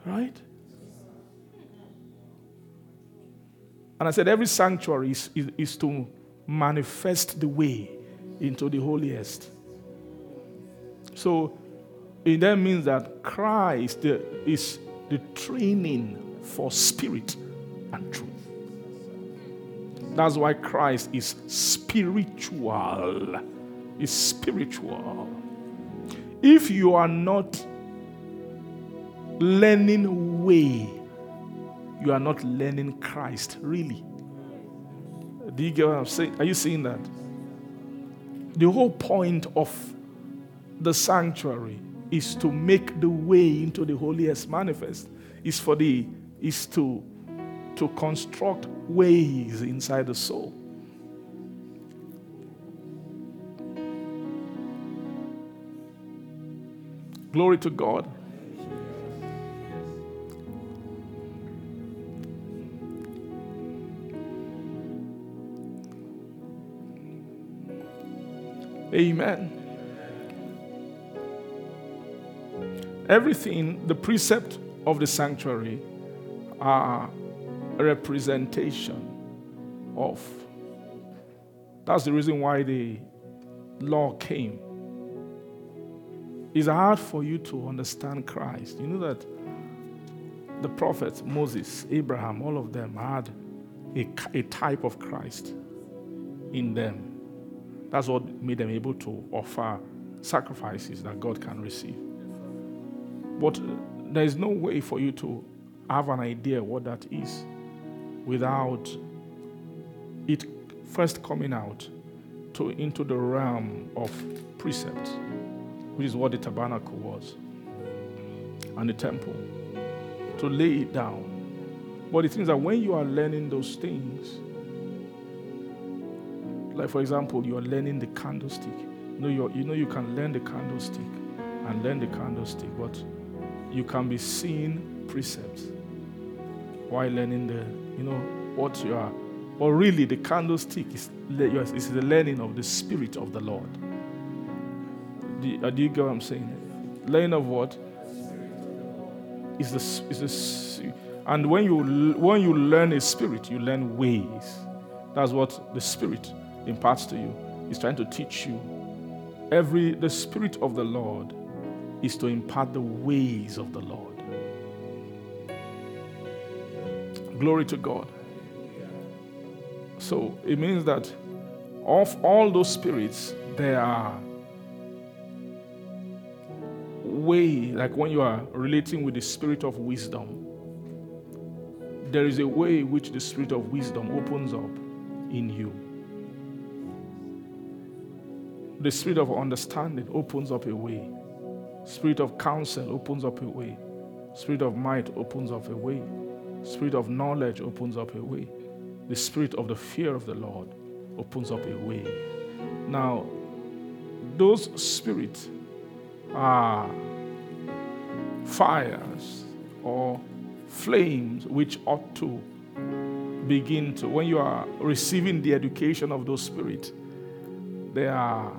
Right? And I said every sanctuary is, is, is to manifest the way into the holiest. So it then means that Christ is the training for spirit and truth. That's why Christ is spiritual. Is spiritual. If you are not learning way, you are not learning Christ, really. Do you get what I'm saying? Are you seeing that? The whole point of the sanctuary is to make the way into the holiest manifest. Is for the is to to construct ways inside the soul. Glory to God. Amen. Everything, the precept of the sanctuary are a representation of. That's the reason why the law came. It's hard for you to understand Christ. You know that the prophets, Moses, Abraham, all of them had a, a type of Christ in them. That's what made them able to offer sacrifices that God can receive. But there is no way for you to have an idea what that is without it first coming out to into the realm of precept, which is what the tabernacle was, and the temple, to lay it down. But the things that when you are learning those things, like for example, you are learning the candlestick. You know, you know you can learn the candlestick and learn the candlestick, but you can be seeing precepts while learning the, you know, what you are. But really, the candlestick is, is the learning of the Spirit of the Lord. Do you, uh, do you get what I'm saying? Learning of what? Is the, is the, and when you, when you learn a spirit, you learn ways. That's what the Spirit imparts to you. He's trying to teach you. Every the Spirit of the Lord is to impart the ways of the Lord. Glory to God. So it means that of all those spirits, there are way, like when you are relating with the spirit of wisdom, there is a way which the spirit of wisdom opens up in you. The spirit of understanding opens up a way. Spirit of counsel opens up a way. Spirit of might opens up a way. Spirit of knowledge opens up a way. The spirit of the fear of the Lord opens up a way. Now, those spirits are fires or flames which ought to begin to, when you are receiving the education of those spirits, they are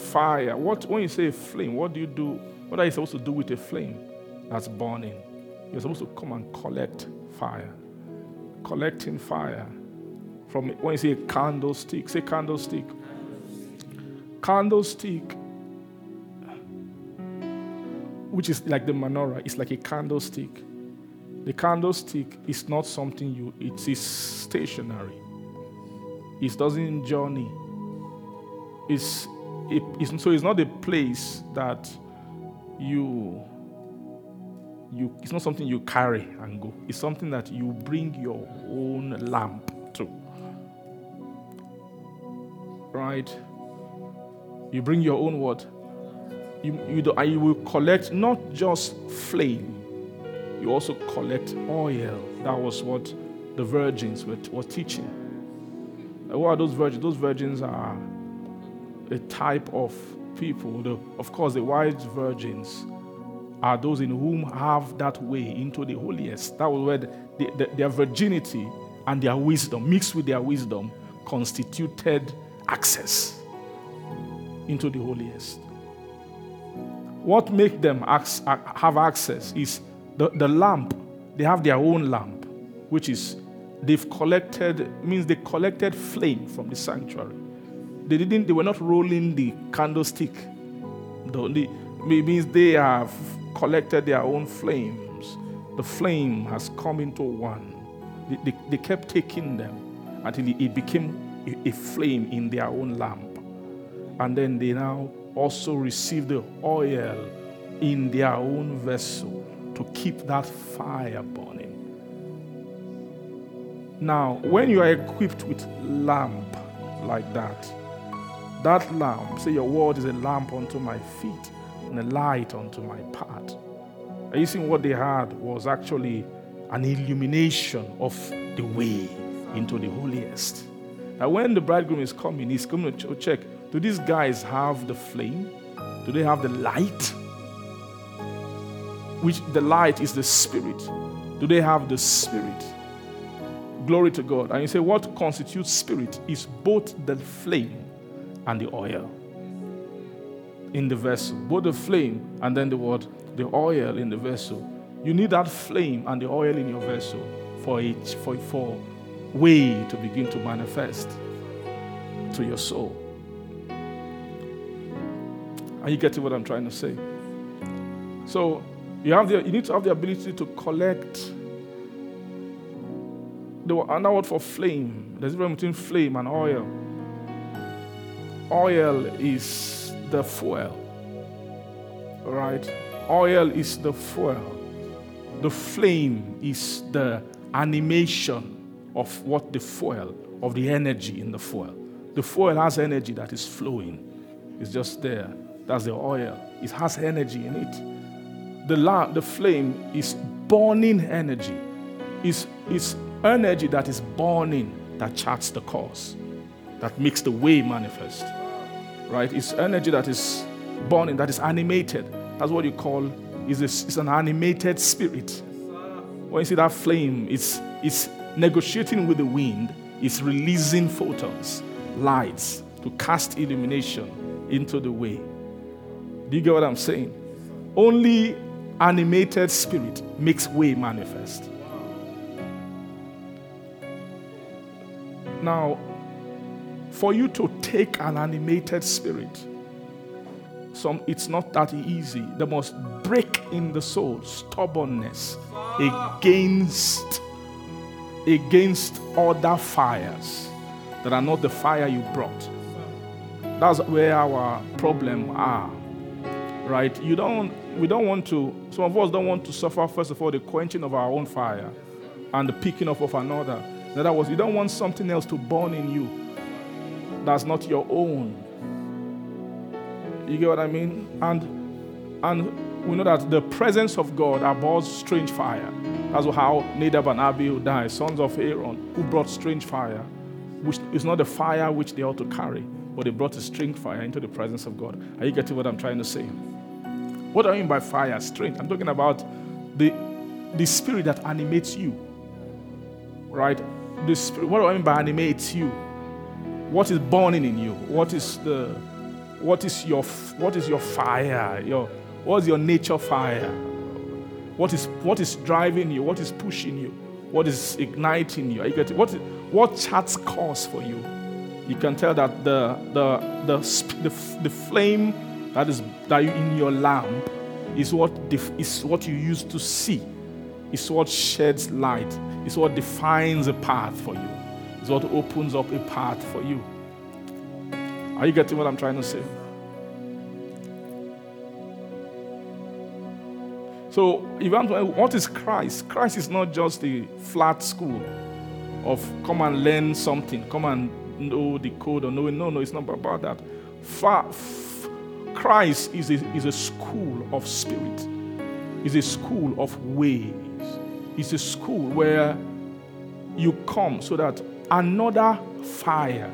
fire. What when you say flame, what do you do? What are you supposed to do with a flame that's burning? You're supposed to come and collect fire. Collecting fire from when you say candlestick, say candlestick. Candlestick, which is like the menorah, it's like a candlestick. The candlestick is not something you, it is stationary. It doesn't journey. It's, it, it's, so it's not a place that you you it's not something you carry and go. It's something that you bring your own lamp to. Right? You bring your own what? You, you, do, you will collect not just flame you also collect oil. That was what the virgins were, were teaching. What are those virgins? Those virgins are a type of people the, of course the wise virgins are those in whom have that way into the holiest. That was where the, the, their virginity and their wisdom, mixed with their wisdom, constituted access into the holiest. What makes them have access is the, the lamp. They have their own lamp, which is they've collected means they collected flame from the sanctuary. They didn't. They were not rolling the candlestick. The, it means they have collected their own flames. The flame has come into one. They, they, they kept taking them until it became a, a flame in their own lamp. And then they now also received the oil in their own vessel to keep that fire burning. Now, when you are equipped with lamp like that, that lamp, say your word is a lamp unto my feet and a light unto my path. Are you seeing what they had was actually an illumination of the way into the holiest? Now, when the bridegroom is coming, he's coming to check do these guys have the flame? Do they have the light? Which the light is the spirit. Do they have the spirit? Glory to God. And you say, what constitutes spirit is both the flame and the oil in the vessel, both the flame and then the word, the oil in the vessel. You need that flame and the oil in your vessel for it, for, for way to begin to manifest to your soul. Are you getting what I'm trying to say? So you have the, you need to have the ability to collect the another word for flame. There's a difference between flame and oil. Oil is the fuel. Right? Oil is the fuel. The flame is the animation of what the fuel, of the energy in the fuel. The fuel has energy that is flowing. It's just there. That's the oil. It has energy in it. The, lamp, the flame is burning energy. It's, it's energy that is burning that charts the course, that makes the way manifest. Right? It's energy that is burning, that is animated. That's what you call is it's an animated spirit. When you see that flame, it's it's negotiating with the wind, it's releasing photons, lights to cast illumination into the way. Do you get what I'm saying? Only animated spirit makes way manifest. Now, for you to take an animated spirit, some it's not that easy. There must break in the soul stubbornness against against other fires that are not the fire you brought. That's where our problem are. right? You don't, we don't want to, some of us don't want to suffer, first of all, the quenching of our own fire and the picking up of another. In other words, you don't want something else to burn in you that's not your own. You get what I mean? And and we know that the presence of God abhors strange fire. That's how Nadab and Abihu died, sons of Aaron, who brought strange fire, which is not the fire which they ought to carry, but they brought a strange fire into the presence of God. Are you getting what I'm trying to say? What do I mean by fire? Strange. I'm talking about the, the spirit that animates you. Right? The spirit, what do I mean by animates you? What is burning in you? What is the what is your what is your fire? Your what's your nature fire? What is what is driving you? What is pushing you? What is igniting you? You getting what what charts course for you? You can tell that the the the the, the flame that is that in your lamp is what is what you use to see. It's what sheds light. It's what defines a path for you. It's what opens up a path for you. Are you getting what I'm trying to say? So, if I'm what is Christ? Christ is not just a flat school of come and learn something, come and know the code or know. No, no, it's not about that. F- Christ is a, is a school of spirit, is a school of ways. It's a school where you come so that another fire,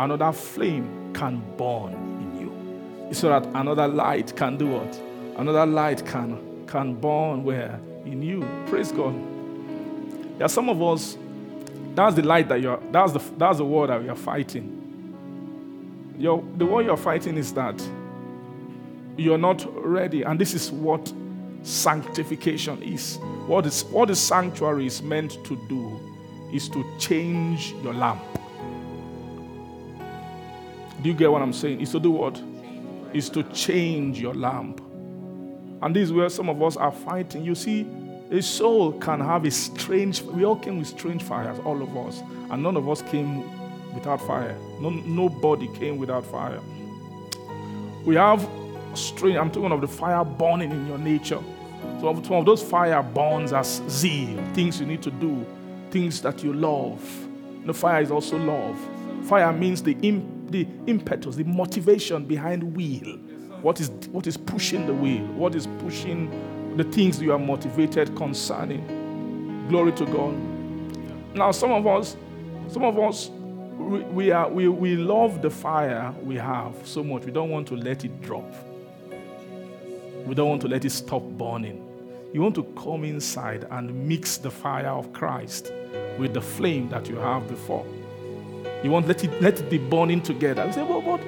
another flame can burn in you. So that another light can do what? Another light can can burn where? In you. Praise God. There are some of us, that's the light that you're, that's the, that's the war that you're fighting. Your, the war you're fighting is that you're not ready. And this is what sanctification is. What, is. what the sanctuary is meant to do is to change your lamp. Do you get what I'm saying? Is to do what? Is to change your lamp. And this is where some of us are fighting. You see, a soul can have a strange, we all came with strange fires, all of us. And none of us came without fire. No, nobody came without fire. We have strange, I'm talking of the fire burning in your nature. So some of those fire burns as zeal, things you need to do, things that you love. The fire is also love. Fire means the, imp, the impetus, the motivation behind will what is, what is pushing the wheel? What is pushing the things you are motivated concerning? Glory to God. Now, some of us, some of us, we, we, are, we, we love the fire we have so much. We don't want to let it drop. We don't want to let it stop burning. You want to come inside and mix the fire of Christ with the flame that you have before. You want let it let it be burning together. You say, well, what?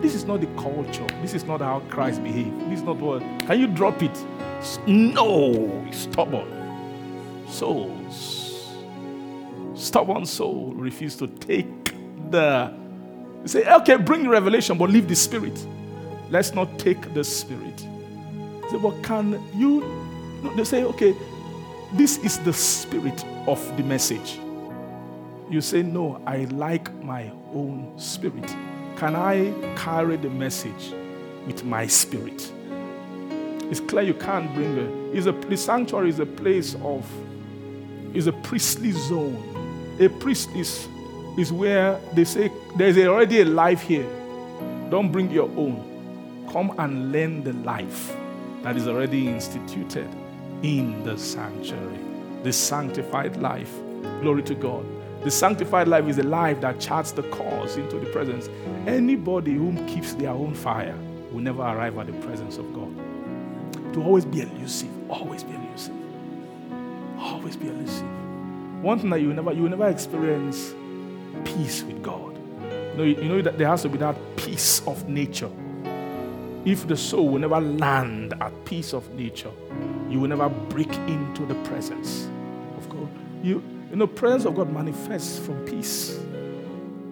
This is not the culture. This is not how Christ behaved. This is not what. Can you drop it? No, stubborn souls. Stubborn soul refuse to take the. You Say, okay, bring revelation, but leave the spirit. Let's not take the spirit. Say, but can you? They say, okay, this is the spirit of the message. You say, no, I like my own spirit. Can I carry the message with my spirit? It's clear you can't bring it. It's a, the sanctuary is a place of, is a priestly zone. A priest is, is where they say there's already a life here. Don't bring your own. Come and learn the life that is already instituted in the sanctuary. The sanctified life. Glory to God. The sanctified life is a life that charts the course into the presence. Anybody who keeps their own fire will never arrive at the presence of God. To always be elusive, always be elusive, always be elusive. One thing that you never you will never experience peace with God. You know, you know that there has to be that peace of nature. If the soul will never land at peace of nature, you will never break into the presence of God. You you know, presence of God manifests from peace,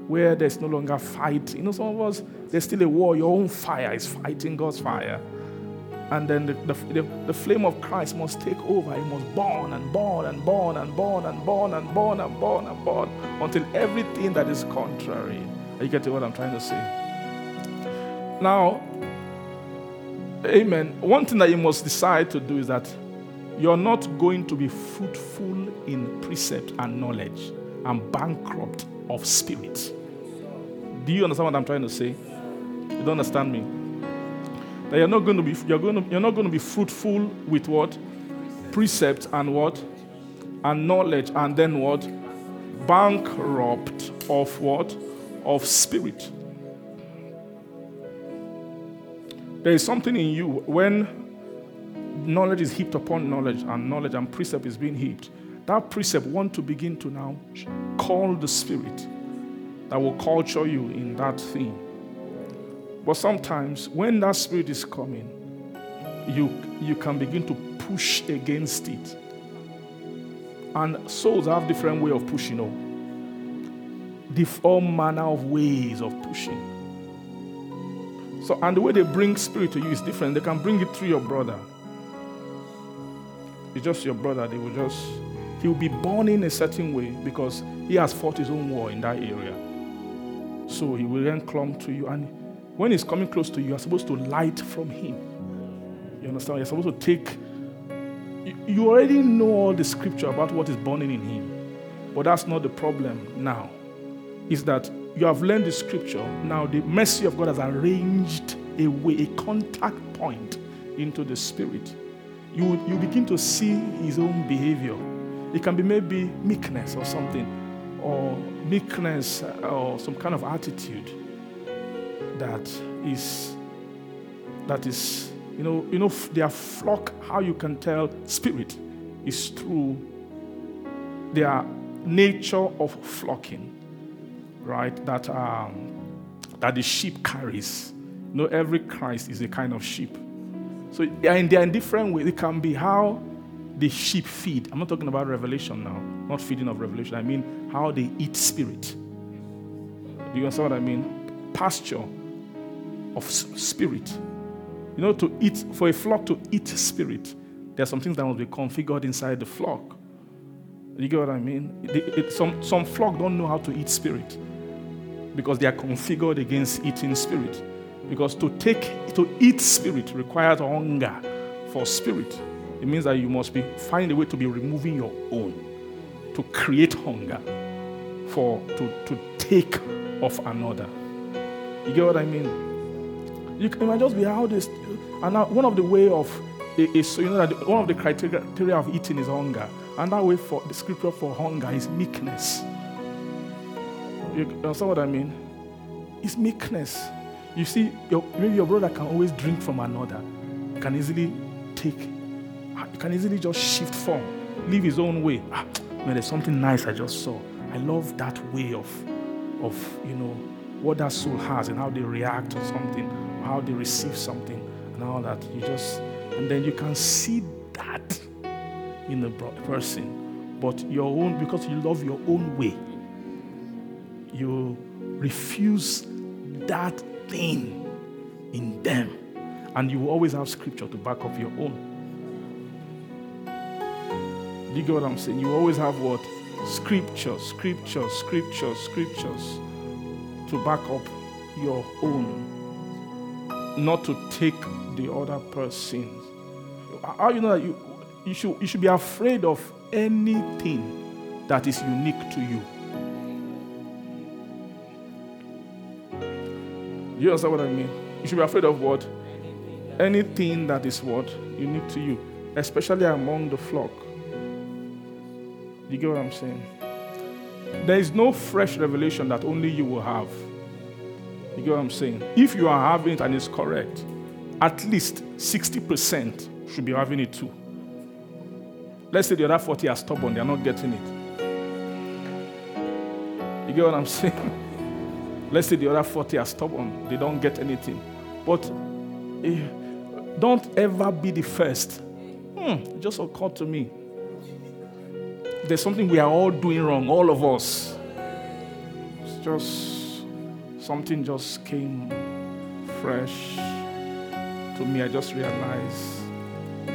where there's no longer fight. You know, some of us, there's still a war. Your own fire is fighting God's fire. And then the, the, the, the flame of Christ must take over. It must burn and burn and burn and burn and burn and burn and burn and burn until everything that is contrary. Are you getting what I'm trying to say? Now, Amen. One thing that you must decide to do is that you're not going to be fruitful in precept and knowledge and bankrupt of spirit. Do you understand what I'm trying to say? You don't understand me? That you're not going to be you're going to, you're not going to be fruitful with what? Precept and what? And knowledge and then what? Bankrupt of what? Of spirit. There is something in you when knowledge is heaped upon knowledge and knowledge and precept is being heaped. That precept want to begin to now call the spirit that will culture you in that thing. But sometimes when that spirit is coming, you, you can begin to push against it. And souls have different way of pushing. You know, all manner of ways of pushing. So, and the way they bring spirit to you is different. They can bring it through your brother. It's just your brother. They will just, he will be born in a certain way because he has fought his own war in that area. So he will then come to you. And when he's coming close to you, you're supposed to light from him. You understand? You're supposed to take, you already know all the scripture about what is burning in him. But that's not the problem now. Is that you have learned the scripture. Now the mercy of God has arranged a way, a contact point into the spirit. You, you begin to see his own behavior. It can be maybe meekness or something, or meekness uh, or some kind of attitude that is that is you know you know their flock how you can tell spirit is through their nature of flocking right, that, um, that the sheep carries. You know, every Christ is a kind of sheep. So they are in, they are in different ways. It can be how the sheep feed. I'm not talking about revelation now, not feeding of revelation. I mean how they eat spirit. Do you understand what I mean? Pasture of spirit. You know, to eat, for a flock to eat spirit, there are some things that must be configured inside the flock. You get what I mean? It, some, some flock don't know how to eat spirit because they are configured against eating spirit. Because to take to eat spirit requires hunger for spirit. It means that you must be find a way to be removing your own, to create hunger for to, to take of another. You get what I mean? You can, it might just be how this and now one of the way of is you know that one of the criteria of eating is hunger. And that way for the scripture for hunger is meekness. You understand what I mean? It's meekness. You see, your, maybe your brother can always drink from another, can easily take, can easily just shift form, live his own way. Ah, man, there's something nice I just saw. I love that way of, of you know, what that soul has and how they react to something, how they receive something, and all that. You just, and then you can see that in a person, but your own because you love your own way you refuse that thing in them, and you always have scripture to back up your own. Do you get what I'm saying? You always have what? Scripture, scripture, scripture, scriptures to back up your own. Not to take the other person's. How you know that you, you, should, you should be afraid of anything that is unique to you. You understand what I mean? You should be afraid of what? Anything that is what? Unique to you, especially among the flock. You get what I'm saying? There is no fresh revelation that only you will have. You get what I'm saying? If you are having it and it's correct, at least 60% should be having it too. Let's say the other 40 are stubborn, they're not getting it. You get what I'm saying? Let's say the other 40 are stubborn, they don't get anything. But eh, don't ever be the first. Hmm, just occurred to me. There's something we are all doing wrong, all of us. It's just something just came fresh to me. I just realized.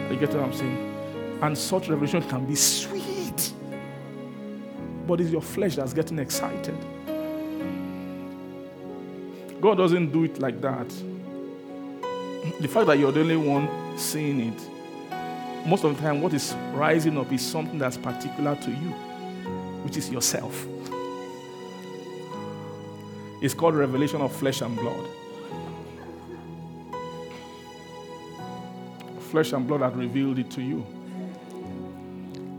You get what I'm saying? And such revelation can be sweet. But it's your flesh that's getting excited. God doesn't do it like that. the fact that you're the only one seeing it, most of the time, what is rising up is something that's particular to you, which is yourself. It's called revelation of flesh and blood. Flesh and blood had revealed it to you.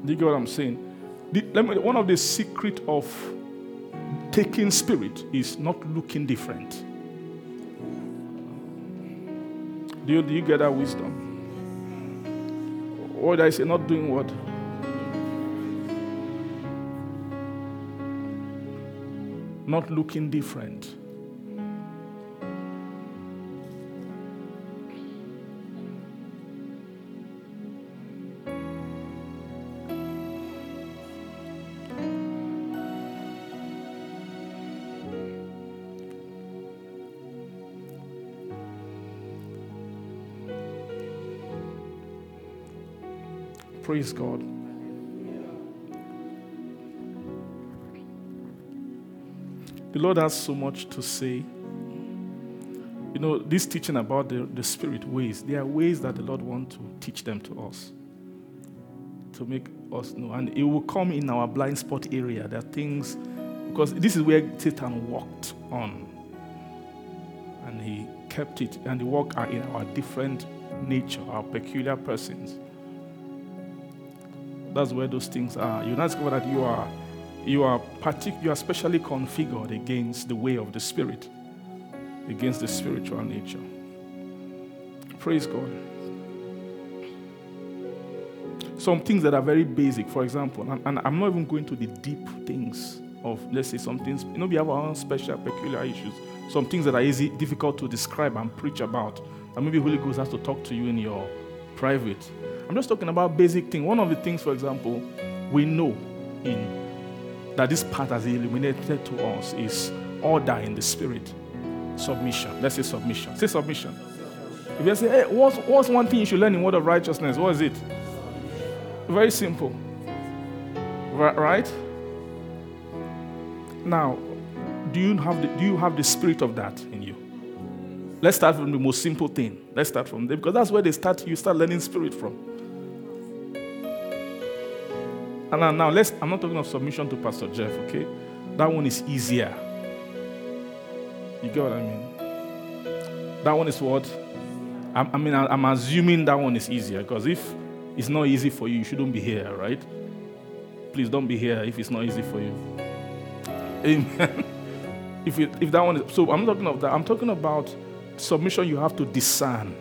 Do you get what I'm saying? The, me, one of the secret of taking spirit is not looking different. Do you, do you get that wisdom? Did I say not doing what? Not looking different. Praise God. The Lord has so much to say. You know, this teaching about the, the spirit ways, there are ways that the Lord wants to teach them to us, to make us know. And it will come in our blind spot area. There are things, because this is where Satan walked on. And he kept it, and the work are in our different nature, our peculiar persons. That's where those things are. You now discover that you are you are partic- you are specially configured against the way of the spirit, against the spiritual nature. Praise God. Some things that are very basic, for example, and, and I'm not even going to the deep things of let's say some things, you know, we have our own special peculiar issues. Some things that are easy, difficult to describe and preach about. And maybe Holy Ghost has to talk to you in your private. I'm just talking about basic things. One of the things, for example, we know in that this part has illuminated to us is order in the spirit. Submission. Let's say submission. Say submission. If you say, hey, what's, what's one thing you should learn in word of righteousness? What is it? Very simple. Right? Now, do you have the, do you have the spirit of that in you? Let's start from the most simple thing. Let's start from there because that's where they start. You start learning spirit from. And now, now let's. I'm not talking of submission to Pastor Jeff. Okay, that one is easier. You get what I mean? That one is what. I, I mean, I, I'm assuming that one is easier because if it's not easy for you, you shouldn't be here, right? Please don't be here if it's not easy for you. Amen. if, it, if that one is, so I'm talking of that. I'm talking about submission you have to discern.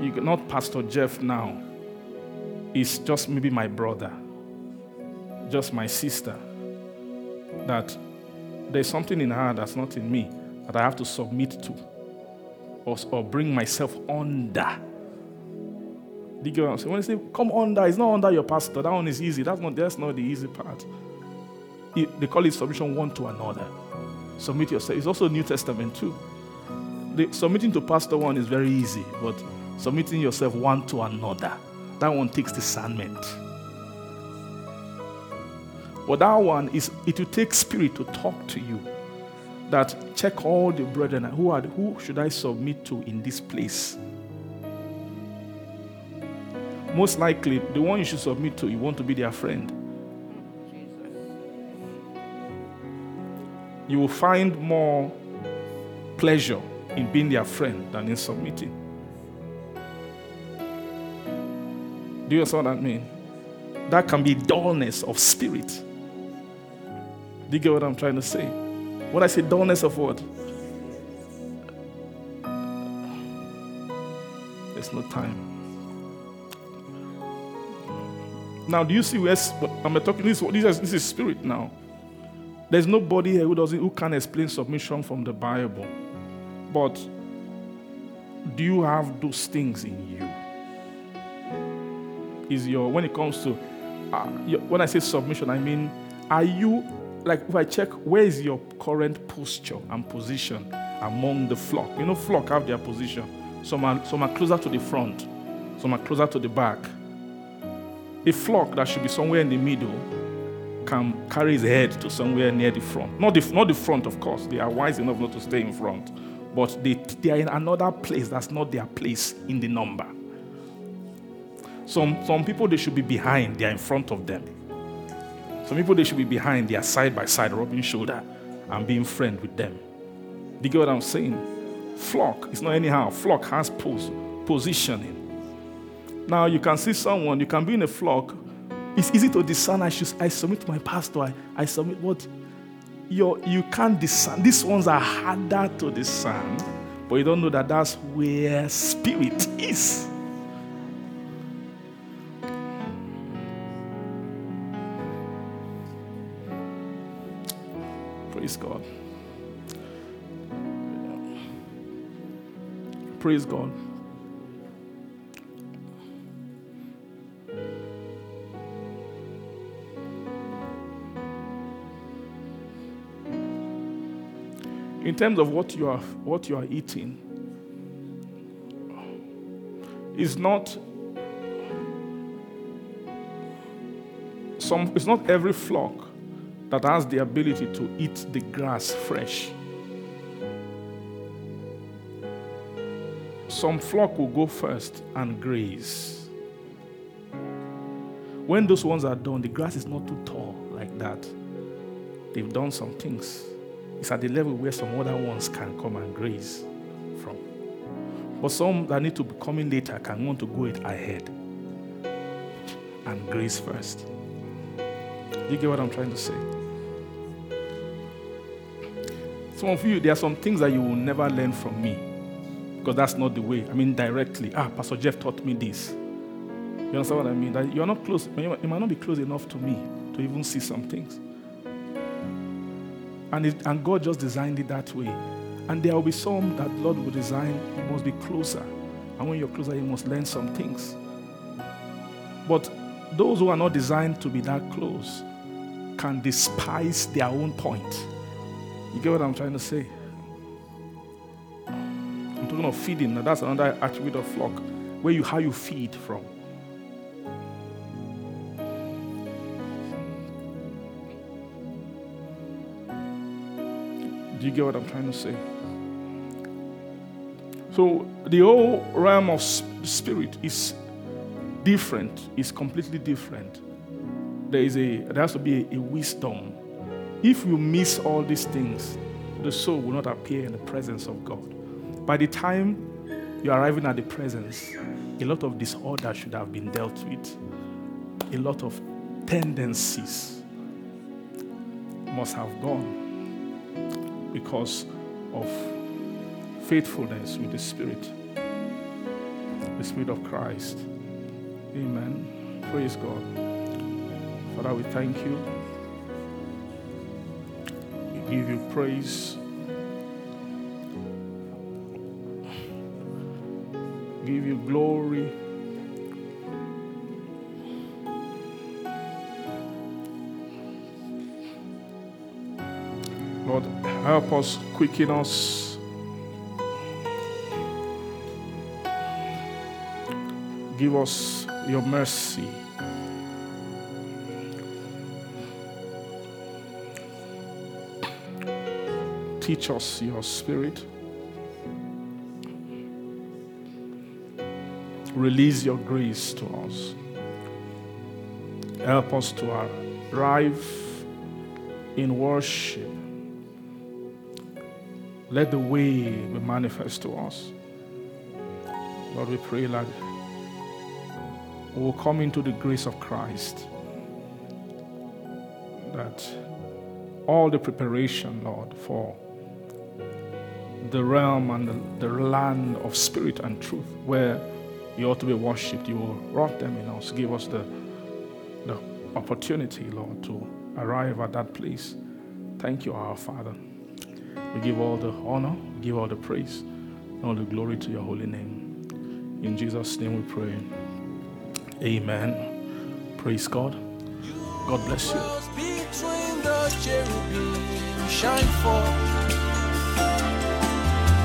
You not Pastor Jeff now. It's just maybe my brother, just my sister. That there's something in her that's not in me that I have to submit to or, or bring myself under. Do you get what I'm saying? When they say come under, it's not under your pastor. That one is easy. That's not that's not the easy part. It, they call it submission one to another. Submit yourself. It's also New Testament too. The, submitting to pastor one is very easy, but submitting yourself one to another, that one takes discernment. But that one is it will take spirit to talk to you. That check all the brethren who are who should I submit to in this place. Most likely, the one you should submit to, you want to be their friend. You will find more pleasure in being their friend than in submitting. Do you understand what I mean? That can be dullness of spirit. Do you get what I'm trying to say? When I say dullness of what? There's no time. Now, do you see where I'm talking? This, this, is, this is spirit now. There's nobody here who doesn't who can explain submission from the Bible. But do you have those things in you? Is your when it comes to uh, your, when I say submission, I mean are you like if I check where is your current posture and position among the flock? You know, flock have their position. Some are some are closer to the front, some are closer to the back. A flock that should be somewhere in the middle can carry his head to somewhere near the front. Not the, not the front, of course. They are wise enough not to stay in front. but they, they are in another place that's not their place in the number. Some, some people, they should be behind, they are in front of them. Some people, they should be behind, they are side by side, rubbing shoulder and being friend with them. Do you get what I'm saying? Flock, it's not anyhow. Flock has pose, positioning. Now, you can see someone, you can be in a flock. It's easy to discern. I, should, I submit to my pastor. I, I submit what? You're, you can't discern. These ones are harder to discern, but you don't know that that's where spirit is. Praise God. Praise God. In terms of what you are what you are eating, is not some it's not every flock that has the ability to eat the grass fresh. Some flock will go first and graze. When those ones are done, the grass is not too tall like that. They've done some things. It's at the level where some other ones can come and graze from. But some that need to be coming later can want to go it ahead and graze first. You get what I'm trying to say? Some of you, there are some things that you will never learn from me because that's not the way. I mean, directly. Ah, Pastor Jeff taught me this. You understand what I mean? That you're not close, you might not be close enough to me to even see some things. And, it, and God just designed it that way. And there will be some that Lord will design, you must be closer. And when you're closer, you must learn some things. But those who are not designed to be that close can despise their own point. You get what I'm trying to say? I'm talking of feeding. Now that's another attribute of flock, where you how you feed from. Do you get what I'm trying to say? So the whole realm of spirit is different, is completely different. There is a there has to be a, a wisdom. If you miss all these things, the soul will not appear in the presence of God. By the time you're arriving at the presence, a lot of disorder should have been dealt with. A lot of tendencies must have gone because of faithfulness with the Spirit, the Spirit of Christ. Amen. Praise God. Father, we thank you. Give you praise. Give you glory. Lord, help us, quicken us. Give us your mercy. Teach us your spirit. Release your grace to us. Help us to arrive in worship. Let the way be manifest to us. Lord, we pray that we will come into the grace of Christ. That all the preparation, Lord, for the realm and the, the land of spirit and truth where you ought to be worshipped, you will wrap them in us. Give us the, the opportunity, Lord, to arrive at that place. Thank you, our Father. We give all the honor, we give all the praise, and all the glory to your holy name. In Jesus' name we pray. Amen. Praise God. God bless you.